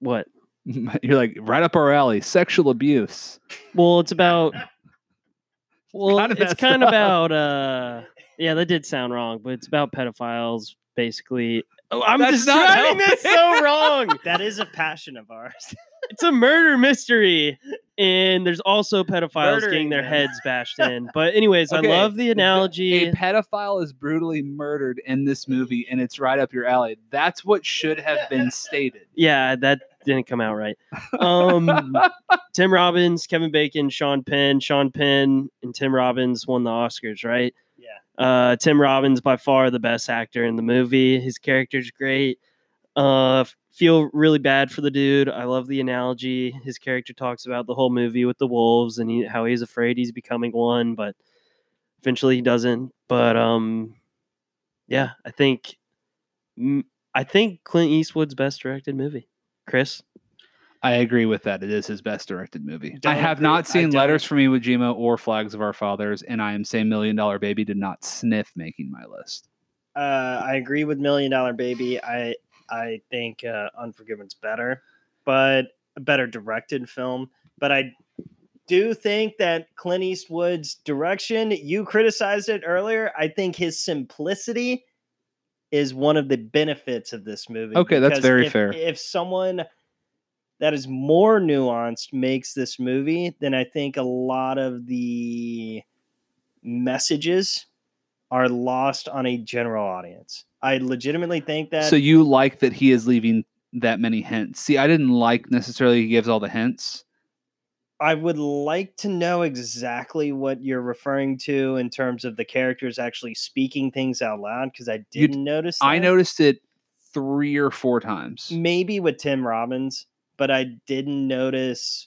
What? you're like right up our alley. Sexual abuse. Well, it's about. Well, kinda it's kind of about. Uh, yeah, that did sound wrong, but it's about pedophiles, basically. Oh, I'm That's describing this so wrong. that is a passion of ours. it's a murder mystery and there's also pedophiles Murdering getting their them. heads bashed in but anyways Okay, i love the analogy A pedophile is brutally murdered in this movie, and it's right up your alley. That's what should have been stated. yeah that didn't come out right. Um tim robbins kevin bacon sean penn. Sean penn and tim robbins won the oscars right? Yeah. uh tim robbins by far the best actor in the movie. His character's great. Uh feel really bad for the dude. I love the analogy. His character talks about the whole movie with the wolves and he, how he's afraid he's becoming one but eventually he doesn't. But um yeah i think i think clint eastwood's best directed movie chris I agree with that. It is his best directed movie. I Don't have agree- not seen Letters from Iwo Jima or Flags of Our Fathers, and I am saying Million Dollar Baby did not sniff making my list. Uh, I agree with Million Dollar Baby. I I think uh, Unforgiven's better, but a better directed film. But I do think that Clint Eastwood's direction, you criticized it earlier. I think his simplicity is one of the benefits of this movie. Okay, that's very if- fair. If someone that is more nuanced makes this movie, then I think a lot of the messages are lost on a general audience. I legitimately think that so you like that he is leaving that many hints? See, I didn't like necessarily he gives all the hints. I would like to know exactly what you're referring to in terms of the characters actually speaking things out loud because I didn't notice. I noticed it three or four times. maybe with Tim Robbins, but I didn't notice.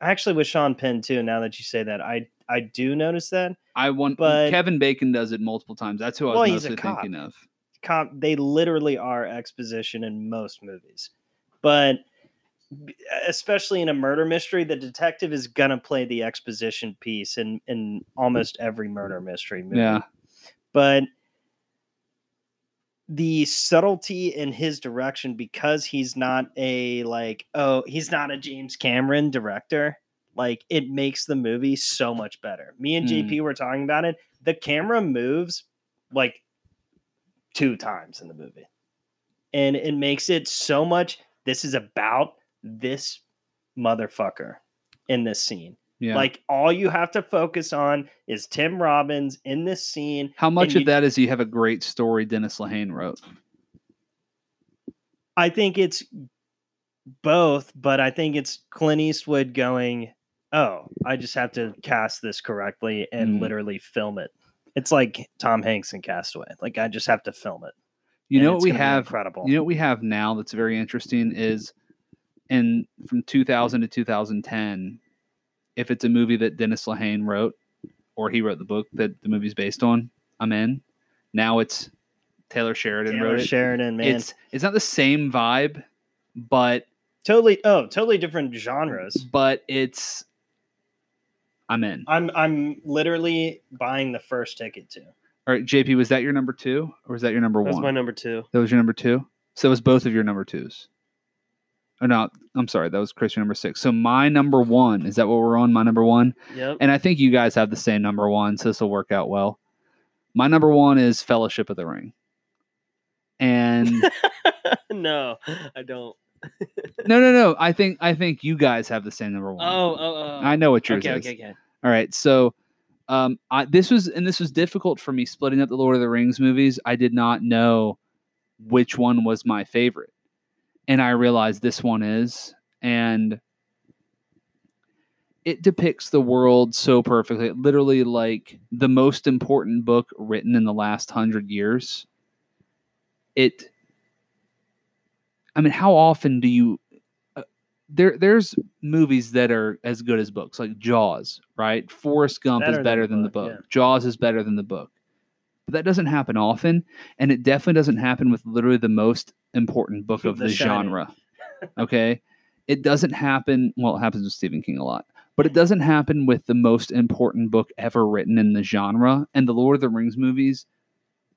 Actually, with Sean Penn too. Now that you say that, I I do notice that. I want But- Kevin Bacon does it multiple times. That's who I was a mostly thinking of. Com- they literally are exposition in most movies, but especially in a murder mystery, the detective is gonna play the exposition piece in in almost every murder mystery movie. Yeah. but the subtlety in his direction because he's not a like oh he's not a James Cameron director like it makes the movie so much better. Me and Mm. JP were talking about it. The camera moves like two times in the movie. And it makes it so much this is about this motherfucker in this scene. Yeah. Like all you have to focus on is Tim Robbins in this scene. How much of you- that is you have a great story Dennis Lehane wrote? I think it's both, but I think it's Clint Eastwood going, "Oh, I just have to cast this correctly and Mm. literally film it." It's like Tom Hanks in Castaway. Like I just have to film it. You know what we have incredible. You know what we have now that's very interesting is in from 2000 to 2010, if it's a movie that Dennis Lehane wrote or he wrote the book that the movie's based on, I'm in. Now it's Taylor Sheridan Taylor wrote it. Sheridan, man, It's it's not the same vibe, but totally. Oh, totally different genres. but it's I'm in. I'm I'm literally buying the first ticket to. All right, JP, was that your number two or was that your number one? That was my number two. that was your number two. So it was both of your number twos. Or no, I'm sorry, that was Chris your number six. So my number one is that what we're on? My number one, Yep. and I think you guys have the same number one, so this will work out well. My number one is Fellowship of the Ring, and no, I don't. no, no, no. I think I think you guys have the same number one. Oh, oh, oh. I know what yours Okay, is. okay, okay. All right, so um, I, this was and this was difficult for me splitting up the Lord of the Rings movies. I did not know which one was my favorite, and I realized this one is, and it depicts the world so perfectly. Literally, like the most important book written in the last hundred years. It. I mean, how often do you uh, there there's movies that are as good as books like jaws right forrest gump Better is better the than the book, book yeah. jaws is better than the book but that doesn't happen often and it definitely doesn't happen with literally the most important book of The the, genre okay? It doesn't happen well it happens with stephen king a lot but it doesn't happen with the most important book ever written in the genre and the lord of the rings movies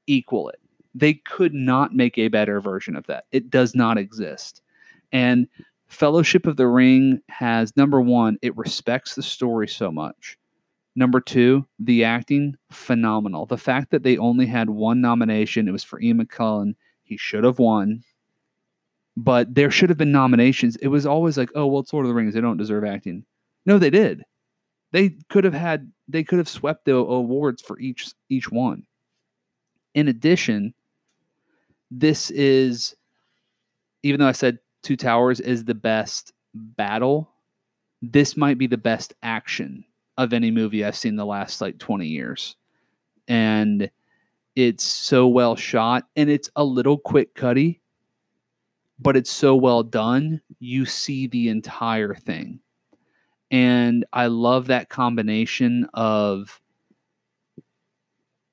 equal it. They could not make a better version of that. It does not exist. And Fellowship of the Ring has number one, it respects the story so much. Number two, the acting, phenomenal. The fact that they only had one nomination, it was for Ian McKellen. He should have won, but there should have been nominations. It was always like, oh, well, it's Lord of the Rings. They don't deserve acting. No, they did. They could have had, they could have swept the awards for each each one. In addition, this is, even though I said Two Towers is the best battle, this might be the best action of any movie I've seen the last like 20 years. And it's so well shot and it's a little quick cutty, but it's so well done. You see the entire thing. And I love that combination of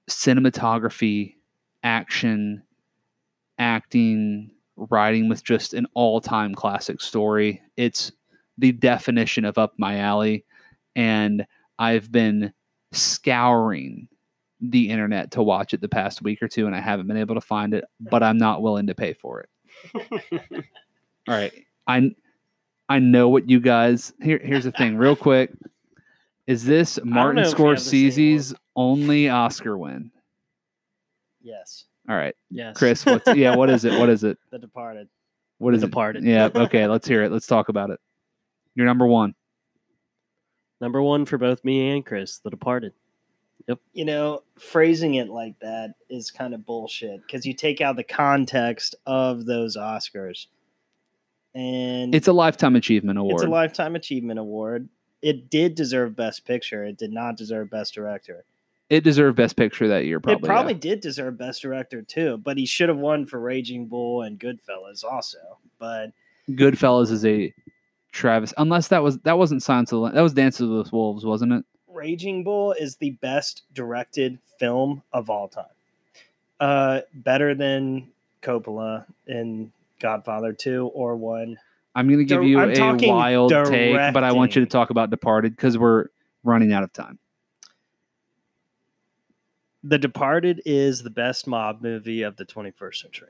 cinematography, action, acting, writing with just an all-time classic story. It's the definition of up my alley and I've been scouring the internet to watch it the past week or two and I haven't been able to find it, but I'm not willing to pay for it. All right. I I know what you guys here here's the thing real quick. Is this Martin know if we have the same Scorsese's only Oscar win? Yes, All right. Yes. Chris, what's yeah, what is it? What is it? The Departed. What is The it? Departed. Yeah, okay, let's hear it. Let's talk about it. You're number one. Number one for both me and Chris, The Departed. Yep. You know, phrasing it like that is kind of bullshit because you take out the context of those Oscars, and It's a lifetime achievement award. It's a lifetime achievement award. It did deserve Best Picture. It did not deserve Best Director. it deserved best picture that year, probably. it probably yeah. did deserve Best Director too, but he should have won for Raging Bull and Goodfellas also. But Goodfellas is a Travis unless that was that wasn't Silence of the that was Dances with Wolves, wasn't it? Raging Bull is the best directed film of all time. Uh, better than Coppola in Godfather 2 or 1. I'm gonna give Dir- you I'm a wild take, but I want you to talk about Departed because we're running out of time. The Departed is the best mob movie of the 21st century.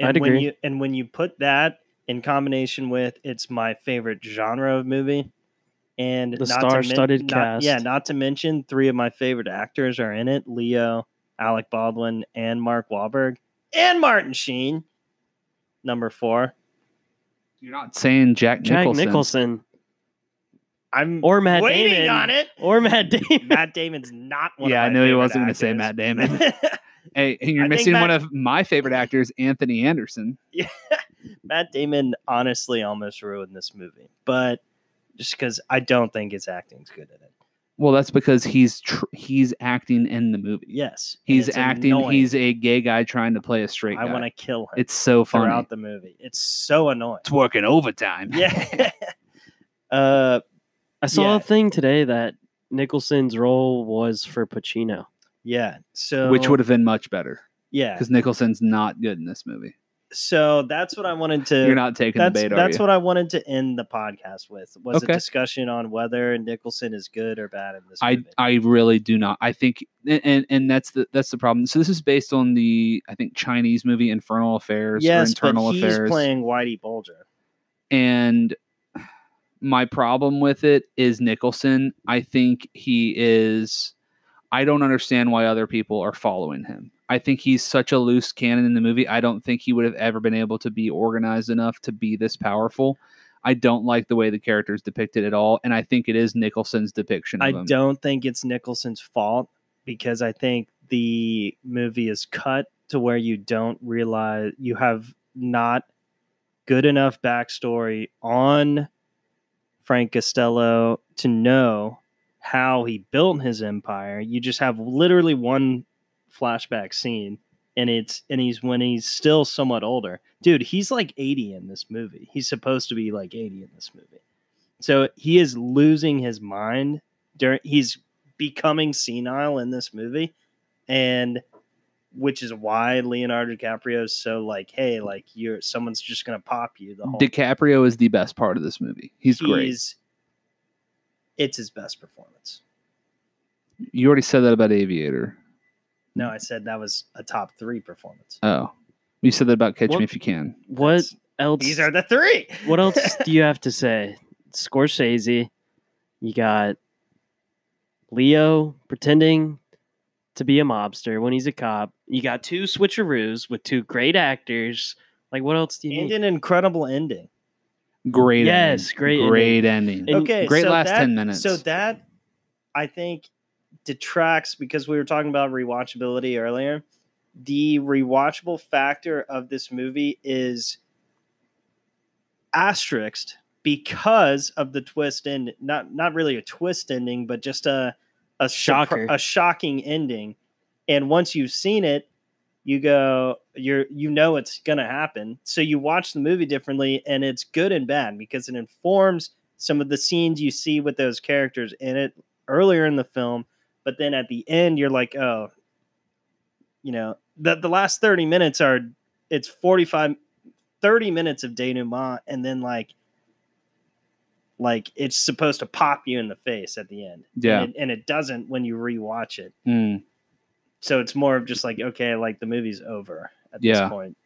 And I'd when agree. you and when you put that in combination with it's my favorite genre of movie and The not to men- star-studded not- cast. yeah, not to mention three of my favorite actors are in it: Leo, Alec Baldwin, and Mark Wahlberg, and Martin Sheen. Number four. You're not saying Jack Jack Nicholson. Nicholson I'm or Matt waiting Damon on it. or Matt Damon. Matt Damon's not one. Yeah, I of my knew he wasn't gonna say. Matt Damon. Hey, and you're I think missing one of my favorite actors, Anthony Anderson. Yeah, Matt Damon honestly almost ruined this movie, but just because I don't think his acting's good in it. Well, that's because he's tr- he's acting in the movie. Yes, He's acting. annoying. He's a gay guy trying to play a straight guy. I want to kill him. It's so funny. throughout the movie. It's so annoying. It's working overtime. Yeah. uh, I saw Yeah. a thing today that Nicholson's role was for Pacino. Yeah. So Which would have been much better yeah. because Nicholson's not good in this movie. So that's what I wanted to. You're not taking the bait, that's what I wanted to end the podcast with. Was Okay. a discussion on whether Nicholson is good or bad in this I movie. I really do not. I think, and- and that's the that's the problem. So this is based on the I think Chinese movie Infernal Affairs or yes, but he's Affairs. playing Whitey Bulger. And my problem with it is Nicholson. I think he is. I don't understand why other people are following him. I think he's such a loose cannon in the movie. I don't think he would have ever been able to be organized enough to be this powerful. I don't like the way the character is depicted at all, and I think it is Nicholson's depiction of I him. don't think it's Nicholson's fault because I think the movie is cut to where you don't realize you have not good enough backstory on Frank Costello to know how he built his empire. You just have literally one flashback scene and it's and he's when he's still somewhat older. Dude, he's like 80 in this movie. He's supposed to be like 80 in this movie. So he is losing his mind during he's becoming senile in this movie and which is why Leonardo DiCaprio is so like, hey, like you're someone's just gonna pop you the whole DiCaprio is the best part of this movie. He's great. He's- It's his best performance. You already said that about Aviator. No, I said that was a top three performance. Oh, you said that about Catch What- Me If You Can. What That's- else? These are the three. what else do you have to say? Scorsese, you got Leo pretending to be a mobster when he's a cop. You got two switcheroos with two great actors. Like, what else do you and need? an incredible ending. Great. Yes, ending. great Great ending. And okay, great so last that- 10 minutes. So that I think detracts because we were talking about rewatchability earlier. The rewatchable factor of this movie is asterisked because of the twist and not not really a twist ending, but just a a Shocker. a shocking ending. And once you've seen it, you go you're you know it's gonna happen. So you watch the movie differently, and it's good and bad because it informs some of the scenes you see with those characters in it earlier in the film. But then at the end, you're like, oh, you know, the the last 30 minutes are it's 45 30 minutes of denouement and then like like it's supposed to pop you in the face at the end. Yeah. And it, and it doesn't when you rewatch it. Mm. So it's more of just like, okay, like the movie's over at Yeah. this point.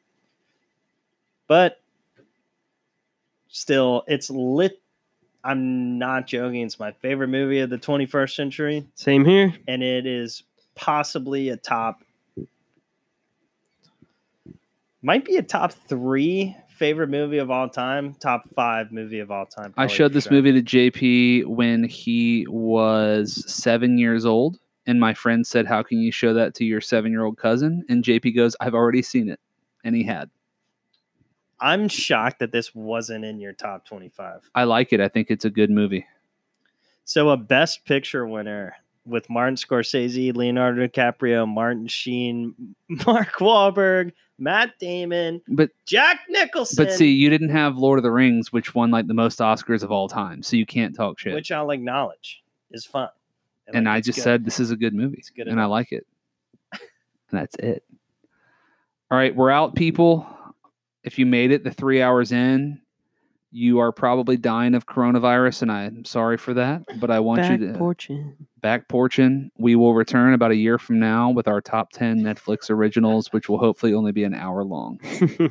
But still, it's lit. I'm not joking. It's my favorite movie of the 21st century, Same here. and it is possibly a top, might be a top three favorite movie of all time, top five movie of all time. I showed this sure. movie to JP when he was seven years old. And my friend said, How can you show that to your seven year old cousin? And JP goes, I've already seen it. And he had. I'm shocked that this wasn't in your top 25. I like it. I think it's a good movie. So a Best Picture winner with Martin Scorsese, Leonardo DiCaprio, Martin Sheen, Mark Wahlberg, Matt Damon, But Jack Nicholson. but see, you didn't have Lord of the Rings, which won like the most Oscars of all time. So you can't talk shit. which I'll acknowledge is fun. And like I just good. said this is a good movie. It's good and I like it. and that's it. All right, we're out, people. If you made it the three hours in, you are probably dying of coronavirus, and I'm sorry for that. But I want Back you to porching. back porching. We will return about a year from now with our top ten Netflix originals, which will hopefully only be an hour long.